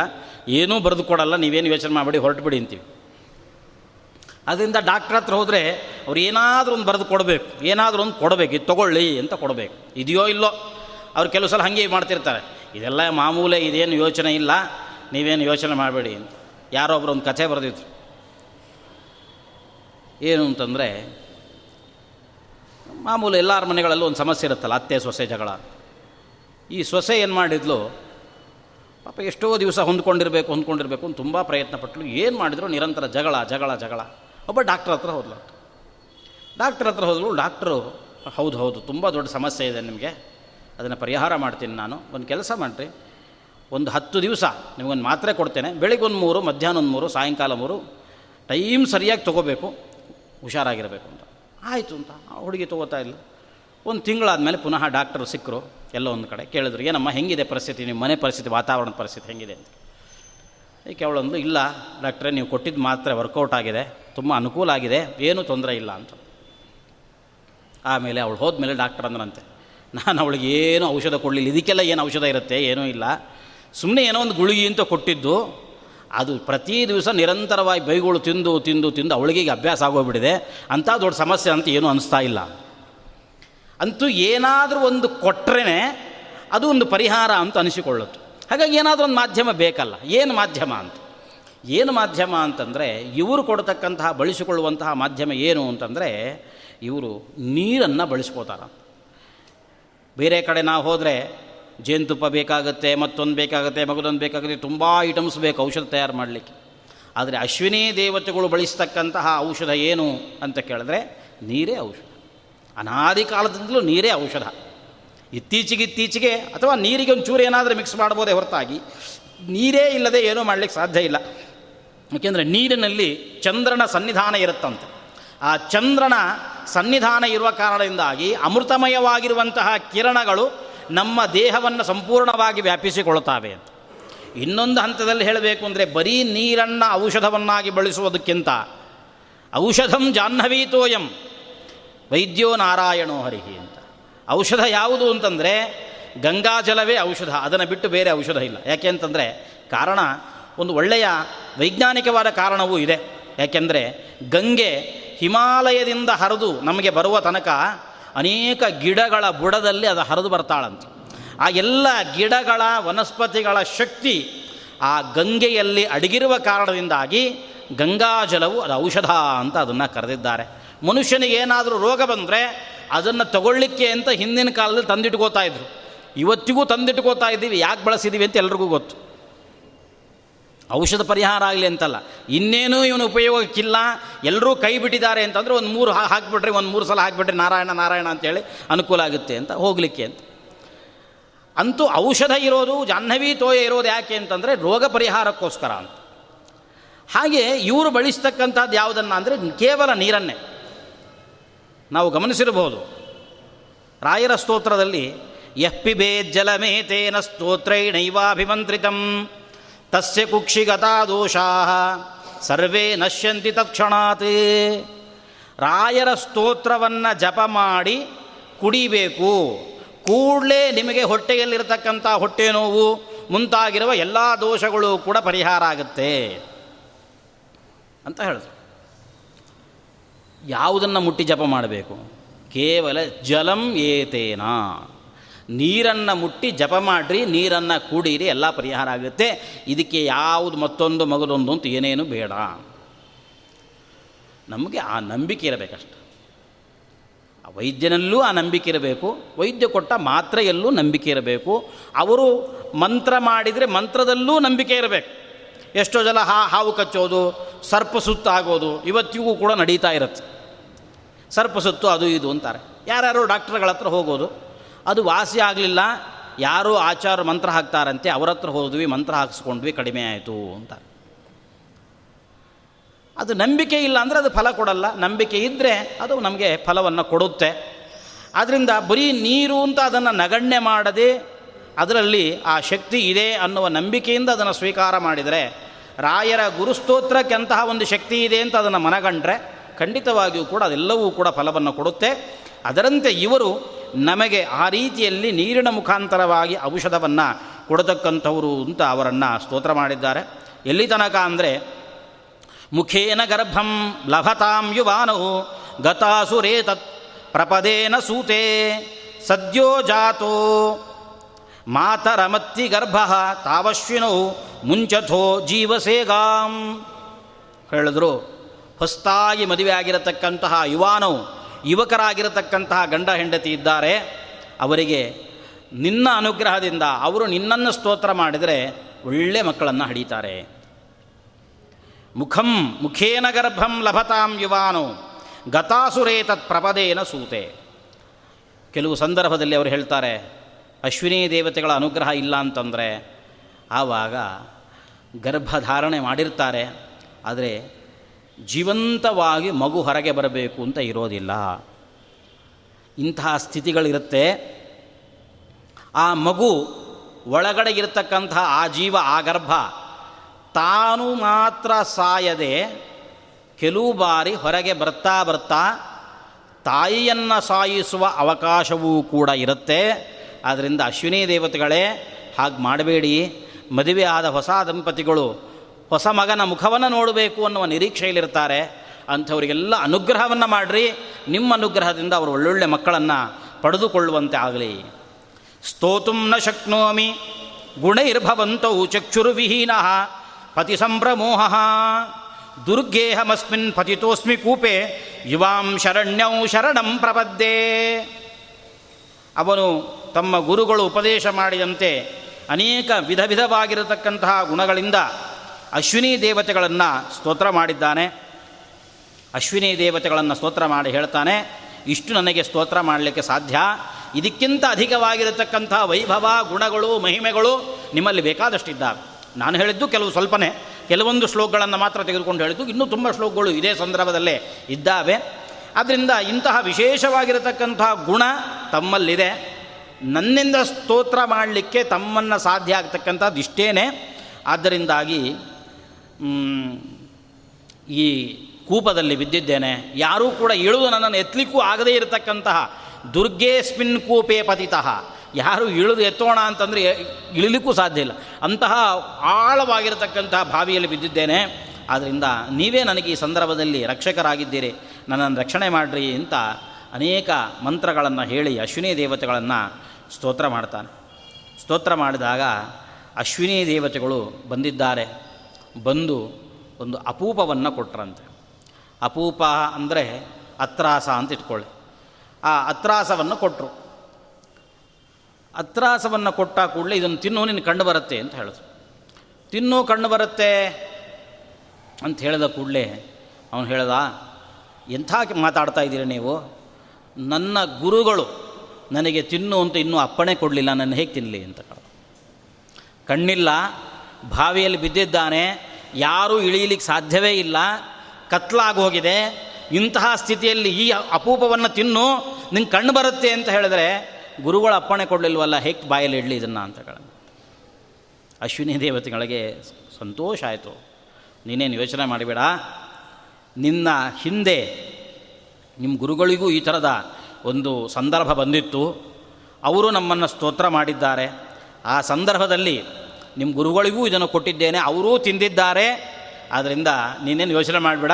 ಏನೂ ಬರೆದು ಕೊಡಲ್ಲ, ನೀವೇನು ಯೋಚನೆ ಮಾಡಬೇಡಿ, ಹೊರಟುಬಿಡಿ ಅಂತೀವಿ. ಅದರಿಂದ ಡಾಕ್ಟ್ರ್ ಹತ್ರ ಹೋದರೆ ಅವ್ರು ಏನಾದರೂ ಒಂದು ಬರೆದು ಕೊಡಬೇಕು, ಏನಾದರೂ ಒಂದು ಕೊಡಬೇಕು, ಇದು ತೊಗೊಳ್ಳಿ ಅಂತ ಕೊಡಬೇಕು. ಇದೆಯೋ ಇಲ್ಲೋ, ಅವ್ರು ಕೆಲವು ಸಲ ಹಾಗೆ ಮಾಡ್ತಿರ್ತಾರೆ. ಇದೆಲ್ಲ ಮಾಮೂಲೆ ಇದೇನು ಯೋಚನೆ ಇಲ್ಲ, ನೀವೇನು ಯೋಚನೆ ಮಾಡಬೇಡಿ ಅಂತ. ಯಾರೋ ಒಬ್ಬರು ಒಂದು ಕಥೆ ಬರೆದಿದ್ರು. ಏನು ಅಂತಂದರೆ, ಮಾಮೂಲು ಎಲ್ಲರ ಮನೆಗಳಲ್ಲೂ ಒಂದು ಸಮಸ್ಯೆ ಇರುತ್ತಲ್ಲ, ಅತ್ತೆ ಸೊಸೆ ಜಗಳ. ಈ ಸೊಸೆ ಏನು ಮಾಡಿದ್ಲು, ಪಾಪ ಎಷ್ಟೋ ದಿವಸ ಹೊಂದ್ಕೊಂಡಿರಬೇಕು ಹೊಂದ್ಕೊಂಡಿರಬೇಕು ಅಂತ ತುಂಬ ಪ್ರಯತ್ನ ಏನು ಮಾಡಿದ್ರು? ನಿರಂತರ ಜಗಳ ಜಗಳ ಜಗಳ. ಒಬ್ಬ ಡಾಕ್ಟ್ರ್ ಹತ್ರ ಹೋದ್ಲು. ಡಾಕ್ಟ್ರ್ ಹತ್ರ ಹೋದಳು ಡಾಕ್ಟ್ರು, ಹೌದು ಹೌದು, ತುಂಬ ದೊಡ್ಡ ಸಮಸ್ಯೆ ಇದೆ ನಿಮಗೆ. ಅದನ್ನು ಪರಿಹಾರ ಮಾಡ್ತೀನಿ ನಾನು. ಒಂದು ಕೆಲಸ ಮಾಡಿರಿ. ಒಂದು ಹತ್ತು ದಿವಸ ನಿಮಗೊಂದು ಮಾತ್ರೆ ಕೊಡ್ತೇನೆ. ಬೆಳಿಗ್ಗೆ ಒಂದು ಮೂರು ಮಧ್ಯಾಹ್ನ ಒಂದು ಮೂರು, ಸಾಯಂಕಾಲ ಮೂರು. ಟೈಮ್ ಸರಿಯಾಗಿ ತೊಗೋಬೇಕು. ಹುಷಾರಾಗಿರಬೇಕು ಅಂತ. ಆಯಿತು ಅಂತ. ಹುಡುಗಿ ತೊಗೋತಾ ಇಲ್ಲ ಒಂದು ತಿಂಗಳಾದಮೇಲೆ ಪುನಃ ಡಾಕ್ಟರ್ ಸಿಕ್ಕರು ಎಲ್ಲೋ ಒಂದು ಕಡೆ. ಕೇಳಿದ್ರು, ಏನಮ್ಮ, ಹೆಂಗಿದೆ ಪರಿಸ್ಥಿತಿ? ನಿಮ್ಮ ಮನೆ ಪರಿಸ್ಥಿತಿ, ವಾತಾವರಣ ಪರಿಸ್ಥಿತಿ ಹೆಂಗಿದೆ? ಅಂತ ಏಕೆ ಅವಳೊಂದು ಇಲ್ಲ, ಡಾಕ್ಟ್ರೇ, ನೀವು ಕೊಟ್ಟಿದ್ದು ಮಾತ್ರ ವರ್ಕೌಟ್ ಆಗಿದೆ, ತುಂಬ ಅನುಕೂಲ ಆಗಿದೆ, ಏನೂ ತೊಂದರೆ ಇಲ್ಲ ಅಂತ. ಆಮೇಲೆ ಅವಳು ಹೋದ್ಮೇಲೆ ಡಾಕ್ಟರ್ ಅಂದ್ರಂತೆ ನಾನು ಅವಳಿಗೆ ಏನು ಔಷಧ ಕೊಡಲಿಲ್ಲ, ಇದಕ್ಕೆಲ್ಲ ಏನು ಔಷಧ ಇರುತ್ತೆ, ಏನೂ ಇಲ್ಲ. ಸುಮ್ಮನೆ ಏನೋ ಒಂದು ಗುಳಿಗೆ ಅಂತ ಕೊಟ್ಟಿದ್ದು, ಅದು ಪ್ರತಿ ದಿವಸ ನಿರಂತರವಾಗಿ ಬೈಗಳು ತಿಂದು ತಿಂದು ತಿಂದು ಅವಳಿಗೆ ಅಭ್ಯಾಸ ಆಗೋಗ್ಬಿಟ್ಟಿದೆ, ಅಂಥ ದೊಡ್ಡ ಸಮಸ್ಯೆ ಅಂತ ಏನೂ ಅನಿಸ್ತಾ ಇಲ್ಲ. ಅಂತೂ ಏನಾದರೂ ಒಂದು ಕೊಟ್ರೇ ಅದು ಒಂದು ಪರಿಹಾರ ಅಂತ ಅನಿಸಿಕೊಳ್ಳುತ್ತೆ. ಹಾಗಾಗಿ ಏನಾದರೂ ಒಂದು ಮಾಧ್ಯಮ ಬೇಕಲ್ಲ. ಏನು ಮಾಧ್ಯಮ ಅಂತ? ಏನು ಮಾಧ್ಯಮ ಅಂತಂದರೆ ಇವರು ಕೊಡ್ತಕ್ಕಂತಹ, ಬಳಸಿಕೊಳ್ಳುವಂತಹ ಮಾಧ್ಯಮ ಏನು ಅಂತಂದರೆ ಇವರು ನೀರನ್ನು ಬಳಸ್ಕೋತಾರ. ಬೇರೆ ಕಡೆ ನಾವು ಹೋದರೆ ಜೇನುತುಪ್ಪ ಬೇಕಾಗುತ್ತೆ, ಮತ್ತೊಂದು ಬೇಕಾಗುತ್ತೆ, ಮಗದೊಂದು ಬೇಕಾಗುತ್ತೆ, ತುಂಬ ಐಟಮ್ಸ್ ಬೇಕು ಔಷಧ ತಯಾರು ಮಾಡಲಿಕ್ಕೆ. ಆದರೆ ಅಶ್ವಿನಿ ದೇವತೆಗಳು ಬಳಸ್ತಕ್ಕಂತಹ ಔಷಧ ಏನು ಅಂತ ಕೇಳಿದ್ರೆ ನೀರೇ ಔಷಧ. ಅನಾದಿ ಕಾಲದಿಂದಲೂ ನೀರೇ ಔಷಧ. ಇತ್ತೀಚೆಗೆ ಇತ್ತೀಚೆಗೆ ಅಥವಾ ನೀರಿಗೆ ಒಂಚೂರು ಚೂರು ಏನಾದರೂ ಮಿಕ್ಸ್ ಮಾಡ್ಬೋದೇ ಹೊರತಾಗಿ, ನೀರೇ ಇಲ್ಲದೆ ಏನೂ ಮಾಡಲಿಕ್ಕೆ ಸಾಧ್ಯ ಇಲ್ಲ. ಏಕೆಂದರೆ ನೀರಿನಲ್ಲಿ ಚಂದ್ರನ ಸನ್ನಿಧಾನ ಇರುತ್ತಂತೆ. ಆ ಚಂದ್ರನ ಸನ್ನಿಧಾನ ಇರುವ ಕಾರಣದಿಂದಾಗಿ ಅಮೃತಮಯವಾಗಿರುವಂತಹ ಕಿರಣಗಳು ನಮ್ಮ ದೇಹವನ್ನು ಸಂಪೂರ್ಣವಾಗಿ ವ್ಯಾಪಿಸಿಕೊಳ್ಳುತ್ತವೆ ಅಂತ. ಇನ್ನೊಂದು ಹಂತದಲ್ಲಿ ಹೇಳಬೇಕು ಅಂದರೆ ಬರೀ ನೀರನ್ನು ಔಷಧವನ್ನಾಗಿ ಬಳಸುವುದಕ್ಕಿಂತ ಔಷಧಂ ಜಾಹ್ನವೀತೋಯಂ ವೈದ್ಯೋ ನಾರಾಯಣೋ ಹರಿಹಿ ಔಷಧ ಯಾವುದು ಅಂತಂದರೆ ಗಂಗಾಜಲವೇ ಔಷಧ, ಅದನ್ನು ಬಿಟ್ಟು ಬೇರೆ ಔಷಧ ಇಲ್ಲ. ಯಾಕೆ ಅಂತಂದರೆ ಕಾರಣ ಒಂದು ಒಳ್ಳೆಯ ವೈಜ್ಞಾನಿಕವಾದ ಕಾರಣವೂ ಇದೆ. ಯಾಕೆಂದರೆ ಗಂಗೆ ಹಿಮಾಲಯದಿಂದ ಹರಿದು ನಮಗೆ ಬರುವ ತನಕ ಅನೇಕ ಗಿಡಗಳ ಬುಡದಲ್ಲಿ ಅದು ಹರಿದು ಬರ್ತಾಳಂತೆ. ಆ ಎಲ್ಲ ಗಿಡಗಳ ವನಸ್ಪತಿಗಳ ಶಕ್ತಿ ಆ ಗಂಗೆಯಲ್ಲಿ ಅಡಗಿರುವ ಕಾರಣದಿಂದಾಗಿ ಗಂಗಾಜಲವು ಅದು ಔಷಧ ಅಂತ ಅದನ್ನು ಕರೆದಿದ್ದಾರೆ. ಮನುಷ್ಯನಿಗೆ ಏನಾದರೂ ರೋಗ ಬಂದರೆ ಅದನ್ನು ತಗೊಳ್ಳಿಕ್ಕೆ ಅಂತ ಹಿಂದಿನ ಕಾಲದಲ್ಲಿ ತಂದಿಟ್ಕೋತಾ ಇದ್ರು. ಇವತ್ತಿಗೂ ತಂದಿಟ್ಕೋತಾ ಇದ್ದೀವಿ, ಯಾಕೆ ಬಳಸಿದ್ದೀವಿ ಅಂತ ಎಲ್ರಿಗೂ ಗೊತ್ತು. ಔಷಧ ಪರಿಹಾರ ಆಗಲಿ ಅಂತಲ್ಲ. ಇನ್ನೇನೂ ಇವನು ಉಪಯೋಗಕ್ಕಿಲ್ಲ. ಎಲ್ಲರೂ ಕೈ ಬಿಟ್ಟಿದ್ದಾರೆ ಅಂತಂದರೆ ಒಂದು ಮೂರು ಹಾಕಿಬಿಟ್ರಿ, ಒಂದು ಮೂರು ಸಲ ಹಾಕಿಬಿಟ್ರೆ ನಾರಾಯಣ ನಾರಾಯಣ ಅಂತೇಳಿ ಅನುಕೂಲ ಆಗುತ್ತೆ ಅಂತ ಹೋಗಲಿಕ್ಕೆ ಅಂತ. ಅಂತೂ ಔಷಧ ಇರೋದು, ಜಾಹ್ನವಿ ತೋಯ ಇರೋದು ಯಾಕೆ ಅಂತಂದರೆ ರೋಗ ಪರಿಹಾರಕ್ಕೋಸ್ಕರ ಅಂತ. ಹಾಗೆ ಇವರು ಬಳಸ್ತಕ್ಕಂಥದ್ದು ಯಾವುದನ್ನು ಅಂದರೆ ಕೇವಲ ನೀರನ್ನೇ. ನಾವು ಗಮನಿಸಿರಬಹುದು. ರಾಯರ ಸ್ತೋತ್ರದಲ್ಲಿ ಯಃ ಜಲಮೇತೇನ ಸ್ತೋತ್ರೈಣೈವಾಭಿಮಂತ್ರಿತಂ, ತಸ್ಯ ಕುಕ್ಷಿಗತಾ ದೋಷಾ ಸರ್ವೇ ನಶ್ಯಂತಿ ತಕ್ಷಣಾತ್ ರಾಯರ ಸ್ತೋತ್ರವನ್ನು ಜಪ ಮಾಡಿ ಕುಡಿಬೇಕು. ಕೂಡಲೇ ನಿಮಗೆ ಹೊಟ್ಟೆಯಲ್ಲಿರತಕ್ಕಂಥ ಹೊಟ್ಟೆ ನೋವು, ಮುಂತಾಗಿರುವ ಎಲ್ಲ ದೋಷಗಳು ಕೂಡ ಪರಿಹಾರ ಆಗುತ್ತೆ. ಅಂತ ಹೇಳಿದ್ರು ಯಾವುದನ್ನು ಮುಟ್ಟಿ ಜಪ ಮಾಡಬೇಕು? ಕೇವಲ ಜಲಂ ಏತೇನ. ನೀರನ್ನು ಮುಟ್ಟಿ ಜಪ ಮಾಡಿರಿ, ನೀರನ್ನು ಕೂಡಿರಿ, ಎಲ್ಲ ಪರಿಹಾರ ಆಗುತ್ತೆ. ಇದಕ್ಕೆ ಯಾವುದು ಮತ್ತೊಂದು ಮಗದೊಂದು ಅಂತ ಏನೇನು ಬೇಡ. ನಮಗೆ ಆ ನಂಬಿಕೆ ಇರಬೇಕಷ್ಟು. ಆ ವೈದ್ಯನಲ್ಲೂ ಆ ನಂಬಿಕೆ ಇರಬೇಕು. ವೈದ್ಯ ಕೊಟ್ಟ ಮಾತ್ರೆಯಲ್ಲೂ ನಂಬಿಕೆ ಇರಬೇಕು. ಅವರು ಮಂತ್ರ ಮಾಡಿದರೆ ಮಂತ್ರದಲ್ಲೂ ನಂಬಿಕೆ ಇರಬೇಕು. ಎಷ್ಟೋ ಜನ ಹಾ ಹಾವು ಕಚ್ಚೋದು, ಸರ್ಪ ಸುತ್ತಾಗೋದು, ಇವತ್ತಿಗೂ ಕೂಡ ನಡೀತಾ ಇರುತ್ತೆ. ಸರ್ಪ ಸುತ್ತು ಅದು ಇದು ಅಂತಾರೆ. ಯಾರ್ಯಾರು ಡಾಕ್ಟರ್ಗಳ ಹತ್ರ ಹೋಗೋದು, ಅದು ವಾಸಿ ಆಗಲಿಲ್ಲ, ಯಾರೋ ಆಚಾರ ಮಂತ್ರ ಹಾಕ್ತಾರಂತೆ, ಅವ್ರ ಹತ್ರ ಹೋದ್ವಿ, ಮಂತ್ರ ಹಾಕಿಸ್ಕೊಂಡ್ವಿ, ಕಡಿಮೆ ಆಯಿತು ಅಂತ ಅದು ನಂಬಿಕೆ ಇಲ್ಲ ಅಂದರೆ ಅದು ಫಲ ಕೊಡಲ್ಲ. ನಂಬಿಕೆ ಇದ್ದರೆ ಅದು ನಮಗೆ ಫಲವನ್ನು ಕೊಡುತ್ತೆ. ಆದ್ದರಿಂದ ಬರೀ ನೀರು ಅಂತ ಅದನ್ನು ನಗಣ್ಯ ಮಾಡದೆ, ಅದರಲ್ಲಿ ಆ ಶಕ್ತಿ ಇದೆ ಅನ್ನುವ ನಂಬಿಕೆಯಿಂದ ಅದನ್ನು ಸ್ವೀಕಾರ ಮಾಡಿದರೆ, ರಾಯರ ಗುರುಸ್ತೋತ್ರಕ್ಕೆ ಅಂತಹ ಒಂದು ಶಕ್ತಿ ಇದೆ ಅಂತ ಅದನ್ನು ಮನಗಂಡ್ರೆ ಖಂಡಿತವಾಗಿಯೂ ಕೂಡ ಅದೆಲ್ಲವೂ ಕೂಡ ಫಲವನ್ನು ಕೊಡುತ್ತೆ. ಅದರಂತೆ ಇವರು ನಮಗೆ ಆ ರೀತಿಯಲ್ಲಿ ನೀರಿನ ಮುಖಾಂತರವಾಗಿ ಔಷಧವನ್ನು ಕೊಡತಕ್ಕಂಥವರು ಅಂತ ಅವರನ್ನು ಸ್ತೋತ್ರ ಮಾಡಿದ್ದಾರೆ. ಎಲ್ಲಿ ತನಕ ಅಂದರೆ, ಮುಖೇನ ಗರ್ಭಂ ಲಭತಾಂ ಯುವಾನೋ ಗತಾಸುರೇ ತತ್ ಪ್ರಪದೇನ ಸೂತೆ ಸದ್ಯೋ ಜಾತೋ ಮಾತರಮತ್ತಿ ಗರ್ಭ ತಾವಶ್ವಿನೋ ಮುಂಚಥೋ ಜೀವಸೇಗಾಂ. ಹೇಳಿದ್ರು. ಹೊಸ್ತಾಗಿ ಮದುವೆ ಆಗಿರತಕ್ಕಂತಹ ಯುವಾನವು ಯುವಕರಾಗಿರತಕ್ಕಂತಹ ಗಂಡ ಹೆಂಡತಿ ಇದ್ದಾರೆ. ಅವರಿಗೆ ನಿನ್ನ ಅನುಗ್ರಹದಿಂದ ಅವರು ನಿನ್ನನ್ನು ಸ್ತೋತ್ರ ಮಾಡಿದರೆ ಒಳ್ಳೆ ಮಕ್ಕಳನ್ನು ಹಡೀತಾರೆ. ಮುಖಂ ಮುಖೇನ ಗರ್ಭಂ ಲಭತಾಂ ಯುವಾನು, ಗತಾಸುರೇ ತತ್ ಪ್ರಪದೇನ ಸೂತೆ. ಕೆಲವು ಸಂದರ್ಭದಲ್ಲಿ ಅವರು ಹೇಳ್ತಾರೆ, ಅಶ್ವಿನಿ ದೇವತೆಗಳ ಅನುಗ್ರಹ ಇಲ್ಲ ಅಂತಂದರೆ ಆವಾಗ ಗರ್ಭಧಾರಣೆ ಮಾಡಿರ್ತಾರೆ, ಆದರೆ ಜೀವಂತವಾಗಿ ಮಗು ಹೊರಗೆ ಬರಬೇಕು ಅಂತ ಇರೋದಿಲ್ಲ. ಇಂತಹ ಸ್ಥಿತಿಗಳಿರುತ್ತೆ. ಆ ಮಗು ಒಳಗಡೆ ಇರತಕ್ಕಂತಹ ಆ ಜೀವ, ಆ ಗರ್ಭ ತಾನು ಮಾತ್ರ ಸಾಯದೆ ಕೆಲವು ಬಾರಿ ಹೊರಗೆ ಬರ್ತಾ ಬರ್ತಾ ತಾಯಿಯನ್ನು ಸಾಯಿಸುವ ಅವಕಾಶವೂ ಕೂಡ ಇರುತ್ತೆ. ಆದ್ದರಿಂದ ಅಶ್ವಿನಿ ದೇವತೆಗಳೇ, ಹಾಗೆ ಮಾಡಬೇಡಿ. ಮದುವೆ ಆದ ಹೊಸ ದಂಪತಿಗಳು ಹೊಸ ಮಗನ ಮುಖವನ್ನು ನೋಡಬೇಕು ಅನ್ನುವ ನಿರೀಕ್ಷೆಯಲ್ಲಿರ್ತಾರೆ. ಅಂಥವರಿಗೆಲ್ಲ ಅನುಗ್ರಹವನ್ನು ಮಾಡಿರಿ. ನಿಮ್ಮ ಅನುಗ್ರಹದಿಂದ ಅವರು ಒಳ್ಳೊಳ್ಳೆ ಮಕ್ಕಳನ್ನು ಪಡೆದುಕೊಳ್ಳುವಂತೆ ಆಗಲಿ. ಸ್ತೋತುಂ ನ ಶಕ್ನೋಮಿ ಗುಣೈರ್ಭವಂತೌ ಚಕ್ಷುರ್ವಿಹೀನ ಪತಿ ಸಂಭ್ರಮೋಹ ದುರ್ಗೇಹಮಸ್ಮಿನ್ ಪತಿತೋಸ್ಮಿ ಕೂಪೆ ಯುವಾಂ ಶರಣ್ಯೌ ಶರಣಂ ಪ್ರಪದ್ದೇ ಅವನು ತಮ್ಮ ಗುರುಗಳು ಉಪದೇಶ ಮಾಡಿದಂತೆ ಅನೇಕ ವಿಧ ವಿಧವಾಗಿರತಕ್ಕಂತಹ ಗುಣಗಳಿಂದ ಅಶ್ವಿನಿ ದೇವತೆಗಳನ್ನು ಸ್ತೋತ್ರ ಮಾಡಿದ್ದಾನೆ. ಅಶ್ವಿನಿ ದೇವತೆಗಳನ್ನು ಸ್ತೋತ್ರ ಮಾಡಿ ಹೇಳ್ತಾನೆ, ಇಷ್ಟು ನನಗೆ ಸ್ತೋತ್ರ ಮಾಡಲಿಕ್ಕೆ ಸಾಧ್ಯ. ಇದಕ್ಕಿಂತ ಅಧಿಕವಾಗಿರತಕ್ಕಂಥ ವೈಭವ, ಗುಣಗಳು, ಮಹಿಮೆಗಳು ನಿಮ್ಮಲ್ಲಿ ಬೇಕಾದಷ್ಟಿದ್ದಾವೆ. ನಾನು ಹೇಳಿದ್ದು ಕೆಲವು ಸ್ವಲ್ಪನೇ, ಕೆಲವೊಂದು ಶ್ಲೋಕಗಳನ್ನು ಮಾತ್ರ ತೆಗೆದುಕೊಂಡು ಹೇಳಿದ್ದು, ಇನ್ನೂ ತುಂಬ ಶ್ಲೋಕಗಳು ಇದೇ ಸಂದರ್ಭದಲ್ಲೇ ಇದ್ದಾವೆ. ಆದ್ದರಿಂದ ಇಂತಹ ವಿಶೇಷವಾಗಿರತಕ್ಕಂಥ ಗುಣ ತಮ್ಮಲ್ಲಿದೆ. ನನ್ನಿಂದ ಸ್ತೋತ್ರ ಮಾಡಲಿಕ್ಕೆ ತಮ್ಮನ್ನು ಸಾಧ್ಯ ಆಗ್ತಕ್ಕಂಥದ್ದು ಇಷ್ಟೇನೆ. ಆದ್ದರಿಂದಾಗಿ ಈ ಕೂಪದಲ್ಲಿ ಬಿದ್ದಿದ್ದೇನೆ. ಯಾರೂ ಕೂಡ ಇಳಿದು ನನ್ನನ್ನು ಎತ್ತಲಿಕ್ಕೂ ಆಗದೇ ಇರತಕ್ಕಂತಹ ದುರ್ಗೇಸ್ಮಿನ್ ಕೂಪೇ ಪತಿತಃ. ಯಾರು ಇಳಿದು ಎತ್ತೋಣ ಅಂತಂದರೆ ಇಳಿಲಿಕ್ಕೂ ಸಾಧ್ಯ ಇಲ್ಲ. ಅಂತಹ ಆಳವಾಗಿರತಕ್ಕಂತಹ ಬಾವಿಯಲ್ಲಿ ಬಿದ್ದಿದ್ದೇನೆ. ಆದ್ದರಿಂದ ನೀವೇ ನನಗೆ ಈ ಸಂದರ್ಭದಲ್ಲಿ ರಕ್ಷಕರಾಗಿದ್ದೀರಿ. ನನ್ನನ್ನು ರಕ್ಷಣೆ ಮಾಡಿರಿ ಅಂತ ಅನೇಕ ಮಂತ್ರಗಳನ್ನು ಹೇಳಿ ಅಶ್ವಿನಿ ದೇವತೆಗಳನ್ನು ಸ್ತೋತ್ರ ಮಾಡ್ತಾನೆ. ಸ್ತೋತ್ರ ಮಾಡಿದಾಗ ಅಶ್ವಿನಿ ದೇವತೆಗಳು ಬಂದಿದ್ದಾರೆ. ಬಂದು ಒಂದು ಅಪೂಪವನ್ನು ಕೊಟ್ರಂತೆ. ಅಪೂಪ ಅಂದರೆ ಅತ್ರಾಸ ಅಂತ ಇಟ್ಕೊಳ್ಳಿ. ಆ ಅತ್ರಾಸವನ್ನು ಕೊಟ್ಟರು ಅತ್ರಾಸವನ್ನು ಕೊಟ್ಟ ಕೂಡಲೇ ಇದನ್ನು ತಿನ್ನು ನಿನ್ನ ಕಂಡು ಬರುತ್ತೆ ಅಂತ ಹೇಳಿದ್ರು. ತಿನ್ನು, ಕಂಡು ಬರುತ್ತೆ ಅಂತ ಹೇಳಿದ ಕೂಡಲೇ ಅವನು ಹೇಳ್ದ, ಎಂಥ ಮಾತಾಡ್ತಾ ಇದ್ದೀರಿ ನೀವು? ನನ್ನ ಗುರುಗಳು ನನಗೆ ತಿನ್ನು ಅಂತ ಇನ್ನೂ ಅಪ್ಪಣೆ ಕೊಡಲಿಲ್ಲ, ನನ್ನ ಹೇಗೆ ತಿನ್ನಲಿ ಅಂತ ಕಣ್ಣಿಲ್ಲ ಬಾವಿಯಲ್ಲಿ ಬಿದ್ದಿದ್ದಾನೆ, ಯಾರೂ ಇಳಿಯಲಿಕ್ಕೆ ಸಾಧ್ಯವೇ ಇಲ್ಲ ಕತ್ಲಾಗೋಗಿದೆ ಇಂತಹ ಸ್ಥಿತಿಯಲ್ಲಿ ಈ ಅಪೂಪವನ್ನು ತಿನ್ನು, ನಿಂಗೆ ಕಣ್ಣು ಬರುತ್ತೆ ಅಂತ ಹೇಳಿದ್ರೆ, ಗುರುಗಳ ಅಪ್ಪಣೆ ಕೊಡಲಿಲ್ವಲ್ಲ, ಹೇಗೆ ಬಾಯಲ್ಲಿ ಇಡಲಿ ಇದನ್ನು ಅಂತ ಹೇಳ ಅಶ್ವಿನಿ ದೇವತೆಗಳಿಗೆ ಸಂತೋಷ ಆಯಿತು. ನೀನೇನು ಯೋಚನೆ ಮಾಡಿಬೇಡ. ನಿನ್ನ ಹಿಂದೆ ನಿಮ್ಮ ಗುರುಗಳಿಗೂ ಈ ಥರದ ಒಂದು ಸಂದರ್ಭ ಬಂದಿತ್ತು. ಅವರು ನಮ್ಮನ್ನು ಸ್ತೋತ್ರ ಮಾಡಿದ್ದಾರೆ. ಆ ಸಂದರ್ಭದಲ್ಲಿ ನಿಮ್ಮ ಗುರುಗಳಿಗೂ ಇದನ್ನು ಕೊಟ್ಟಿದ್ದೇನೆ, ಅವರೂ ತಿಂದಿದ್ದಾರೆ. ಆದ್ದರಿಂದ ನೀನೇನು ಯೋಚನೆ ಮಾಡಿಬಿಡ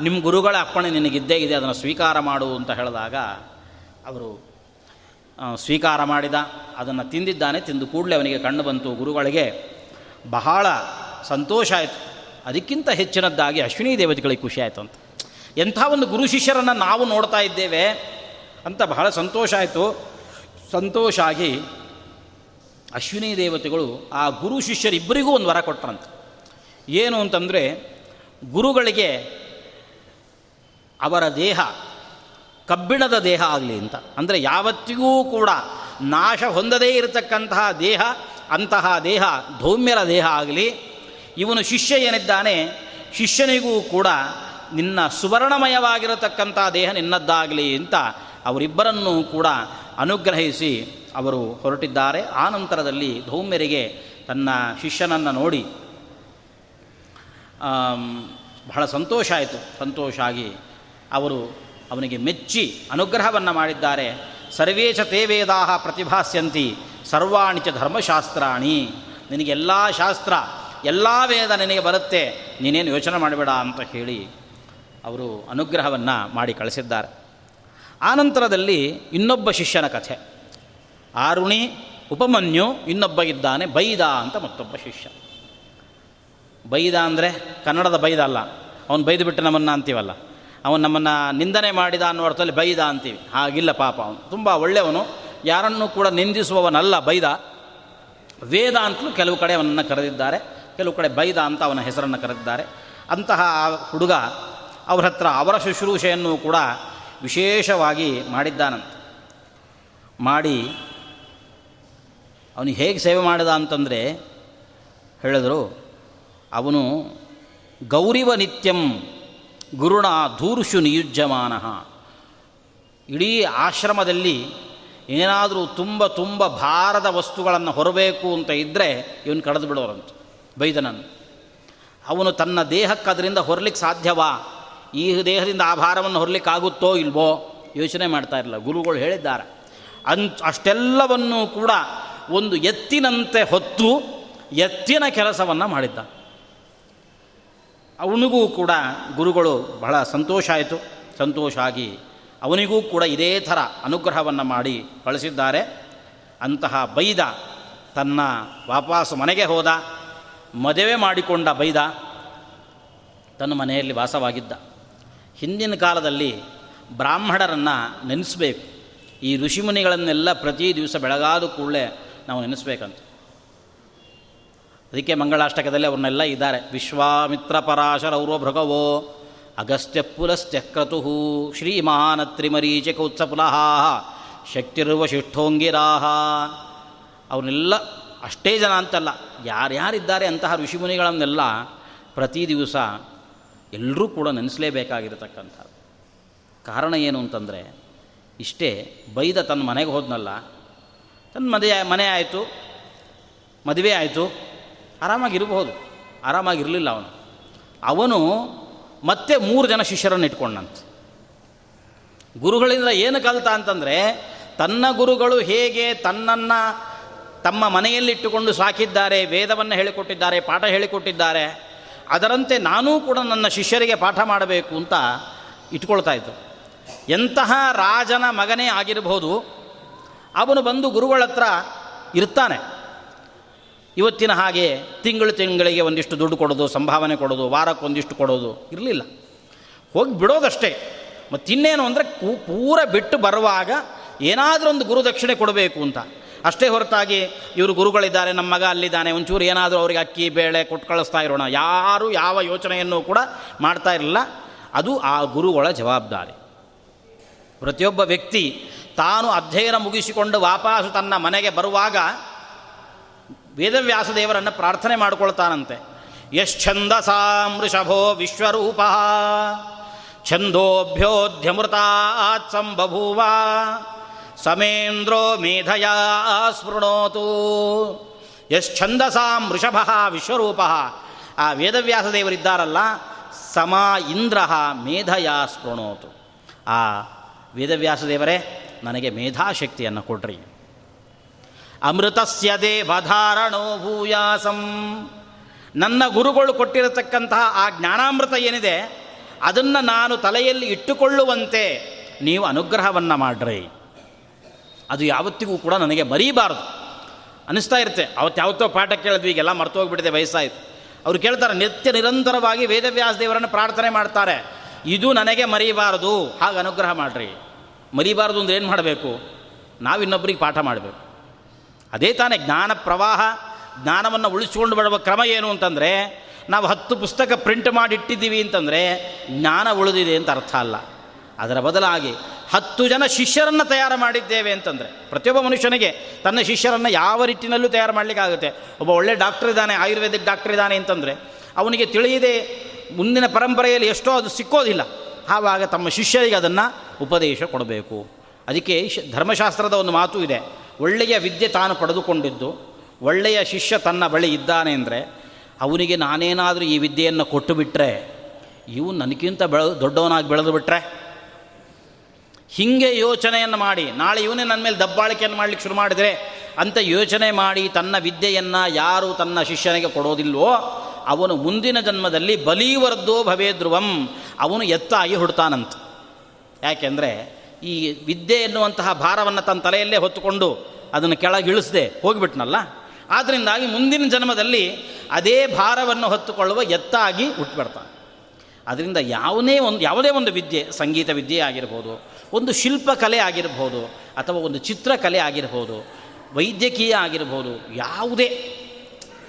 ನಿಮ್ಮ ಗುರುಗಳ ಅಪ್ಪಣೆ ನಿನಗಿದ್ದೇ ಇದೆ, ಅದನ್ನು ಸ್ವೀಕಾರ ಮಾಡು ಅಂತ ಹೇಳಿದಾಗ ಅವರು ಸ್ವೀಕಾರ ಮಾಡಿದ, ಅದನ್ನು ತಿಂದಿದ್ದಾನೆ, ತಿಂದು ಕೂಡಲೇ ಅವನಿಗೆ ಕಣ್ಣು ಬಂತು, ಗುರುಗಳಿಗೆ ಬಹಳ ಸಂತೋಷ ಆಯಿತು. ಅದಕ್ಕಿಂತ ಹೆಚ್ಚಿನದ್ದಾಗಿ ಅಶ್ವಿನಿ ದೇವತೆಗಳಿಗೆ ಖುಷಿ ಆಯಿತು ಅಂತ. ಎಂಥ ಒಂದು ಗುರು ಶಿಷ್ಯರನ್ನು ನಾವು ನೋಡ್ತಾ ಇದ್ದೇವೆ ಅಂತ ಬಹಳ ಸಂತೋಷ ಆಯಿತು. ಸಂತೋಷ ಆಗಿ ಅಶ್ವಿನಿ ದೇವತೆಗಳು ಆ ಗುರು ಶಿಷ್ಯರಿಬ್ಬರಿಗೂ ಒಂದು ವರ ಕೊಟ್ಟರಂತೆ ಏನು ಅಂತಂದರೆ, ಗುರುಗಳಿಗೆ ಅವರ ದೇಹ, ಕಬ್ಬಿಣದ ದೇಹ ಆಗಲಿ ಅಂತ. ಅಂದರೆ ಯಾವತ್ತಿಗೂ ಕೂಡ ನಾಶ ಹೊಂದದೇ ಇರತಕ್ಕಂತಹ ದೇಹ, ಅಂತಹ ದೇಹ, ಧೌಮ್ಯರ ದೇಹ ಆಗಲಿ, ಇವನು ಶಿಷ್ಯ ಏನಿದ್ದಾನೆ, ಶಿಷ್ಯನಿಗೂ ಕೂಡ ನಿನ್ನ ಸುವರ್ಣಮಯವಾಗಿರತಕ್ಕಂಥ ದೇಹ ನಿನ್ನದ್ದಾಗಲಿ ಅಂತ ಅವರಿಬ್ಬರನ್ನೂ ಕೂಡ ಅನುಗ್ರಹಿಸಿ ಅವರು ಹೊರಟಿದ್ದಾರೆ. ಆ ನಂತರದಲ್ಲಿ ಧೌಮ್ಯರಿಗೆ ತನ್ನ ಶಿಷ್ಯನನ್ನು ನೋಡಿ ಬಹಳ ಸಂತೋಷ ಆಯಿತು. ಸಂತೋಷ ಆಗಿ ಅವರು ಅವನಿಗೆ ಮೆಚ್ಚಿ ಅನುಗ್ರಹವನ್ನು ಮಾಡಿದ್ದಾರೆ. ಸರ್ವೇಶ ತೇ ವೇದಾ ಪ್ರತಿಭಾಸ್ಯಂತಿ, ಸರ್ವಾಣಿ ಚ ಧರ್ಮಶಾಸ್ತ್ರಾಣಿ. ನಿನಗೆಲ್ಲ ಶಾಸ್ತ್ರ, ಎಲ್ಲ ವೇದ ನಿನಗೆ ಬರುತ್ತೆ. ನೀನೇನು ಯೋಚನೆ ಮಾಡಬೇಡ ಅಂತ ಹೇಳಿ ಅವರು ಅನುಗ್ರಹವನ್ನು ಮಾಡಿ ಕಳಿಸಿದ್ದಾರೆ. ಆನಂತರದಲ್ಲಿ ಇನ್ನೊಬ್ಬ ಶಿಷ್ಯನ ಕಥೆ. ಆರುಣಿ ಉಪಮನ್ಯು ಇನ್ನೊಬ್ಬ ಇದ್ದಾನೆ, ಬೈದ ಅಂತ ಮತ್ತೊಬ್ಬ ಶಿಷ್ಯ. ಬೈದ ಅಂದರೆ ಕನ್ನಡದ ಬೈದ ಅಲ್ಲ. ಅವನು ಬೈದು ಬಿಟ್ಟು ನಮ್ಮನ್ನು ಅಂತೀವಲ್ಲ. ಅವನು ನಮ್ಮನ್ನು ನಿಂದನೆ ಮಾಡಿದ ಅನ್ನೋ ಅರ್ಥದಲ್ಲಿ ಬೈದ ಅಂತೀವಿ. ಹಾಗಿಲ್ಲ ಪಾಪ ಅವನು. ತುಂಬ ಒಳ್ಳೆಯವನು. ಯಾರನ್ನೂ ಕೂಡ ನಿಂದಿಸುವವನಲ್ಲ ಬೈದ. ವೇದ ಅಂತಲೂ ಕೆಲವು ಕಡೆ ಅವನನ್ನು ಕರೆದಿದ್ದಾರೆ. ಕೆಲವು ಕಡೆ ಬೈದ ಅಂತ ಅವನ ಹೆಸರನ್ನು ಕರೆದಿದ್ದಾರೆ. ಅಂತಹ ಹುಡುಗ ಅವರ ಹತ್ರ ಅವರ ಶುಶ್ರೂಷೆಯನ್ನು ಕೂಡ ವಿಶೇಷವಾಗಿ ಮಾಡಿದ್ದಾನಂತೆ. ಮಾಡಿ ಅವನಿಗೆ ಹೇಗೆ ಸೇವೆ ಮಾಡಿದ ಅಂತಂದರೆ ಹೇಳಿದರು, ಅವನು ಗೌರಿವ ನಿತ್ಯಂ ಗುರುಣ ಧೂರುಷು ನಿಯುಜ್ಯಮಾನ. ಇಡೀ ಆಶ್ರಮದಲ್ಲಿ ಏನಾದರೂ ತುಂಬ ತುಂಬ ಭಾರದ ವಸ್ತುಗಳನ್ನು ಹೊರಬೇಕು ಅಂತ ಇದ್ದರೆ ಇವನು ಕಡಿದು ಬಿಡೋರಂತ, ಬೈದನನ್ನು. ಅವನು ತನ್ನ ದೇಹಕ್ಕೆ ಅದರಿಂದ ಹೊರಲಿಕ್ಕೆ ಸಾಧ್ಯವಾ? ಈ ದೇಹದಿಂದ ಆ ಭಾರವನ್ನು ಹೊರಲಿಕ್ಕಾಗುತ್ತೋ ಇಲ್ವೋ? ಯೋಚನೆ ಮಾಡ್ತಾ ಇರಲಿಲ್ಲ. ಗುರುಗಳು ಹೇಳಿದ್ದಾರೆ. ಅನ್ ಅಷ್ಟೆಲ್ಲವನ್ನೂ ಕೂಡ ಒಂದು ಎತ್ತಿನಂತೆ ಹೊತ್ತು ಎತ್ತಿನ ಕೆಲಸವನ್ನು ಮಾಡಿದ್ದ. ಅವನಿಗೂ ಕೂಡ ಗುರುಗಳು ಬಹಳ ಸಂತೋಷ ಆಯಿತು. ಸಂತೋಷ ಆಗಿ ಅವನಿಗೂ ಕೂಡ ಇದೇ ಥರ ಅನುಗ್ರಹವನ್ನು ಮಾಡಿ ಕಳಿಸಿದ್ದಾರೆ. ಅಂತಹ ಬೈದ ತನ್ನ ವಾಪಸ್ ಮನೆಗೆ ಹೋದ. ಮದುವೆ ಮಾಡಿಕೊಂಡ ಬೈದ ತನ್ನ ಮನೆಯಲ್ಲಿ ವಾಸವಾಗಿದ್ದ. ಹಿಂದಿನ ಕಾಲದಲ್ಲಿ ಬ್ರಾಹ್ಮಣರನ್ನು ನೆನೆಸಬೇಕು. ಈ ಋಷಿಮುನಿಗಳನ್ನೆಲ್ಲ ಪ್ರತಿ ದಿವಸ ಬೆಳಗಾದ ಕೂಡಲೇ ನಾವು ನೆನೆಸ್ಬೇಕಂತ. ಅದಕ್ಕೆ ಮಂಗಳಾಷ್ಟಕದಲ್ಲಿ ಅವ್ರನ್ನೆಲ್ಲ ಇದ್ದಾರೆ. ವಿಶ್ವಾಮಿತ್ರ ಪರಾಶರೌರ್ವ ಭೃಗವೋ ಅಗಸ್ತ್ಯ ಪುಲಸ್ತ್ಯ ತ್ರಿಮರೀಚಕ ಉತ್ಸಪುಲಹಾಹ ಶಕ್ತಿರುವ ಶಿಷ್ಠೋಂಗಿರಾಹಾ. ಅವನ್ನೆಲ್ಲ ಅಷ್ಟೇ ಜನ ಅಂತಲ್ಲ. ಯಾರ್ಯಾರಿದ್ದಾರೆ ಅಂತಹ ಋಷಿಮುನಿಗಳನ್ನೆಲ್ಲ ಪ್ರತಿ ದಿವಸ ಎಲ್ಲರೂ ಕೂಡ ನೆನೆಸಲೇಬೇಕಾಗಿರತಕ್ಕಂಥದ್ದು. ಕಾರಣ ಏನು ಅಂತಂದರೆ, ಇಷ್ಟೇ ಬೈದ ತನ್ನ ಮನೆಗೆ ಹೋದ್ನಲ್ಲ ತನ್ನ ಮದುವೆ ಮನೆ ಆಯಿತು, ಮದುವೆ ಆಯಿತು ಆರಾಮಾಗಿರಬಹುದು ಆರಾಮಾಗಿರಲಿಲ್ಲ ಅವನು. ಅವನು ಮತ್ತೆ ಮೂರು ಜನ ಶಿಷ್ಯರನ್ನು ಇಟ್ಕೊಂಡಂತ. ಗುರುಗಳಿಂದ ಏನು ಕಲಿತ ಅಂತಂದರೆ, ತನ್ನ ಗುರುಗಳು ಹೇಗೆ ತನ್ನನ್ನು ತಮ್ಮ ಮನೆಯಲ್ಲಿಟ್ಟುಕೊಂಡು ಸಾಕಿದ್ದಾರೆ, ವೇದವನ್ನು ಹೇಳಿಕೊಟ್ಟಿದ್ದಾರೆ, ಪಾಠ ಹೇಳಿಕೊಟ್ಟಿದ್ದಾರೆ, ಅದರಂತೆ ನಾನೂ ಕೂಡ ನನ್ನ ಶಿಷ್ಯರಿಗೆ ಪಾಠ ಮಾಡಬೇಕು ಅಂತ ಇಟ್ಕೊಳ್ತಾ ಇತ್ತು ಎಂತಹ ರಾಜನ ಮಗನೇ ಆಗಿರಬಹುದು ಅವನು ಬಂದು ಗುರುಗಳ ಹತ್ರ ಇರ್ತಾನೆ. ಇವತ್ತಿನ ಹಾಗೆ ತಿಂಗಳು ತಿಂಗಳಿಗೆ ಒಂದಿಷ್ಟು ದುಡ್ಡು ಕೊಡೋದು, ಸಂಭಾವನೆ ಕೊಡೋದು, ವಾರಕ್ಕೆ ಒಂದಿಷ್ಟು ಕೊಡೋದು ಇರಲಿಲ್ಲ. ಹೋಗಿ ಬಿಡೋದಷ್ಟೇ. ಮತ್ತಿನ್ನೇನು ಅಂದರೆ ಪೂರ ಬಿಟ್ಟು ಬರುವಾಗ ಏನಾದರೂ ಒಂದು ಗುರು ದಕ್ಷಿಣೆ ಕೊಡಬೇಕು ಅಂತ. ಅಷ್ಟೇ ಹೊರತಾಗಿ ಇವರು ಗುರುಗಳಿದ್ದಾರೆ, ನಮ್ಮ ಮಗ ಅಲ್ಲಿದ್ದಾನೆ, ಒಂಚೂರು ಏನಾದರೂ ಅವರಿಗೆ ಅಕ್ಕಿ, ಬೇಳೆ ಕೊಟ್ಟು ಕಳಿಸ್ತಾ ಇರೋಣ. ಯಾರು ಯಾವ ಯೋಚನೆಯನ್ನು ಕೂಡ ಮಾಡ್ತಾ ಇರಲಿಲ್ಲ. ಅದು ಆ ಗುರುಗಳ ಜವಾಬ್ದಾರಿ. ಪ್ರತಿಯೊಬ್ಬ ವ್ಯಕ್ತಿ ತಾನು ಅಧ್ಯಯನ ಮುಗಿಸಿಕೊಂಡು ವಾಪಾಸು ತನ್ನ ಮನೆಗೆ ಬರುವಾಗ ವೇದವ್ಯಾಸ ದೇವರನ್ನು ಪ್ರಾರ್ಥನೆ ಮಾಡಿಕೊಳ್ತಾನಂತೆ. ಯಶ್ಚಂದಸಾಮೃಷಭೋ ವಿಶ್ವರೂಪ ಛಂದೋಭ್ಯೋಧ್ಯಮೃತಾತ್ ಸಂಬಭೂವ, ಸಮೇಂದ್ರೋ ಮೇಧಯಾ ಸ್ಮೃಣೋತು. ಯಶ್ಚಂದಸಾಂ ವೃಷಭ ವಿಶ್ವರೂಪ, ಆ ವೇದವ್ಯಾಸ ದೇವರಿದ್ದಾರಲ್ಲ ಸಮ ಇಂದ್ರ ಮೇಧಯಾ ಸ್ಪೃಣೋತು ಆ ವೇದವ್ಯಾಸ ದೇವರೇ ನನಗೆ ಮೇಧಾಶಕ್ತಿಯನ್ನು ಕೊಡ್ರಿ. ಅಮೃತಸ್ಯ ದೇವಧಾರಣೋ ಭೂಯಾಸಂ. ನನ್ನ ಗುರುಗಳು ಕೊಟ್ಟಿರತಕ್ಕಂತಹ ಆ ಜ್ಞಾನಾಮೃತ ಏನಿದೆ, ಅದನ್ನು ನಾನು ತಲೆಯಲ್ಲಿ ಇಟ್ಟುಕೊಳ್ಳುವಂತೆ ನೀವು ಅನುಗ್ರಹವನ್ನು ಮಾಡ್ರಿ. ಅದು ಯಾವತ್ತಿಗೂ ಕೂಡ ನನಗೆ ಮರೀಬಾರ್ದು. ಅನಿಸ್ತಾ ಇರುತ್ತೆ. ಅವತ್ತು ಯಾವತ್ತೋ ಪಾಠ ಕೇಳಿದ್ವಿ, ಈಗೆಲ್ಲ ಮರ್ತೋಗ್ಬಿಟ್ಟಿದೆ ವಯಸ್ಸಾಯಿತು. ಅವ್ರು ಕೇಳ್ತಾರೆ, ನಿತ್ಯ ನಿರಂತರವಾಗಿ ವೇದವ್ಯಾಸ ದೇವರನ್ನು ಪ್ರಾರ್ಥನೆ ಮಾಡ್ತಾರೆ. ಇದು ನನಗೆ ಮರೀಬಾರದು. ಹಾಗೆ ಅನುಗ್ರಹ ಮಾಡಿರಿ. ಮರಿಬಾರ್ದು ಅಂದ್ರೆ ಏನು ಮಾಡಬೇಕು? ನಾವು ಇನ್ನೊಬ್ಬರಿಗೆ ಪಾಠ ಮಾಡಬೇಕು. ಅದೇ ತಾನೇ ಜ್ಞಾನ ಪ್ರವಾಹ, ಜ್ಞಾನವನ್ನು ಉಳಿಸ್ಕೊಂಡು ಬರುವ ಕ್ರಮ ಏನು ಅಂತಂದರೆ, ನಾವು ಹತ್ತು ಪುಸ್ತಕ ಪ್ರಿಂಟ್ ಮಾಡಿಟ್ಟಿದ್ದೀವಿ ಅಂತಂದರೆ, ಜ್ಞಾನ ಉಳಿದಿದೆ ಅಂತ ಅರ್ಥ ಅಲ್ಲ. ಅದರ ಬದಲಾಗಿ ಹತ್ತು ಜನ ಶಿಷ್ಯರನ್ನು ತಯಾರು ಮಾಡಿದ್ದೇವೆ ಅಂತಂದರೆ, ಪ್ರತಿಯೊಬ್ಬ ಮನುಷ್ಯನಿಗೆ ತನ್ನ ಶಿಷ್ಯರನ್ನು ಯಾವ ರೀತಿಯಲ್ಲೂ ತಯಾರು ಮಾಡಲಿಕ್ಕಾಗುತ್ತೆ. ಒಬ್ಬ ಒಳ್ಳೆ ಡಾಕ್ಟರ್ ಇದ್ದಾನೆ, ಆಯುರ್ವೇದಿಕ್ ಡಾಕ್ಟರ್ ಇದ್ದಾನೆ ಅಂತಂದರೆ, ಅವನಿಗೆ ತಿಳಿಯದೆ ಮುಂದಿನ ಪರಂಪರೆಯಲ್ಲಿ ಎಷ್ಟೋ ಅದು ಸಿಕ್ಕೋದಿಲ್ಲ. ಆವಾಗ ತಮ್ಮ ಶಿಷ್ಯರಿಗೆ ಅದನ್ನು ಉಪದೇಶ ಕೊಡಬೇಕು. ಅದಕ್ಕೆ ಧರ್ಮಶಾಸ್ತ್ರದ ಒಂದು ಮಾತು ಇದೆ. ಒಳ್ಳೆಯ ವಿದ್ಯೆ ತಾನು ಪಡೆದುಕೊಂಡಿದ್ದು, ಒಳ್ಳೆಯ ಶಿಷ್ಯ ತನ್ನ ಬಳಿ ಇದ್ದಾನೆ ಅಂದರೆ, ಅವನಿಗೆ ನಾನೇನಾದರೂ ಈ ವಿದ್ಯೆಯನ್ನು ಕೊಟ್ಟು ಬಿಟ್ಟರೆ ಇವು ನನಗಿಂತ ಬೆಳ, ದೊಡ್ಡವನಾಗಿ ಬೆಳೆದು ಬಿಟ್ಟರೆ ಹೀಗೆ ಯೋಚನೆಯನ್ನು ಮಾಡಿ, ನಾಳೆ ಇವನೇ ನನ್ನ ಮೇಲೆ ದಬ್ಬಾಳಿಕೆಯನ್ನು ಮಾಡಲಿಕ್ಕೆ ಶುರು ಮಾಡಿದರೆ, ಅಂತ ಯೋಚನೆ ಮಾಡಿ ತನ್ನ ವಿದ್ಯೆಯನ್ನು ಯಾರು ತನ್ನ ಶಿಷ್ಯನಿಗೆ ಕೊಡೋದಿಲ್ವೋ, ಅವನು ಮುಂದಿನ ಜನ್ಮದಲ್ಲಿ ಬಲೀವರ್ಧೋ ಭವೇ ಧ್ರುವಂ ಅವನು ಎತ್ತಾಗಿ ಹುಡ್ತಾನಂತ. ಯಾಕೆಂದರೆ ಈ ವಿದ್ಯೆ ಎನ್ನುವಂತಹ ಭಾರವನ್ನು ತನ್ನ ತಲೆಯಲ್ಲೇ ಹೊತ್ತುಕೊಂಡು ಅದನ್ನು ಕೆಳಗಿಳಿಸದೆ ಹೋಗಿಬಿಟ್ನಲ್ಲ? ಆದ್ದರಿಂದಾಗಿ ಮುಂದಿನ ಜನ್ಮದಲ್ಲಿ ಅದೇ ಭಾರವನ್ನು ಹೊತ್ತುಕೊಳ್ಳುವ ಎತ್ತಾಗಿ ಹುಟ್ಟುಬಿಡ್ತಾನೆ ಅದರಿಂದ ಯಾವುದೇ ಒಂದು ಯಾವುದೇ ಒಂದು ವಿದ್ಯೆ, ಸಂಗೀತ ವಿದ್ಯೆ ಆಗಿರ್ಬೋದು, ಒಂದು ಶಿಲ್ಪಕಲೆ ಆಗಿರ್ಬೋದು, ಅಥವಾ ಒಂದು ಚಿತ್ರಕಲೆ ಆಗಿರ್ಬೋದು, ವೈದ್ಯಕೀಯ ಆಗಿರ್ಬೋದು, ಯಾವುದೇ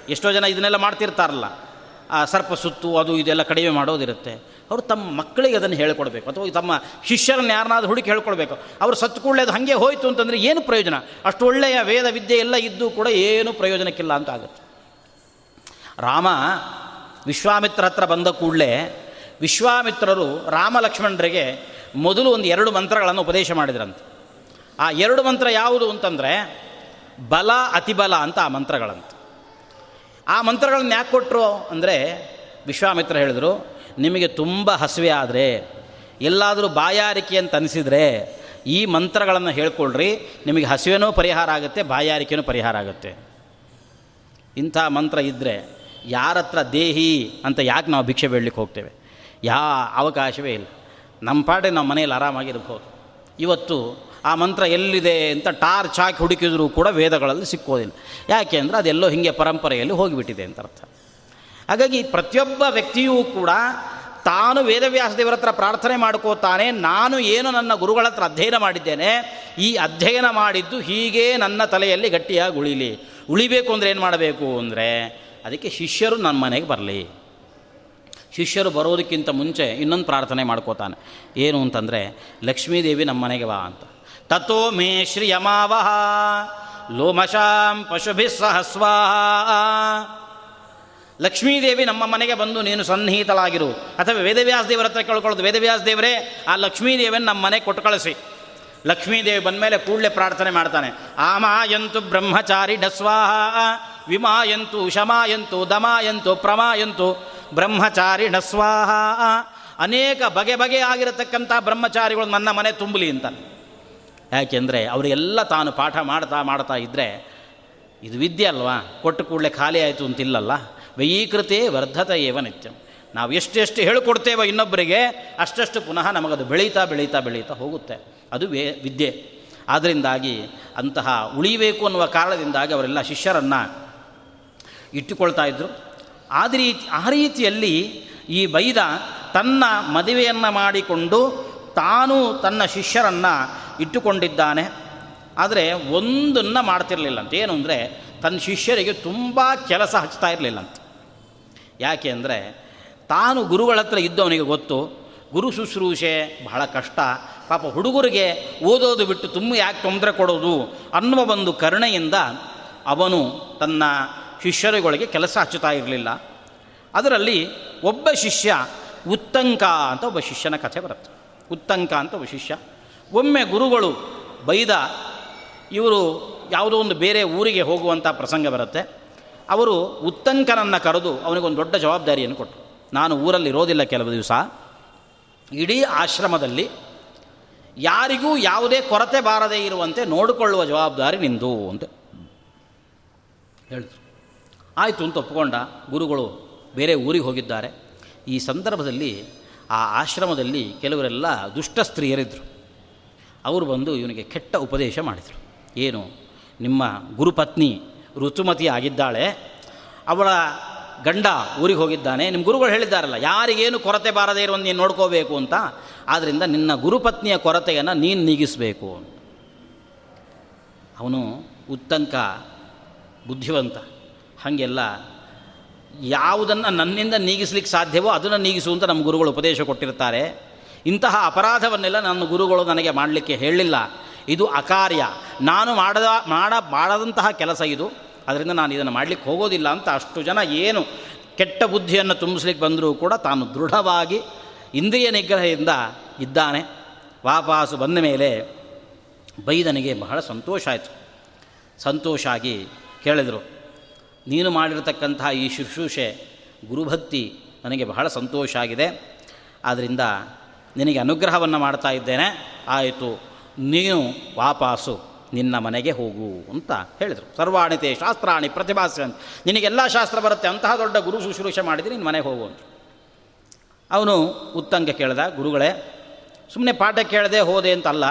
ಎಷ್ಟೋ ಜನ ಇದನ್ನೆಲ್ಲ ಮಾಡ್ತಿರ್ತಾರಲ್ಲ. ಆ ಸರ್ಪ ಸುತ್ತು ಅದು ಇದೆಲ್ಲ ಕಡಿಮೆ ಮಾಡೋದಿರುತ್ತೆ. ಅವರು ತಮ್ಮ ಮಕ್ಕಳಿಗೆ ಅದನ್ನು ಹೇಳ್ಕೊಡ್ಬೇಕು. ಅಥವಾ ತಮ್ಮ ಶಿಷ್ಯರನ್ನು ಯಾರನ್ನಾದ್ರೂ ಹುಡುಕಿ ಹೇಳ್ಕೊಳ್ಬೇಕು ಅವರು ಸತ್ತು ಕೂಡಲೇ ಅದು ಹಾಗೆ ಹೋಯಿತು ಅಂತಂದರೆ ಏನು ಪ್ರಯೋಜನ? ಅಷ್ಟು ಒಳ್ಳೆಯ ವೇದ ವಿದ್ಯೆ ಎಲ್ಲ ಇದ್ದು ಕೂಡ ಏನು ಪ್ರಯೋಜನಕ್ಕಿಲ್ಲ ಅಂತ ಆಗುತ್ತೆ. ರಾಮ ವಿಶ್ವಾಮಿತ್ರ ಹತ್ರ ಬಂದ ಕೂಡಲೇ ವಿಶ್ವಾಮಿತ್ರರು ರಾಮ ಲಕ್ಷ್ಮಣರಿಗೆ ಮೊದಲು ಒಂದು ಎರಡು ಮಂತ್ರಗಳನ್ನು ಉಪದೇಶ ಮಾಡಿದ್ರಂತೆ. ಆ ಎರಡು ಮಂತ್ರ ಯಾವುದು ಅಂತಂದರೆ ಬಲ ಅತಿಬಲ ಅಂತ ಆ ಮಂತ್ರಗಳಂತ. ಆ ಮಂತ್ರಗಳನ್ನು ಯಾಕೆ ಕೊಟ್ಟರು ಅಂದರೆ ವಿಶ್ವಾಮಿತ್ರ ಹೇಳಿದರು ನಿಮಗೆ ತುಂಬ ಹಸಿವೆ ಆದರೆ, ಎಲ್ಲಾದರೂ ಬಾಯಾರಿಕೆ ಅಂತ ಅನಿಸಿದರೆ, ಈ ಮಂತ್ರಗಳನ್ನು ಹೇಳ್ಕೊಳ್ರಿ, ನಿಮಗೆ ಹಸಿವೆನೂ ಪರಿಹಾರ ಆಗುತ್ತೆ, ಬಾಯಾರಿಕೆನೂ ಪರಿಹಾರ ಆಗುತ್ತೆ. ಇಂಥ ಮಂತ್ರ ಇದ್ದರೆ ಯಾರ ಹತ್ರ ದೇಹಿ ಅಂತ ಯಾಕೆ ನಾವು ಭಿಕ್ಷೆ ಬೇಡಲಿಕ್ಕೆ ಹೋಗ್ತೇವೆ? ಯಾ ಅವಕಾಶವೇ ಇಲ್ಲ. ನಮ್ಮ ಪಾಡೆ ನಾವು ಮನೆಯಲ್ಲಿ ಆರಾಮಾಗಿರ್ಬೋದು ಇವತ್ತು ಆ ಮಂತ್ರ ಎಲ್ಲಿದೆ ಅಂತ ಟಾರ್ಚ್ ಹಾಕಿ ಹುಡುಕಿದರೂ ಕೂಡ ವೇದಗಳಲ್ಲಿ ಸಿಕ್ಕೋದಿಲ್ಲ. ಯಾಕೆ ಅಂದರೆ ಅದೆಲ್ಲೋ ಹೀಗೆ ಪರಂಪರೆಯಲ್ಲಿ ಹೋಗಿಬಿಟ್ಟಿದೆ ಅಂತ ಅರ್ಥ. ಹಾಗಾಗಿ ಪ್ರತಿಯೊಬ್ಬ ವ್ಯಕ್ತಿಯೂ ಕೂಡ ತಾನು ವೇದವ್ಯಾಸ ದೇವರ ಹತ್ರ ಪ್ರಾರ್ಥನೆ ಮಾಡ್ಕೋತಾನೆ, ನಾನು ಏನು ನನ್ನ ಗುರುಗಳ ಹತ್ರ ಅಧ್ಯಯನ ಮಾಡಿದ್ದೇನೆ, ಈ ಅಧ್ಯಯನ ಮಾಡಿದ್ದು ಹೀಗೆ ನನ್ನ ತಲೆಯಲ್ಲಿ ಗಟ್ಟಿಯಾಗಿ ಉಳಿಲಿ. ಉಳಿಬೇಕು ಅಂದರೆ ಏನು ಮಾಡಬೇಕು ಅಂದರೆ, ಅದಕ್ಕೆ ಶಿಷ್ಯರು ನನ್ನ ಮನೆಗೆ ಬರಲಿ. ಶಿಷ್ಯರು ಬರೋದಕ್ಕಿಂತ ಮುಂಚೆ ಇನ್ನೊಂದು ಪ್ರಾರ್ಥನೆ ಮಾಡ್ಕೋತಾನೆ. ಏನು ಅಂತಂದರೆ, ಲಕ್ಷ್ಮೀದೇವಿ ನಮ್ಮ ಮನೆಗೆ ಬಾ ಅಂತ. ತಥೋ ಮೇ ಶ್ರಿಯಮಾವಹ ಲೋಮಶಾಂ ಪಶುಭಿ ಸಹಸ್ವಾ ಲಕ್ಷ್ಮೀದೇವಿ ನಮ್ಮ ಮನೆಗೆ ಬಂದು ನೀನು ಸನ್ನಿಹಿತಳಾಗಿರು. ಅಥವಾ ವೇದವ್ಯಾಸ ದೇವರ ಹತ್ರ ಕೇಳ್ಕೊಳ್ಳೋದು. ವೇದವ್ಯಾಸ ದೇವರೇ, ಆ ಲಕ್ಷ್ಮೀದೇವಿಯನ್ನು ನಮ್ಮ ಮನೆಗೆ ಕೊಟ್ಟು ಕಳಿಸಿ ಲಕ್ಷ್ಮೀದೇವಿ ಬಂದ ಮೇಲೆ ಕೂಡಲೇ ಪ್ರಾರ್ಥನೆ ಮಾಡ್ತಾನೆ. ಆಮಾಯಂತು ಬ್ರಹ್ಮಚಾರಿ ಡಸ್ವಾಹ ವಿಮಾಯಂತು ಶಮಾಯಂತು ದಮಾಯಂತು ಪ್ರಮಾಯಂತು ಬ್ರಹ್ಮಚಾರಿ ಡಸ್ವಾಹ ಅನೇಕ ಬಗೆ ಬಗೆ ಆಗಿರತಕ್ಕಂಥ ಬ್ರಹ್ಮಚಾರಿಗಳು ನನ್ನ ಮನೆ ತುಂಬಲಿ ಅಂತ. ಯಾಕೆಂದರೆ ಅವರಿಗೆಲ್ಲ ತಾನು ಪಾಠ ಮಾಡ್ತಾ ಮಾಡ್ತಾ ಇದ್ದರೆ ಇದು ವಿದ್ಯೆ ಅಲ್ವಾ? ಕೊಟ್ಟು ಕೂಡಲೇ ಖಾಲಿ ಆಯಿತು ಅಂತಿಲ್ಲಲ್ಲ? ವೈಕೃತೆ ವರ್ಧತ ಏವ ನಿತ್ಯಂ. ನಾವು ಎಷ್ಟೆಷ್ಟು ಹೇಳಿಕೊಡ್ತೇವೋ ಇನ್ನೊಬ್ಬರಿಗೆ, ಅಷ್ಟಷ್ಟು ಪುನಃ ನಮಗದು ಬೆಳೀತಾ ಬೆಳೀತಾ ಬೆಳೀತಾ ಹೋಗುತ್ತೆ. ಅದು ವೇ, ವಿದ್ಯೆ. ಆದ್ದರಿಂದಾಗಿ ಅಂತಹ ಉಳಿಬೇಕು ಅನ್ನುವ ಕಾರಣದಿಂದಾಗಿ ಅವರೆಲ್ಲ ಶಿಷ್ಯರನ್ನು ಇಟ್ಟುಕೊಳ್ತಾ ಇದ್ದರು ಆದ ರೀತಿ, ಆ ರೀತಿಯಲ್ಲಿ ಈ ಬೈದ ತನ್ನ ಮದುವೆಯನ್ನು ಮಾಡಿಕೊಂಡು ತಾನು ತನ್ನ ಶಿಷ್ಯರನ್ನು ಇಟ್ಟುಕೊಂಡಿದ್ದಾನೆ. ಆದರೆ ಒಂದನ್ನು ಮಾಡ್ತಿರಲಿಲ್ಲಂತೆ. ಏನು ಅಂದರೆ, ತನ್ನ ಶಿಷ್ಯರಿಗೆ ತುಂಬ ಕೆಲಸ ಹಚ್ತಾ ಇರಲಿಲ್ಲ ಅಂತ ಯಾಕೆ ಅಂದರೆ ತಾನು ಗುರುಗಳ ಹತ್ರ ಇದ್ದವನಿಗೆ ಗೊತ್ತು, ಗುರು ಶುಶ್ರೂಷೆ ಬಹಳ ಕಷ್ಟ. ಪಾಪ ಹುಡುಗರಿಗೆ ಓದೋದು ಬಿಟ್ಟು ತುಂಬ ಯಾಕೆ ತೊಂದರೆ ಕೊಡೋದು ಅನ್ನುವ ಒಂದು ಕರುಣೆಯಿಂದ ಅವನು ತನ್ನ ಶಿಷ್ಯರುಗಳಿಗೆ ಕೆಲಸ ಹಚ್ಚುತ್ತಾ ಇರಲಿಲ್ಲ. ಅದರಲ್ಲಿ ಒಬ್ಬ ಶಿಷ್ಯ ಉತ್ತಂಕ ಅಂತ ಒಬ್ಬ ಶಿಷ್ಯನ ಕಥೆ ಬರುತ್ತೆ. ಉತ್ತಂಕ ಅಂತ ಒಬ್ಬ ಶಿಷ್ಯ. ಒಮ್ಮೆ ಗುರುಗಳು ಬೈದ, ಇವರು ಯಾವುದೋ ಒಂದು ಬೇರೆ ಊರಿಗೆ ಹೋಗುವಂಥ ಪ್ರಸಂಗ ಬರುತ್ತೆ. ಅವರು ಉತ್ತಂಕನನ್ನು ಕರೆದು ಅವನಿಗೊಂದು ದೊಡ್ಡ ಜವಾಬ್ದಾರಿಯನ್ನು ಕೊಟ್ಟರು. ನಾನು ಊರಲ್ಲಿ ಇರೋದಿಲ್ಲ ಕೆಲವು ದಿವಸ. ಇಡೀ ಆಶ್ರಮದಲ್ಲಿ ಯಾರಿಗೂ ಯಾವುದೇ ಕೊರತೆ ಬಾರದೇ ಇರುವಂತೆ ನೋಡಿಕೊಳ್ಳುವ ಜವಾಬ್ದಾರಿ ನಿಂದು ಅಂತ ಹೇಳಿದ್ರು. ಆಯಿತು ಅಂತ ಒಪ್ಪಿಕೊಂಡ ಗುರುಗಳು ಬೇರೆ ಊರಿಗೆ ಹೋಗಿದ್ದಾರೆ. ಈ ಸಂದರ್ಭದಲ್ಲಿ ಆ ಆಶ್ರಮದಲ್ಲಿ ಕೆಲವರೆಲ್ಲ ದುಷ್ಟ ಸ್ತ್ರೀಯರಿದ್ದರು ಅವರು ಬಂದು ಇವನಿಗೆ ಕೆಟ್ಟ ಉಪದೇಶ ಮಾಡಿದರು. ಏನು? ನಿಮ್ಮ ಗುರುಪತ್ನಿ ಋತುಮತಿ ಆಗಿದ್ದಾಳೆ. ಅವಳ ಗಂಡ ಊರಿಗೆ ಹೋಗಿದ್ದಾನೆ. ನಿಮ್ಮ ಗುರುಗಳು ಹೇಳಿದ್ದಾರಲ್ಲ, ಯಾರಿಗೇನು ಕೊರತೆ ಬಾರದೇ ಇರುವಂತ ನೀನು ನೋಡ್ಕೋಬೇಕು ಅಂತ. ಆದ್ದರಿಂದ ನಿನ್ನ ಗುರುಪತ್ನಿಯ ಕೊರತೆಯನ್ನು ನೀನು ನೀಗಿಸಬೇಕು ಅವನು ಉತ್ತಂಕ, ಬುದ್ಧಿವಂತ. ಹಾಗೆಲ್ಲ ಯಾವುದನ್ನು ನನ್ನಿಂದ ನೀಗಿಸ್ಲಿಕ್ಕೆ ಸಾಧ್ಯವೋ ಅದನ್ನು ನೀಗಿಸು ಅಂತ ನಮ್ಮ ಗುರುಗಳು ಉಪದೇಶ ಕೊಟ್ಟಿರ್ತಾರೆ. ಇಂತಹ ಅಪರಾಧವನ್ನೆಲ್ಲ ನನ್ನ ಗುರುಗಳು ನನಗೆ ಮಾಡಲಿಕ್ಕೆ ಹೇಳಲಿಲ್ಲ ಇದು ಅಕಾರ್ಯ. ನಾನು ಮಾಡದ, ಮಾಡ, ಮಾಡದಂತಹ ಕೆಲಸ ಇದು. ಅದರಿಂದ ನಾನು ಇದನ್ನು ಮಾಡಲಿಕ್ಕೆ ಹೋಗೋದಿಲ್ಲ ಅಂತ ಅಷ್ಟು ಜನ ಏನು ಕೆಟ್ಟ ಬುದ್ಧಿಯನ್ನು ತುಂಬಿಸ್ಲಿಕ್ಕೆ ಬಂದರೂ ಕೂಡ ತಾನು ದೃಢವಾಗಿ ಇಂದ್ರಿಯ ನಿಗ್ರಹದಿಂದ ಇದ್ದಾನೆ. ವಾಪಾಸು ಬಂದ ಮೇಲೆ ಬೈದನಿಗೆ ಬಹಳ ಸಂತೋಷ ಆಯಿತು. ಸಂತೋಷ ಆಗಿ ಕೇಳಿದರು, ನೀನು ಮಾಡಿರತಕ್ಕಂತಹ ಈ ಶುಶ್ರೂಷೆ ಗುರುಭಕ್ತಿ ನನಗೆ ಬಹಳ ಸಂತೋಷ ಆಗಿದೆ. ಆದ್ದರಿಂದ ನಿನಗೆ ಅನುಗ್ರಹವನ್ನು ಮಾಡ್ತಾ ಇದ್ದೇನೆ. ಆಯಿತು. ನೀನು ವಾಪಾಸು ನಿನ್ನ ಮನೆಗೆ ಹೋಗು ಅಂತ ಹೇಳಿದರು. ಸರ್ವಾಣಿತೆ ಶಾಸ್ತ್ರಾಣಿ ಪ್ರತಿಭಾಸ ನಿನಗೆಲ್ಲ ಶಾಸ್ತ್ರ ಬರುತ್ತೆ, ಅಂತಹ ದೊಡ್ಡ ಗುರು ಶುಶ್ರೂಷೆ ಮಾಡಿದರೆ ನಿನ್ನ ಮನೆಗೆ ಹೋಗು ಅಂತ ಅವನು ಉತ್ತಂಗ ಕೇಳಿದ, ಗುರುಗಳೇ ಸುಮ್ಮನೆ ಪಾಠ ಕೇಳದೆ ಹೋದೆ ಅಂತಲ್ಲ,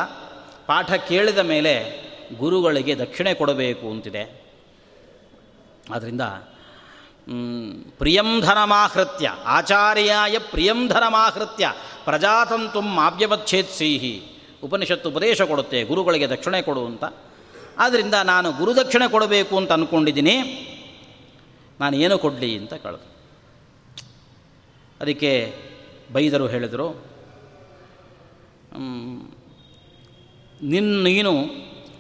ಪಾಠ ಕೇಳಿದ ಮೇಲೆ ಗುರುಗಳಿಗೆ ದಕ್ಷಿಣೆ ಕೊಡಬೇಕು ಅಂತಿದೆ. ಆದ್ದರಿಂದ ಪ್ರಿಯಂ ಧನಮಾಹೃತ್ಯ, ಆಚಾರ್ಯಾಯ ಪ್ರಿಯಂ ಧನಮಾಹೃತ್ಯ, ಪ್ರಜಾತಂತು ಸಿಹಿ ಉಪನಿಷತ್ತು ಉಪದೇಶ ಕೊಡುತ್ತೆ, ಗುರುಗಳಿಗೆ ದಕ್ಷಿಣೆ ಕೊಡು ಅಂತ. ಆದ್ದರಿಂದ ನಾನು ಗುರುದಕ್ಷಿಣೆ ಕೊಡಬೇಕು ಅಂತ ಅಂದ್ಕೊಂಡಿದ್ದೀನಿ ನಾನು ಏನು ಕೊಡಲಿ ಅಂತ ಕಳೆದು. ಅದಕ್ಕೆ ಬೈದರು ಹೇಳಿದರು ನಿನ್ನ ನೀನು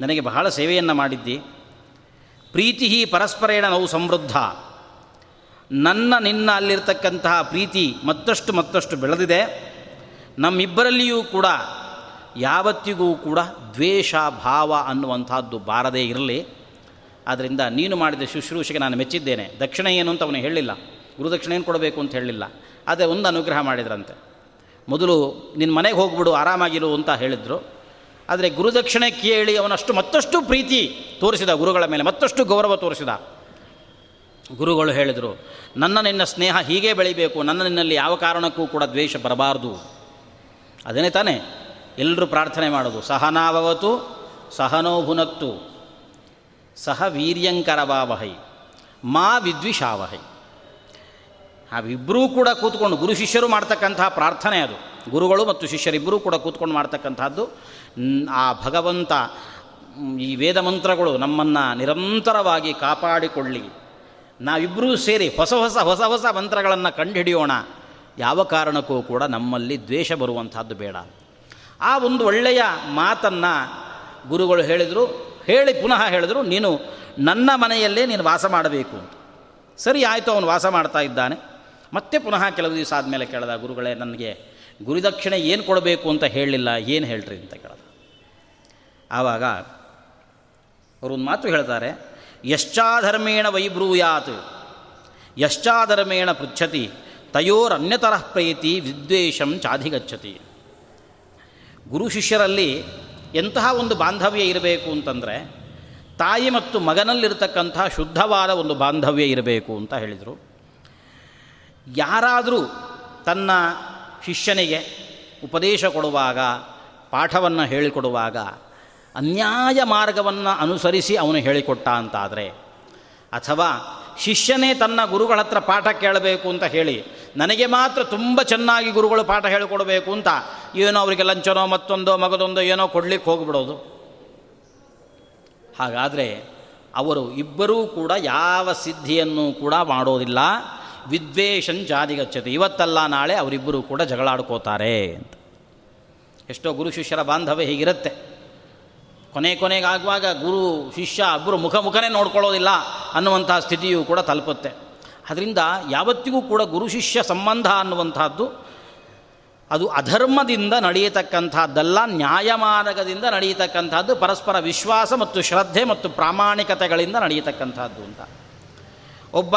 ನನಗೆ ಬಹಳ ಸೇವೆಯನ್ನು ಮಾಡಿದ್ದಿ. ಪ್ರೀತಿ ಪರಸ್ಪರೇಣ ನಾವು ಸಮೃದ್ಧ. ನನ್ನ ನಿನ್ನ ಅಲ್ಲಿರ್ತಕ್ಕಂತಹ ಪ್ರೀತಿ ಮತ್ತಷ್ಟು ಮತ್ತಷ್ಟು ಬೆಳೆದಿದೆ. ನಮ್ಮಿಬ್ಬರಲ್ಲಿಯೂ ಕೂಡ ಯಾವತ್ತಿಗೂ ಕೂಡ ದ್ವೇಷ, ಭಾವ ಅನ್ನುವಂಥದ್ದು ಬಾರದೇ ಇರಲಿ. ಆದ್ದರಿಂದ ನೀನು ಮಾಡಿದ ಶುಶ್ರೂಷೆಗೆ ನಾನು ಮೆಚ್ಚಿದ್ದೇನೆ. ದಕ್ಷಿಣ ಏನು ಅಂತ ಅವನು ಹೇಳಿಲ್ಲ. ಗುರುದಕ್ಷಿಣೆ ಏನು ಕೊಡಬೇಕು ಅಂತ ಹೇಳಿಲ್ಲ. ಅದೇ ಒಂದು ಅನುಗ್ರಹ ಮಾಡಿದ್ರಂತೆ. ಮೊದಲು ನಿನ್ನ ಮನೆಗೆ ಹೋಗ್ಬಿಡು, ಆರಾಮಾಗಿರು ಅಂತ ಹೇಳಿದರು. ಆದರೆ ಗುರುದಕ್ಷಿಣೆ ಕೇಳಿ ಅವನಷ್ಟು ಮತ್ತಷ್ಟು ಪ್ರೀತಿ ತೋರಿಸಿದ, ಗುರುಗಳ ಮೇಲೆ ಮತ್ತಷ್ಟು ಗೌರವ ತೋರಿಸಿದ. ಗುರುಗಳು ಹೇಳಿದರು, ನನ್ನ ನಿನ್ನ ಸ್ನೇಹ ಹೀಗೆ ಬೆಳಿಬೇಕು. ನನ್ನ ನಿನ್ನಲ್ಲಿ ಯಾವ ಕಾರಣಕ್ಕೂ ಕೂಡ ದ್ವೇಷ ಬರಬಾರ್ದು. ಅದೇನೇ ತಾನೇ ಎಲ್ಲರೂ ಪ್ರಾರ್ಥನೆ ಮಾಡೋದು. ಸಹನಾವವತು ಸಹನೋಭುನಕ್ತು ಸಹ ವೀರ್ಯಂಕರವಾವಹೈ ಮಾ ವಿದ್ವಿಷಾವಹೈ. ಅವಿಬ್ಬರೂ ಕೂಡ ಕೂತ್ಕೊಂಡು, ಗುರು ಶಿಷ್ಯರು ಮಾಡ್ತಕ್ಕಂತಹ ಪ್ರಾರ್ಥನೆ ಅದು. ಗುರುಗಳು ಮತ್ತು ಶಿಷ್ಯರಿಬ್ಬರೂ ಕೂಡ ಕೂತ್ಕೊಂಡು ಮಾಡ್ತಕ್ಕಂಥದ್ದು ಆ ಭಗವಂತ ಈ ವೇದ ಮಂತ್ರಗಳು ನಮ್ಮನ್ನು ನಿರಂತರವಾಗಿ ಕಾಪಾಡಿಕೊಳ್ಳಿ. ನಾವಿಬ್ಬರೂ ಸೇರಿ ಹೊಸ ಹೊಸ ಹೊಸ ಹೊಸ ಮಂತ್ರಗಳನ್ನು ಕಂಡುಹಿಡಿಯೋಣ. ಯಾವ ಕಾರಣಕ್ಕೂ ಕೂಡ ನಮ್ಮಲ್ಲಿ ದ್ವೇಷ ಬರುವಂಥದ್ದು ಬೇಡ. ಆ ಒಂದು ಒಳ್ಳೆಯ ಮಾತನ್ನು ಗುರುಗಳು ಹೇಳಿದರು, ಹೇಳಿ ಪುನಃ ಹೇಳಿದರು, ನೀನು ನನ್ನ ಮನೆಯಲ್ಲೇ ನೀನು ವಾಸ ಮಾಡಬೇಕು ಸರಿ, ಆಯಿತು, ಅವನು ವಾಸ ಮಾಡ್ತಾ ಇದ್ದಾನೆ. ಮತ್ತೆ ಪುನಃ ಕೆಲವು ದಿವಸ ಆದಮೇಲೆ ಕೇಳ್ದ ಗುರುಗಳೇ, ನನಗೆ ಗುರುದಕ್ಷಿಣೆ ಏನು ಕೊಡಬೇಕು ಅಂತ ಹೇಳಲಿಲ್ಲ ಏನು ಹೇಳ್ರಿ ಅಂತ ಕೇಳಿದ. ಆವಾಗ ಅವರು ಒಂದು ಮಾತು ಹೇಳ್ತಾರೆ ಯಶ್ಚಾಧರ್ಮೇಣ ವೈಬ್ರೂಯಾತ್ ಯಶ್ಚಾಧರ್ಮೇಣ ಪೃಚ್ಛತಿ, ತಯೋರನ್ಯತರಃ ಪ್ರೇತಿ ವಿದ್ವೇಷಂ ಚಾಧಿಗಚ್ಚತಿ. ಗುರು ಶಿಷ್ಯರಲ್ಲಿ ಎಂತಹ ಒಂದು ಬಾಂಧವ್ಯ ಇರಬೇಕು ಅಂತಂದರೆ ತಾಯಿ ಮತ್ತು ಮಗನಲ್ಲಿರ್ತಕ್ಕಂತಹ ಶುದ್ಧವಾದ ಒಂದು ಬಾಂಧವ್ಯ ಇರಬೇಕು ಅಂತ ಹೇಳಿದರು. ಯಾರಾದರೂ ತನ್ನ ಶಿಷ್ಯನಿಗೆ ಉಪದೇಶ ಕೊಡುವಾಗ, ಪಾಠವನ್ನು ಹೇಳಿಕೊಡುವಾಗ, ಅನ್ಯಾಯ ಮಾರ್ಗವನ್ನು ಅನುಸರಿಸಿ ಅವನು ಹೇಳಿಕೊಟ್ಟ ಅಂತಾದರೆ, ಅಥವಾ ಶಿಷ್ಯನೇ ತನ್ನ ಗುರುಗಳ ಹತ್ರ ಪಾಠ ಕೇಳಬೇಕು ಅಂತ ಹೇಳಿ, ನನಗೆ ಮಾತ್ರ ತುಂಬ ಚೆನ್ನಾಗಿ ಗುರುಗಳು ಪಾಠ ಹೇಳಿಕೊಡಬೇಕು ಅಂತ, ಏನೋ ಅವರಿಗೆ ಲಂಚನೋ ಮತ್ತೊಂದೋ ಮಗದೊಂದೋ ಏನೋ ಕೊಡಲಿಕ್ಕೆ ಹೋಗಿಬಿಡೋದು. ಹಾಗಾದರೆ ಅವರು ಇಬ್ಬರೂ ಕೂಡ ಯಾವ ಸಿದ್ಧಿಯನ್ನು ಕೂಡ ಮಾಡೋದಿಲ್ಲ. ವಿದ್ವೇಷನ್ ಜಾದಿಗಚ್ಚತೆ ಇವತ್ತಲ್ಲ ನಾಳೆ ಅವರಿಬ್ಬರೂ ಕೂಡ ಜಗಳಾಡ್ಕೋತಾರೆ ಅಂತ. ಎಷ್ಟೋ ಗುರು ಶಿಷ್ಯರ ಬಾಂಧವ್ಯ ಹೀಗಿರುತ್ತೆ. ಕೊನೆ ಕೊನೆಗಾಗುವಾಗ ಗುರು, ಶಿಷ್ಯ ಇಬ್ಬರು ಮುಖ ಮುಖನೇ ನೋಡ್ಕೊಳ್ಳೋದಿಲ್ಲ ಅನ್ನುವಂತಹ ಸ್ಥಿತಿಯೂ ಕೂಡ ತಲುಪುತ್ತೆ. ಅದರಿಂದ ಯಾವತ್ತಿಗೂ ಕೂಡ ಗುರು, ಶಿಷ್ಯ ಸಂಬಂಧ ಅನ್ನುವಂಥದ್ದು ಅದು ಅಧರ್ಮದಿಂದ ನಡೆಯತಕ್ಕಂಥದ್ದಲ್ಲ ನ್ಯಾಯಮಾರ್ಗದಿಂದ ನಡೆಯತಕ್ಕಂಥದ್ದು ಪರಸ್ಪರ ವಿಶ್ವಾಸ ಮತ್ತು ಶ್ರದ್ಧೆ ಮತ್ತು ಪ್ರಾಮಾಣಿಕತೆಗಳಿಂದ ನಡೆಯತಕ್ಕಂಥದ್ದು ಅಂತ. ಒಬ್ಬ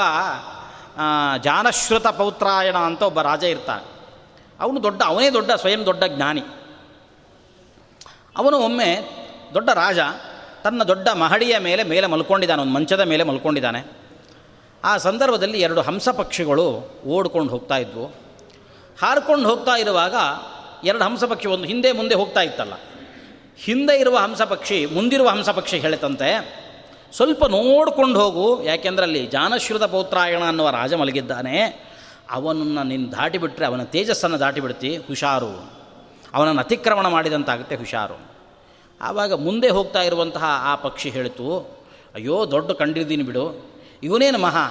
ಜಾನಶ್ರುತ ಪೌತ್ರಾಯಣ ಅಂತ ಒಬ್ಬ ರಾಜ ಇರ್ತಾನೆ. ಅವನು ದೊಡ್ಡ, ಅವನೇ ದೊಡ್ಡ, ಸ್ವಯಂ ದೊಡ್ಡ ಜ್ಞಾನಿ. ಅವನು ಒಮ್ಮೆ ದೊಡ್ಡ ರಾಜ ತನ್ನ ದೊಡ್ಡ ಮಹಡಿಯ ಮೇಲೆ ಮೇಲೆ ಮಲ್ಕೊಂಡಿದ್ದಾನೆ, ಒಂದು ಮಂಚದ ಮೇಲೆ ಮಲ್ಕೊಂಡಿದ್ದಾನೆ. ಆ ಸಂದರ್ಭದಲ್ಲಿ ಎರಡು ಹಂಸ ಪಕ್ಷಿಗಳು ಓಡ್ಕೊಂಡು ಹೋಗ್ತಾ ಇದ್ವು. ಹಾರ್ಕೊಂಡು ಹೋಗ್ತಾ ಇರುವಾಗ ಎರಡು ಹಂಸ ಪಕ್ಷಿ ಒಂದು ಹಿಂದೆ ಮುಂದೆ ಹೋಗ್ತಾ ಇತ್ತಲ್ಲ. ಹಿಂದೆ ಇರುವ ಹಂಸ ಪಕ್ಷಿ, ಮುಂದಿರುವ ಹಂಸ ಪಕ್ಷಿ ಹೇಳಿತಂತೆ, ಸ್ವಲ್ಪ ನೋಡ್ಕೊಂಡು ಹೋಗು, ಯಾಕೆಂದ್ರೆ ಅಲ್ಲಿ ಜಾನಶ್ರುತ ಪೌತ್ರಾಯಣ ಅನ್ನುವ ರಾಜ ಮಲಗಿದ್ದಾನೆ. ಅವನನ್ನು ನಿನ್ನ ದಾಟಿಬಿಟ್ರೆ, ಅವನ ತೇಜಸ್ಸನ್ನು ದಾಟಿ ಬಿಡ್ತಿ ಹುಷಾರು. ಅವನನ್ನು ಅತಿಕ್ರಮಣ ಮಾಡಿದಂತಾಗುತ್ತೆ ಹುಷಾರು. ಆವಾಗ ಮುಂದೆ ಹೋಗ್ತಾ ಇರುವಂತಹ ಆ ಪಕ್ಷಿ ಹೇಳಿತು, ಅಯ್ಯೋ, ದೊಡ್ಡ ಕಂಡಿದ್ದೀನಿ ಬಿಡು. ಇವನೇನು ಮಹಾ?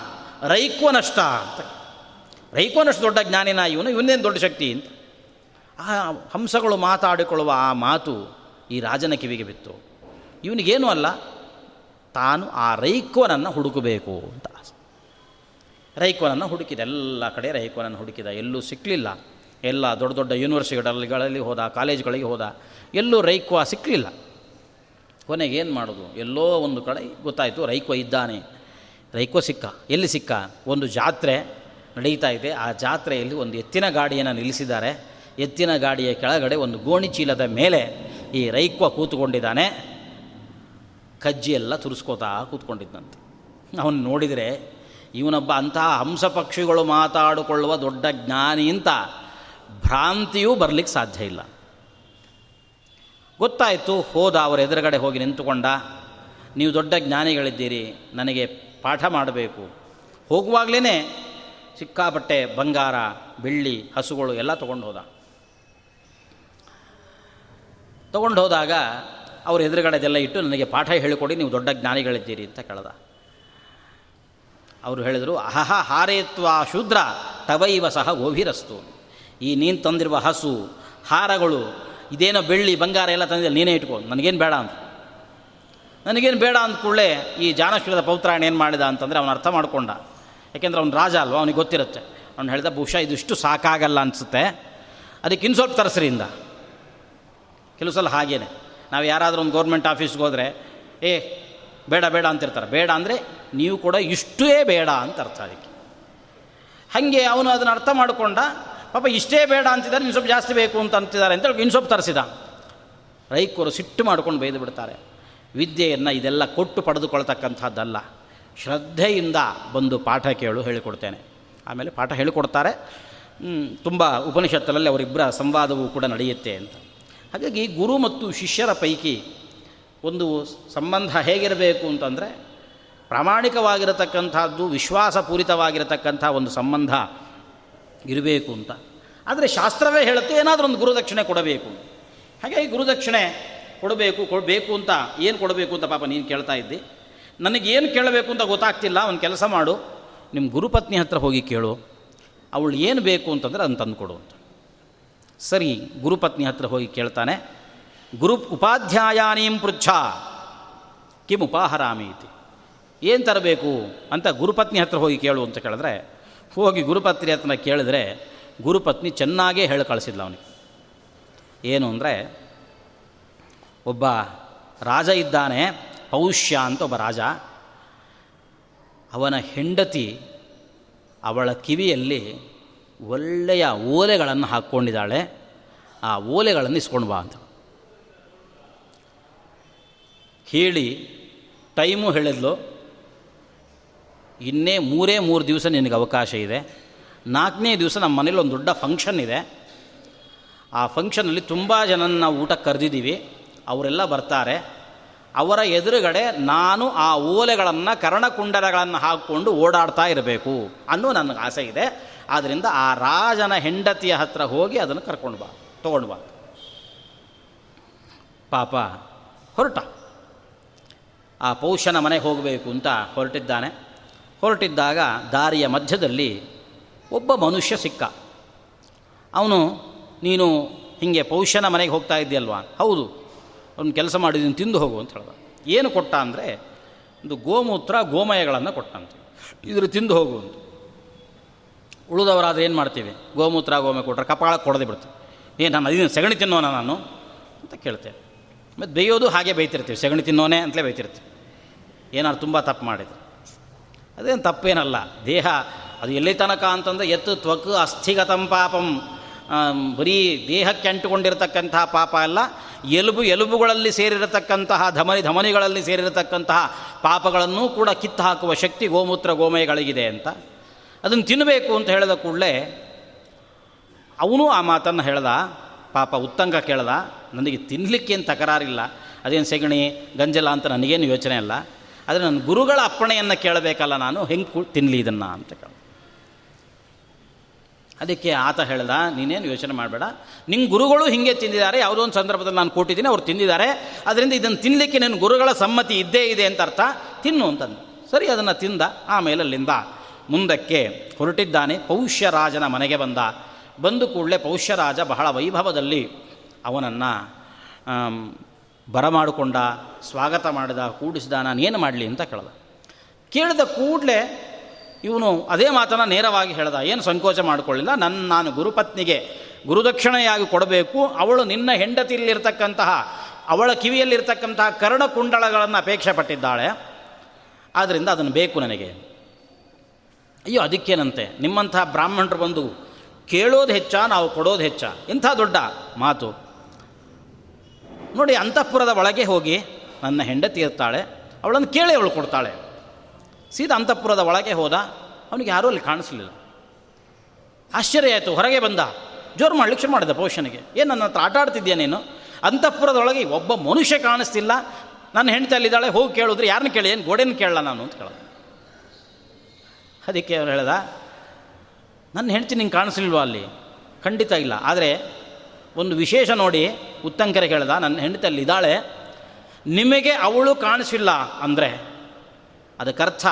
ರೈಕ್ವನಷ್ಟ ಅಂತ. ರೈಕ್ವನಷ್ಟು ದೊಡ್ಡ ಜ್ಞಾನಿನ ಇವನು, ಇವನೇನು ದೊಡ್ಡ ಶಕ್ತಿ ಅಂತ. ಆ ಹಂಸಗಳು ಮಾತಾಡಿಕೊಳ್ಳುವ ಆ ಮಾತು ಈ ರಾಜನ ಕಿವಿಗೆ ಬಿತ್ತು. ಇವನಿಗೇನು ಅಲ್ಲ, ತಾನು ಆ ರೈಕ್ವನನ್ನು ಹುಡುಕಬೇಕು ಅಂತ. ರೈಕ್ವನನ್ನು ಹುಡುಕಿದ, ಎಲ್ಲ ಕಡೆ ರೈಕ್ವನನ್ನು ಹುಡುಕಿದ, ಎಲ್ಲೂ ಸಿಕ್ಕಲಿಲ್ಲ ಎಲ್ಲ ದೊಡ್ಡ ದೊಡ್ಡ ಯೂನಿವರ್ಸಿಟಿಗಳಲ್ಲಿ ಹೋದ ಕಾಲೇಜ್ಗಳಿಗೆ ಹೋದ, ಎಲ್ಲೂ ರೈಕ್ವ ಸಿಕ್ಕಲಿಲ್ಲ ಕೊನೆಗೆ ಏನು ಮಾಡೋದು? ಎಲ್ಲೋ ಒಂದು ಕಡೆ ಗೊತ್ತಾಯಿತು, ರೈಕ್ವ ಇದ್ದಾನೆ. ರೈಕ್ವ ಸಿಕ್ಕ. ಎಲ್ಲಿ ಸಿಕ್ಕ? ಒಂದು ಜಾತ್ರೆ ನಡೀತಾ ಇದೆ. ಆ ಜಾತ್ರೆಯಲ್ಲಿ ಒಂದು ಎತ್ತಿನ ಗಾಡಿಯನ್ನು ನಿಲ್ಲಿಸಿದ್ದಾರೆ. ಎತ್ತಿನ ಗಾಡಿಯ ಕೆಳಗಡೆ ಒಂದು ಗೋಣಿ ಚೀಲದ ಮೇಲೆ ಈ ರೈಕ್ವ ಕೂತ್ಕೊಂಡಿದ್ದಾನೆ. ಕಜ್ಜಿ ಎಲ್ಲ ತುರಿಸ್ಕೋತಾ ಕೂತ್ಕೊಂಡಿದ್ದಂತೆ ಅವನು ನೋಡಿದರೆ, ಇವನೊಬ್ಬ ಅಂತಹ ಹಂಸ ಪಕ್ಷಿಗಳು ಮಾತಾಡಿಕೊಳ್ಳುವ ದೊಡ್ಡ ಜ್ಞಾನಿ ಅಂತ ಭ್ರಾಂತಿಯೂ ಬರಲಿಕ್ಕೆ ಸಾಧ್ಯ ಇಲ್ಲ. ಗೊತ್ತಾಯಿತು, ಹೋದ ಅವರ ಎದುರುಗಡೆ ಹೋಗಿ ನಿಂತುಕೊಂಡ, ನೀವು ದೊಡ್ಡ ಜ್ಞಾನಿಗಳಿದ್ದೀರಿ, ನನಗೆ ಪಾಠ ಮಾಡಬೇಕು. ಹೋಗುವಾಗಲೇ ಸಿಕ್ಕಾಪಟ್ಟೆ ಬಂಗಾರ, ಬೆಳ್ಳಿ, ಹಸುಗಳು ಎಲ್ಲ ತೊಗೊಂಡು ಹೋದ. ತೊಗೊಂಡು ಹೋದಾಗ ಅವ್ರ ಎದುರುಗಡೆದೆಲ್ಲ ಇಟ್ಟು, ನನಗೆ ಪಾಠ ಹೇಳಿಕೊಡಿ, ನೀವು ದೊಡ್ಡ ಜ್ಞಾನಿಗಳಿದ್ದೀರಿ, ಅಂತ ಕೇಳ್ದ. ಅವರು ಹೇಳಿದರು, ಅಹಹ ಹಾರೇತ್ವ ಶೂದ್ರ, ತವೈವ ಸಹ ಗೋಭಿರಸ್ತು. ಈ ನೀನು ತಂದಿರುವ ಹಸು, ಹಾರಗಳು, ಇದೇನೋ ಬೆಳ್ಳಿ, ಬಂಗಾರ ಎಲ್ಲ ತಂದಿಲ್ಲ ನೀನೇ ಇಟ್ಕೊ ನನಗೇನು ಬೇಡ ಅಂತ. ನನಗೇನು ಬೇಡ ಅಂದ ಕೂಡಲೇ ಈ ಜಾನಶ್ವರದ ಪೌತ್ರಾಯಣ ಏನು ಮಾಡಿದ ಅಂತಂದರೆ ಅವನು ಅರ್ಥ ಮಾಡಿಕೊಂಡ. ಯಾಕೆಂದ್ರೆ ಅವನು ರಾಜ ಅಲ್ವ, ಅವನಿಗೆ ಗೊತ್ತಿರುತ್ತೆ. ಅವ್ನು ಹೇಳಿದ, ಬಹುಶಃ ಇದಿಷ್ಟು ಸಾಕಾಗಲ್ಲ ಅನಿಸುತ್ತೆ. ಅದಕ್ಕೆ ಇನ್ನು ಸ್ವಲ್ಪ ತರಿಸ್ರಿಂದ ಕೆಲವು ಸಲ ಹಾಗೇನೆ. ನಾವು ಯಾರಾದರೂ ಒಂದು ಗೌರ್ಮೆಂಟ್ ಆಫೀಸ್ಗೆ ಹೋದರೆ, ಏ, ಬೇಡ ಬೇಡ ಅಂತಿರ್ತಾರೆ. ಬೇಡ ಅಂದರೆ ನೀವು ಕೂಡ ಇಷ್ಟೇ ಬೇಡ ಅಂತ ಅರ್ಥ ಅದಕ್ಕೆ. ಹಾಗೆ ಅವನು ಅದನ್ನು ಅರ್ಥ ಮಾಡಿಕೊಂಡ ಪಾಪ ಇಷ್ಟೇ ಬೇಡ ಅಂತಿದ್ದಾರೆ ಇನ್ನು ಸ್ವಲ್ಪ ಜಾಸ್ತಿ ಬೇಕು ಅಂತ ಅಂತಿದ್ದಾರೆ ಅಂತೇಳಿ ಇನ್ನು ಸ್ವಲ್ಪ ತರಿಸಿದ. ರೈಕರು ಸಿಟ್ಟು ಮಾಡ್ಕೊಂಡು ಬೈದು ಬಿಡ್ತಾರೆ. ವಿದ್ಯೆಯನ್ನು ಇದೆಲ್ಲ ಕೊಟ್ಟು ಪಡೆದುಕೊಳ್ತಕ್ಕಂಥದ್ದಲ್ಲ. ಶ್ರದ್ಧೆಯಿಂದ ಬಂದು ಪಾಠ ಕೇಳು ಹೇಳಿಕೊಡ್ತೇನೆ. ಆಮೇಲೆ ಪಾಠ ಹೇಳಿಕೊಡ್ತಾರೆ. ತುಂಬ ಉಪನಿಷತ್ತಲ್ಲಿ ಅವರಿಬ್ಬರ ಸಂವಾದವೂ ಕೂಡ ನಡೆಯುತ್ತೆ ಅಂತ. ಹಾಗಾಗಿ ಗುರು ಮತ್ತು ಶಿಷ್ಯರ ಪೈಕಿ ಒಂದು ಸಂಬಂಧ ಹೇಗಿರಬೇಕು ಅಂತಂದರೆ ಪ್ರಾಮಾಣಿಕವಾಗಿರತಕ್ಕಂಥದ್ದು, ವಿಶ್ವಾಸಪೂರಿತವಾಗಿರತಕ್ಕಂಥ ಒಂದು ಸಂಬಂಧ ಇರಬೇಕು ಅಂತ. ಆದರೆ ಶಾಸ್ತ್ರವೇ ಹೇಳುತ್ತೆ ಏನಾದರೂ ಒಂದು ಗುರುದಕ್ಷಿಣೆ ಕೊಡಬೇಕು. ಹಾಗಾಗಿ ಗುರುದಕ್ಷಿಣೆ ಕೊಡಬೇಕು ಕೊಡಬೇಕು ಅಂತ, ಏನು ಕೊಡಬೇಕು ಅಂತ ಪಾಪ ನೀನು ಕೇಳ್ತಾ ಇದ್ದಿ. ನನಗೇನು ಕೇಳಬೇಕು ಅಂತ ಗೊತ್ತಾಗ್ತಿಲ್ಲ, ಒಂದು ಕೆಲಸ ಮಾಡು. ನಿಮ್ಮ ಗುರುಪತ್ನಿ ಹತ್ರ ಹೋಗಿ ಕೇಳು. ಅವಳು ಏನು ಬೇಕು ಅಂತಂದರೆ ಅದನ್ನು ತಂದು ಕೊಡು ಅಂತ. ಸರಿ, ಗುರುಪತ್ನಿ ಹತ್ರ ಹೋಗಿ ಕೇಳ್ತಾನೆ. ಗುರು ಉಪಾಧ್ಯಾಯಾನೀಂ ಪೃಚ್ಛ. ಕಿಮ್ ಉಪಾಹರಾಮಿ ಇತಿ ಏನು ತರಬೇಕು ಅಂತ ಗುರುಪತ್ನಿ ಹತ್ರ ಹೋಗಿ ಕೇಳು ಅಂತ ಕೇಳಿದ್ರೆ ಹೋಗಿ ಗುರುಪತ್ನಿ ಹತ್ರ ಕೇಳಿದ್ರೆ ಗುರುಪತ್ನಿ ಚೆನ್ನಾಗೇ ಹೇಳಿ ಕಳಿಸಿದ್ಲ ಅವನಿಗೆ. ಏನು ಅಂದರೆ, ಒಬ್ಬ ರಾಜ ಇದ್ದಾನೆ, ಪೌಷ್ಯ ಅಂತ ಒಬ್ಬ ರಾಜ. ಅವನ ಹೆಂಡತಿ ಅವಳ ಕಿವಿಯಲ್ಲಿ ಒಳ್ಳೆಯ ಓಲೆಗಳನ್ನು ಹಾಕ್ಕೊಂಡಿದ್ದಾಳೆ. ಆ ಓಲೆಗಳನ್ನು ಇಸ್ಕೊಂಡು ಬಾ ಅಂತ. ಹೇಳಿ ಟೈಮು ಹೇಳಿದ್ಲು. ಇನ್ನೇ ಮೂರೇ ಮೂರು ದಿವಸ ನಿನಗೆ ಅವಕಾಶ ಇದೆ. ನಾಲ್ಕನೇ ದಿವಸ ನಮ್ಮ ಮನೇಲಿ ಒಂದು ದೊಡ್ಡ ಫಂಕ್ಷನ್ ಇದೆ. ಆ ಫಂಕ್ಷನಲ್ಲಿ ತುಂಬ ಜನನ ನಾವು ಊಟಕ್ಕೆ ಕರೆದಿದ್ದೀವಿ. ಅವರೆಲ್ಲ ಬರ್ತಾರೆ. ಅವರ ಎದುರುಗಡೆ ನಾನು ಆ ಓಲೆಗಳನ್ನು ಕರ್ಣಕುಂಡಲಗಳನ್ನು ಹಾಕ್ಕೊಂಡು ಓಡಾಡ್ತಾ ಇರಬೇಕು ಅನ್ನೋ ನನಗೆ ಆಸೆ ಇದೆ. ಆದ್ದರಿಂದ ಆ ರಾಜನ ಹೆಂಡತಿಯ ಹತ್ರ ಹೋಗಿ ಅದನ್ನು ಕರ್ಕೊಂಡು ಬಾ, ತೊಗೊಂಡು ಬಾ. ಪಾಪ, ಹೊರಟ. ಆ ಪೌಷನ ಮನೆಗೆ ಹೋಗಬೇಕು ಅಂತ ಹೊರಟಿದ್ದಾನೆ. ಹೊರಟಿದ್ದಾಗ ದಾರಿಯ ಮಧ್ಯದಲ್ಲಿ ಒಬ್ಬ ಮನುಷ್ಯ ಸಿಕ್ಕ. ಅವನು, ನೀನು ಹೀಗೆ ಪೌಷ್ಯನ ಮನೆಗೆ ಹೋಗ್ತಾ ಇದ್ದೀಯಲ್ವಾ? ಹೌದು, ಅವನು ಕೆಲಸ ಮಾಡಿದ್ದೀನಿ ತಿಂದು ಹೋಗು, ಅಂತ ಹೇಳ್ದ. ಏನು ಕೊಟ್ಟ ಅಂದರೆ, ಒಂದು ಗೋಮೂತ್ರ ಗೋಮಯಗಳನ್ನು ಕೊಟ್ಟಂತೆ ಇದ್ರ ತಿಂದು ಹೋಗು, ಅಂತ. ಉಳಿದವರಾದ್ರೆ ಏನು ಮಾಡ್ತೀವಿ? ಗೋಮೂತ್ರ, ಗೋಮಯ ಕೊಟ್ಟರೆ ಕಪಾಳಕ್ಕೆ ಕೊಡದೆ ಬಿಡ್ತೀವಿ. ಏನು ನಾನು ಅದನ್ನು ಸಗಣಿ ತಿನ್ನೋನ ನಾನು? ಅಂತ ಕೇಳ್ತೇನೆ ಮತ್ತು ಬೇಯೋದು ಹಾಗೆ ಬೈತಿರ್ತೀವಿ ಸಗಣಿ ತಿನ್ನೋನೆ ಅಂತಲೇ ಬೈತಿರ್ತೀವಿ ಏನಾದ್ರು ತುಂಬ ತಪ್ಪು ಮಾಡಿದ್ರು. ಅದೇನು ತಪ್ಪೇನಲ್ಲ. ದೇಹ, ಅದು ಎಲ್ಲಿ ತನಕ ಅಂತಂದರೆ ಎತ್ತು, ತ್ವಕ್, ಅಸ್ಥಿಗತಂ ಪಾಪಂ. ಬರೀ ದೇಹಕ್ಕೆ ಅಂಟುಕೊಂಡಿರತಕ್ಕಂತಹ ಪಾಪ ಅಲ್ಲ, ಎಲುಬು, ಎಲುಬುಗಳಲ್ಲಿ ಸೇರಿರತಕ್ಕಂತಹ, ಧಮನಿ, ಧಮನಿಗಳಲ್ಲಿ ಸೇರಿರತಕ್ಕಂತಹ ಪಾಪಗಳನ್ನು ಕೂಡ ಕಿತ್ತು ಹಾಕುವ ಶಕ್ತಿ ಗೋಮೂತ್ರ, ಗೋಮಯಗಳಿಗಿದೆ ಅಂತ. ಅದನ್ನು ತಿನ್ನಬೇಕು ಅಂತ ಹೇಳಿದ ಕೂಡಲೇ ಅವನು ಆ ಮಾತನ್ನು ಹೇಳ್ದ. ಪಾಪ ಉತ್ತಂಗ ಕೇಳ್ದ. ನನಗೆ ತಿನ್ನಲಿಕ್ಕೇನು ತಕರಾರಿಲ್ಲ. ಅದೇನು ಸೆಗಣಿ, ಗಂಜಲ ಅಂತ ನನಗೇನು ಯೋಚನೆ ಅಲ್ಲ ಆದರೆ ನನ್ನ ಗುರುಗಳ ಅಪ್ಪಣೆಯನ್ನು ಕೇಳಬೇಕಲ್ಲ ನಾನು, ಹೆಂಗೆ ತಿನ್ನಲಿ ಇದನ್ನು ಅಂತ ಕೇಳ ಅದಕ್ಕೆ ಆತ ಹೇಳ್ದ, ನೀನೇನು ಯೋಚನೆ ಮಾಡಬೇಡ. ನಿಮ್ಮ ಗುರುಗಳು ಹಿಂಗೆ ತಿಂದಿದ್ದಾರೆ, ಯಾವುದೋ ಒಂದು ಸಂದರ್ಭದಲ್ಲಿ ನಾನು ಕೊಟ್ಟಿದ್ದೀನಿ, ಅವ್ರು ತಿಂದಿದ್ದಾರೆ. ಅದರಿಂದ ಇದನ್ನು ತಿನ್ನಲಿಕ್ಕೆ ನನ್ನ ಗುರುಗಳ ಸಮ್ಮತಿ ಇದ್ದೇ ಇದೆ ಅಂತ ಅರ್ಥ. ತಿನ್ನು ಅಂತಂದು. ಸರಿ, ಅದನ್ನು ತಿಂದ, ಆಮೇಲೆ ಅಲ್ಲಿಂದ ಮುಂದಕ್ಕೆ ಹೊರಟಿದ್ದಾನೆ. ಪೌಷ್ಯರಾಜನ ಮನೆಗೆ ಬಂದ. ಬಂದು ಕೂಡಲೇ ಪೌಷ್ಯರಾಜ ಬಹಳ ವೈಭವದಲ್ಲಿ ಅವನನ್ನು ಬರಮಾಡಿಕೊಂಡ, ಸ್ವಾಗತ ಮಾಡಿದ, ಕೂಡಿಸಿದ, ನಾನು ಏನು ಮಾಡಲಿ ಅಂತ ಕೇಳ್ದ. ಕೇಳಿದ ಕೂಡಲೇ ಇವನು ಅದೇ ಮಾತನ್ನು ನೇರವಾಗಿ ಹೇಳ್ದ, ಏನು ಸಂಕೋಚ ಮಾಡಿಕೊಳ್ಳಿಲ್ಲ ನನ್ನ ನಾನು ಗುರುಪತ್ನಿಗೆ ಗುರುದಕ್ಷಿಣೆಯಾಗಿ ಕೊಡಬೇಕು, ಅವಳು ನಿನ್ನ ಹೆಂಡತಿಯಲ್ಲಿರ್ತಕ್ಕಂತಹ, ಅವಳ ಕಿವಿಯಲ್ಲಿರ್ತಕ್ಕಂತಹ ಕರ್ಣಕುಂಡಳಗಳನ್ನು ಅಪೇಕ್ಷೆ ಪಟ್ಟಿದ್ದಾಳೆ ಆದ್ದರಿಂದ ಅದನ್ನು ಬೇಕು ನನಗೆ. ಅಯ್ಯೋ, ಅದಕ್ಕೇನಂತೆ, ನಿಮ್ಮಂತಹ ಬ್ರಾಹ್ಮಣರು ಬಂದು ಕೇಳೋದು ಹೆಚ್ಚ, ನಾವು ಕೊಡೋದು ಹೆಚ್ಚ, ಇಂಥ ದೊಡ್ಡ ಮಾತು. ನೋಡಿ ಅಂತಃಪುರದ ಒಳಗೆ ಹೋಗಿ ನನ್ನ ಹೆಂಡತಿ ಇರ್ತಾಳೆ, ಅವಳನ್ನು ಕೇಳಿ ಅವಳು ಕೊಡ್ತಾಳೆ. ಸೀದಾ ಅಂತಃಪುರದ ಒಳಗೆ ಹೋದ, ಅವನಿಗೆ ಯಾರೂ ಅಲ್ಲಿ ಕಾಣಿಸ್ಲಿಲ್ಲ. ಆಶ್ಚರ್ಯ ಆಯಿತು, ಹೊರಗೆ ಬಂದ. ಜೋರು ಮಾಡ್ಲಿಕ್ಕೆ ಶುರು ಮಾಡಿದ ಪೋಷನಿಗೆ. ಏನು ನನ್ನ ಹತ್ರ ಆಟ ಆಡ್ತಿದ್ದೀಯ ನೀನು? ಅಂತಃಪುರದೊಳಗೆ ಒಬ್ಬ ಮನುಷ್ಯ ಕಾಣಿಸ್ತಿಲ್ಲ. ನನ್ನ ಹೆಂಡತಿ ಅಲ್ಲಿದ್ದಾಳೆ, ಹೋಗಿ ಕೇಳಿದ್ರೆ ಯಾರನ್ನ ಕೇಳಿ, ಏನು ಗೋಡೆನ ಕೇಳಲ್ಲ ನಾನು ಅಂತ ಕೇಳಿದೆ. ಅದಕ್ಕೆ ಅವ್ರು ಹೇಳ್ದ, ನನ್ನ ಹೆಂಡತಿ ನಿಂಗೆ ಕಾಣಿಸ್ಲಿಲ್ವಾ ಅಲ್ಲಿ? ಖಂಡಿತ ಇಲ್ಲ. ಆದರೆ ಒಂದು ವಿಶೇಷ ನೋಡಿ ಉತ್ತಂಕರೆ ಹೇಳ್ದ, ನನ್ನ ಹೆಂಡತಿ ಅಲ್ಲಿ ಇದ್ದಾಳೆ, ನಿಮಗೆ ಅವಳು ಕಾಣಿಸಿಲ್ಲ ಅಂದರೆ, ಅದಕ್ಕರ್ಥ,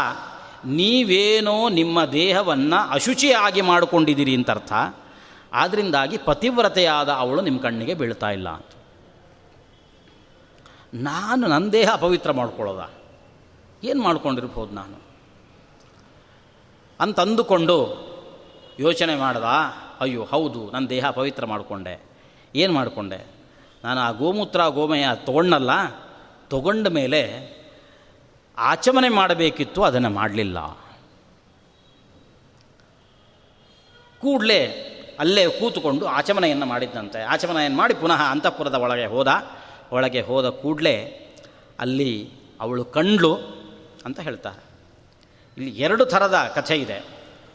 ನೀವೇನೋ ನಿಮ್ಮ ದೇಹವನ್ನು ಅಶುಚಿಯಾಗಿ ಮಾಡಿಕೊಂಡಿದ್ದೀರಿ ಅಂತ ಅರ್ಥ ಆದ್ದರಿಂದಾಗಿ ಪತಿವ್ರತೆಯಾದ ಅವಳು ನಿಮ್ಮ ಕಣ್ಣಿಗೆ ಬೀಳ್ತಾ ಇಲ್ಲ ಅಂತ. ನಾನು ನನ್ನ ದೇಹ ಅಪವಿತ್ರ ಮಾಡ್ಕೊಳ್ಳೋದ? ಏನು ಮಾಡ್ಕೊಂಡಿರ್ಬೋದು ನಾನು? ಅಂತಂದುಕೊಂಡು ಯೋಚನೆ ಮಾಡ್ದ, ಅಯ್ಯೋ ಹೌದು, ನನ್ನ ದೇಹ ಪವಿತ್ರ ಮಾಡಿಕೊಂಡೆ. ಏನು ಮಾಡಿಕೊಂಡೆ? ನಾನು ಆ ಗೋಮೂತ್ರ ಗೋಮಯ ತಗೊಂಡಲ್ಲ, ತಗೊಂಡ ಮೇಲೆ ಆಚಮನೆ ಮಾಡಬೇಕಿತ್ತು, ಅದನ್ನು ಮಾಡಲಿಲ್ಲ. ಕೂಡಲೇ ಅಲ್ಲೇ ಕೂತುಕೊಂಡು ಆಚಮನೆಯನ್ನು ಮಾಡಿದ್ದಂತೆ ಆಚಮನೆಯನ್ನು ಮಾಡಿ ಪುನಃ ಅಂತಃಪುರದ ಒಳಗೆ ಹೋದ. ಒಳಗೆ ಹೋದ ಕೂಡಲೇ ಅಲ್ಲಿ ಅವಳು ಕಂಡ್ಲು ಅಂತ ಹೇಳ್ತಾರೆ. ಇಲ್ಲಿ ಎರಡು ಥರದ ಕಥೆ ಇದೆ.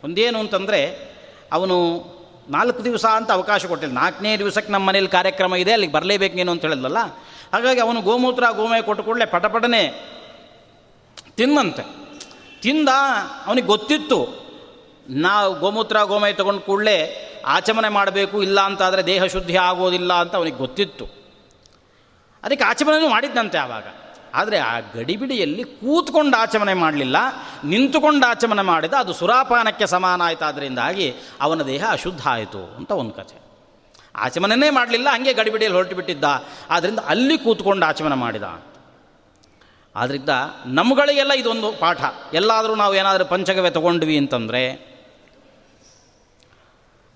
ಒಂದೇನು ಅಂತಂದರೆ, ಅವನು ನಾಲ್ಕು ದಿವಸ ಅಂತ ಅವಕಾಶ ಕೊಟ್ಟಿಲ್ಲ. ನಾಲ್ಕನೇ ದಿವಸಕ್ಕೆ ನಮ್ಮ ಮನೇಲಿ ಕಾರ್ಯಕ್ರಮ ಇದೆ, ಅಲ್ಲಿಗೆ ಬರಲೇಬೇಕು ನೀನು ಅಂತ ಹೇಳಿದ್ಲಲ್ಲ? ಹಾಗಾಗಿ ಅವನು ಗೋಮೂತ್ರ, ಗೋಮಯ ಕೊಟ್ಟು ಕೂಡಲೇ ಪಟಪಟನೆ ತಿನ್ನಂತೆ ತಿಂದ ಅವನಿಗೆ ಗೊತ್ತಿತ್ತು, ನಾವು ಗೋಮೂತ್ರ, ಗೋಮಯ ತಗೊಂಡು ಕೂಡಲೇ ಆಚಮನೆ ಮಾಡಬೇಕು, ಇಲ್ಲ ಅಂತಾದರೆ ದೇಹ ಶುದ್ಧಿ ಆಗೋದಿಲ್ಲ ಅಂತ ಅವನಿಗೆ ಗೊತ್ತಿತ್ತು. ಅದಕ್ಕೆ ಆಚಮನೆಯೂ ಮಾಡಿದ್ದಂತೆ ಆವಾಗ. ಆದರೆ ಆ ಗಡಿಬಿಡಿಯಲ್ಲಿ ಕೂತ್ಕೊಂಡು ಆಚಮನೆ ಮಾಡಲಿಲ್ಲ, ನಿಂತುಕೊಂಡು ಆಚಮನೆ ಮಾಡಿದ, ಅದು ಸುರಾಪಾನಕ್ಕೆ ಸಮಾನ ಆಯಿತು. ಅದರಿಂದಾಗಿ ಅವನ ದೇಹ ಅಶುದ್ಧ ಆಯಿತು ಅಂತ ಒಂದು ಕಥೆ. ಆಚಮನೆಯೇ ಮಾಡಲಿಲ್ಲ, ಹಂಗೆ ಗಡಿಬಿಡಿಯಲ್ಲಿ ಹೊರಟು ಬಿಟ್ಟಿದ್ದ ಆದ್ದರಿಂದ ಅಲ್ಲಿ ಕೂತ್ಕೊಂಡು ಆಚಮನೆ ಮಾಡಿದ. ಆದ್ದರಿಂದ ನಮ್ಗಳಿಗೆಲ್ಲ ಇದೊಂದು ಪಾಠ. ಎಲ್ಲಾದರೂ ನಾವು ಏನಾದರೂ ಪಂಚಗವ್ಯ ತಗೊಂಡ್ವಿ ಅಂತಂದರೆ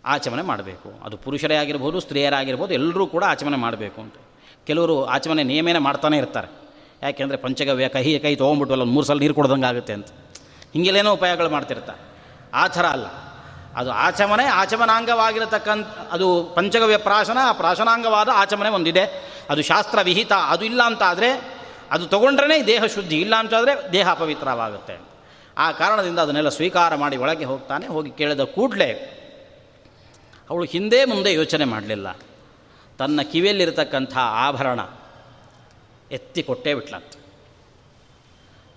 ಆಚಮನೆ ಮಾಡಬೇಕು. ಅದು ಪುರುಷರೇ ಆಗಿರ್ಬೋದು, ಸ್ತ್ರೀಯರಾಗಿರ್ಬೋದು, ಎಲ್ಲರೂ ಕೂಡ ಆಚಮನೆ ಮಾಡಬೇಕು ಅಂತ. ಕೆಲವರು ಆಚಮನೆ ನಿಯಮೇನೆ ಮಾಡ್ತಾನೆ ಇರ್ತಾರೆ. ಯಾಕೆಂದರೆ ಪಂಚಗವ್ಯ ಕಹಿ ಕೈ ತೊಗೊಂಡ್ಬಿಟ್ವಲ್ಲ ಒಂದು ಮೂರು ಸಲ ನೀರು ಕೊಡ್ದಂಗೆ ಆಗುತ್ತೆ ಅಂತ. ಹಿಂಗೆಲ್ಲೇನೋ ಉಪಾಯಗಳು ಮಾಡ್ತಿರ್ತಾ. ಆ ಥರ ಅಲ್ಲ. ಅದು ಆಚಮನೆ, ಆಚಮನಾಂಗವಾಗಿರತಕ್ಕಂಥ, ಅದು ಪಂಚಗವ್ಯ ಪ್ರಾಶನ, ಆ ಪ್ರಾಶನಾಂಗವಾದ ಆಚಮನೆ ಒಂದಿದೆ. ಅದು ಶಾಸ್ತ್ರ ವಿಹಿತ, ಅದು ಇಲ್ಲ ಅಂತ ಆದರೆ ಅದು ತೊಗೊಂಡ್ರೇ ದೇಹ ಶುದ್ಧಿ, ಇಲ್ಲ ಅಂತಾದರೆ ದೇಹ ಅಪವಿತ್ರವಾಗುತ್ತೆ ಆ ಕಾರಣದಿಂದ ಅದನ್ನೆಲ್ಲ ಸ್ವೀಕಾರ ಮಾಡಿ ಒಳಗೆ ಹೋಗ್ತಾನೆ, ಹೋಗಿ ಕೇಳಿದ ಕೂಡಲೇ ಅವಳು ಹಿಂದೆ ಮುಂದೆ ಯೋಚನೆ ಮಾಡಲಿಲ್ಲ. ತನ್ನ ಕಿವಿಯಲ್ಲಿರತಕ್ಕಂಥ ಆಭರಣ ಎತ್ತಿ ಕೊಟ್ಟೇ ಬಿಟ್ಲಂತ.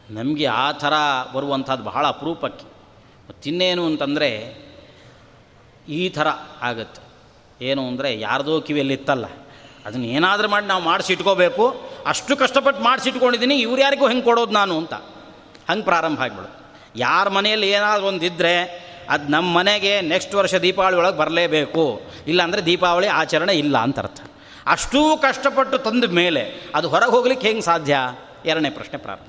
ನಮಗೆ ಆ ಥರ ಬರುವಂಥದ್ದು ಬಹಳ ಅಪರೂಪಕ್ಕೆ. ಮತ್ತಿನ್ನೇನು ಅಂತಂದರೆ ಈ ಥರ ಆಗುತ್ತೆ. ಏನು ಅಂದರೆ ಯಾರ್ದೋ ಕಿವಿಯಲ್ಲಿತ್ತಲ್ಲ ಅದನ್ನು ಏನಾದರೂ ಮಾಡಿ ನಾವು ಮಾಡಿಸಿಟ್ಕೋಬೇಕು, ಅಷ್ಟು ಕಷ್ಟಪಟ್ಟು ಮಾಡಿಸಿಟ್ಕೊಂಡಿದ್ದೀನಿ ಇವ್ರು ಯಾರಿಗೂ ಹೆಂಗೆ ಕೊಡೋದು ನಾನು ಅಂತ. ಹಂಗೆ ಪ್ರಾರಂಭ ಆಗಿಬಿಡೋದು ಯಾರ ಮನೆಯಲ್ಲಿ ಏನಾದರೂ ಒಂದಿದ್ದರೆ ಅದು ನಮ್ಮ ಮನೆಗೆ ನೆಕ್ಸ್ಟ್ ವರ್ಷ ದೀಪಾವಳಿ ಒಳಗೆ ಬರಲೇಬೇಕು. ಇಲ್ಲಾಂದರೆ ದೀಪಾವಳಿ ಆಚರಣೆ ಇಲ್ಲ ಅಂತ ಅರ್ಥ. ಅಷ್ಟೂ ಕಷ್ಟಪಟ್ಟು ತಂದ ಮೇಲೆ ಅದು ಹೊರಗೆ ಹೋಗ್ಲಿಕ್ಕೆ ಹೆಂಗೆ ಸಾಧ್ಯ? ಎರಡನೇ ಪ್ರಶ್ನೆ ಪ್ರಾರಂಭ.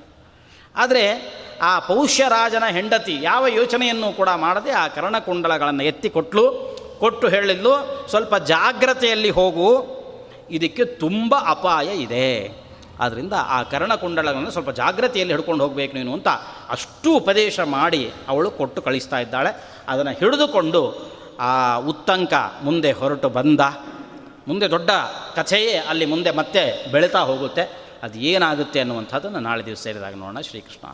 ಆದರೆ ಆ ಪೌಷ್ಯರಾಜನ ಹೆಂಡತಿ ಯಾವ ಯೋಚನೆಯನ್ನು ಕೂಡ ಮಾಡದೆ ಆ ಕರ್ಣಕುಂಡಲಗಳನ್ನು ಎತ್ತಿ ಕೊಟ್ಟಲು ಕೊಟ್ಟು ಹೇಳಿದ್ಲು, ಸ್ವಲ್ಪ ಜಾಗ್ರತೆಯಲ್ಲಿ ಹೋಗು, ಇದಕ್ಕೆ ತುಂಬ ಅಪಾಯ ಇದೆ. ಆದ್ದರಿಂದ ಆ ಕರ್ಣಕುಂಡಲಗಳನ್ನು ಸ್ವಲ್ಪ ಜಾಗ್ರತೆಯಲ್ಲಿ ಹಿಡ್ಕೊಂಡು ಹೋಗಬೇಕು ನೀನು ಅಂತ ಅಷ್ಟು ಉಪದೇಶ ಮಾಡಿ ಅವಳು ಕೊಟ್ಟು ಕಳಿಸ್ತಾ ಇದ್ದಾಳೆ. ಅದನ್ನು ಹಿಡಿದುಕೊಂಡು ಆ ಉತ್ತಂಕ ಮುಂದೆ ಹೊರಟು ಬಂದ. ಮುಂದೆ ದೊಡ್ಡ ಕಥೆಯೇ ಅಲ್ಲಿ ಮುಂದೆ ಮತ್ತೆ ಬೆಳೀತಾ ಹೋಗುತ್ತೆ. ಅದು ಏನಾಗುತ್ತೆ ಅನ್ನುವಂಥದ್ದನ್ನು ನಾಳೆ ದಿವಸ ಸೇರಿದಾಗ ನೋಡೋಣ. ಶ್ರೀಕೃಷ್ಣ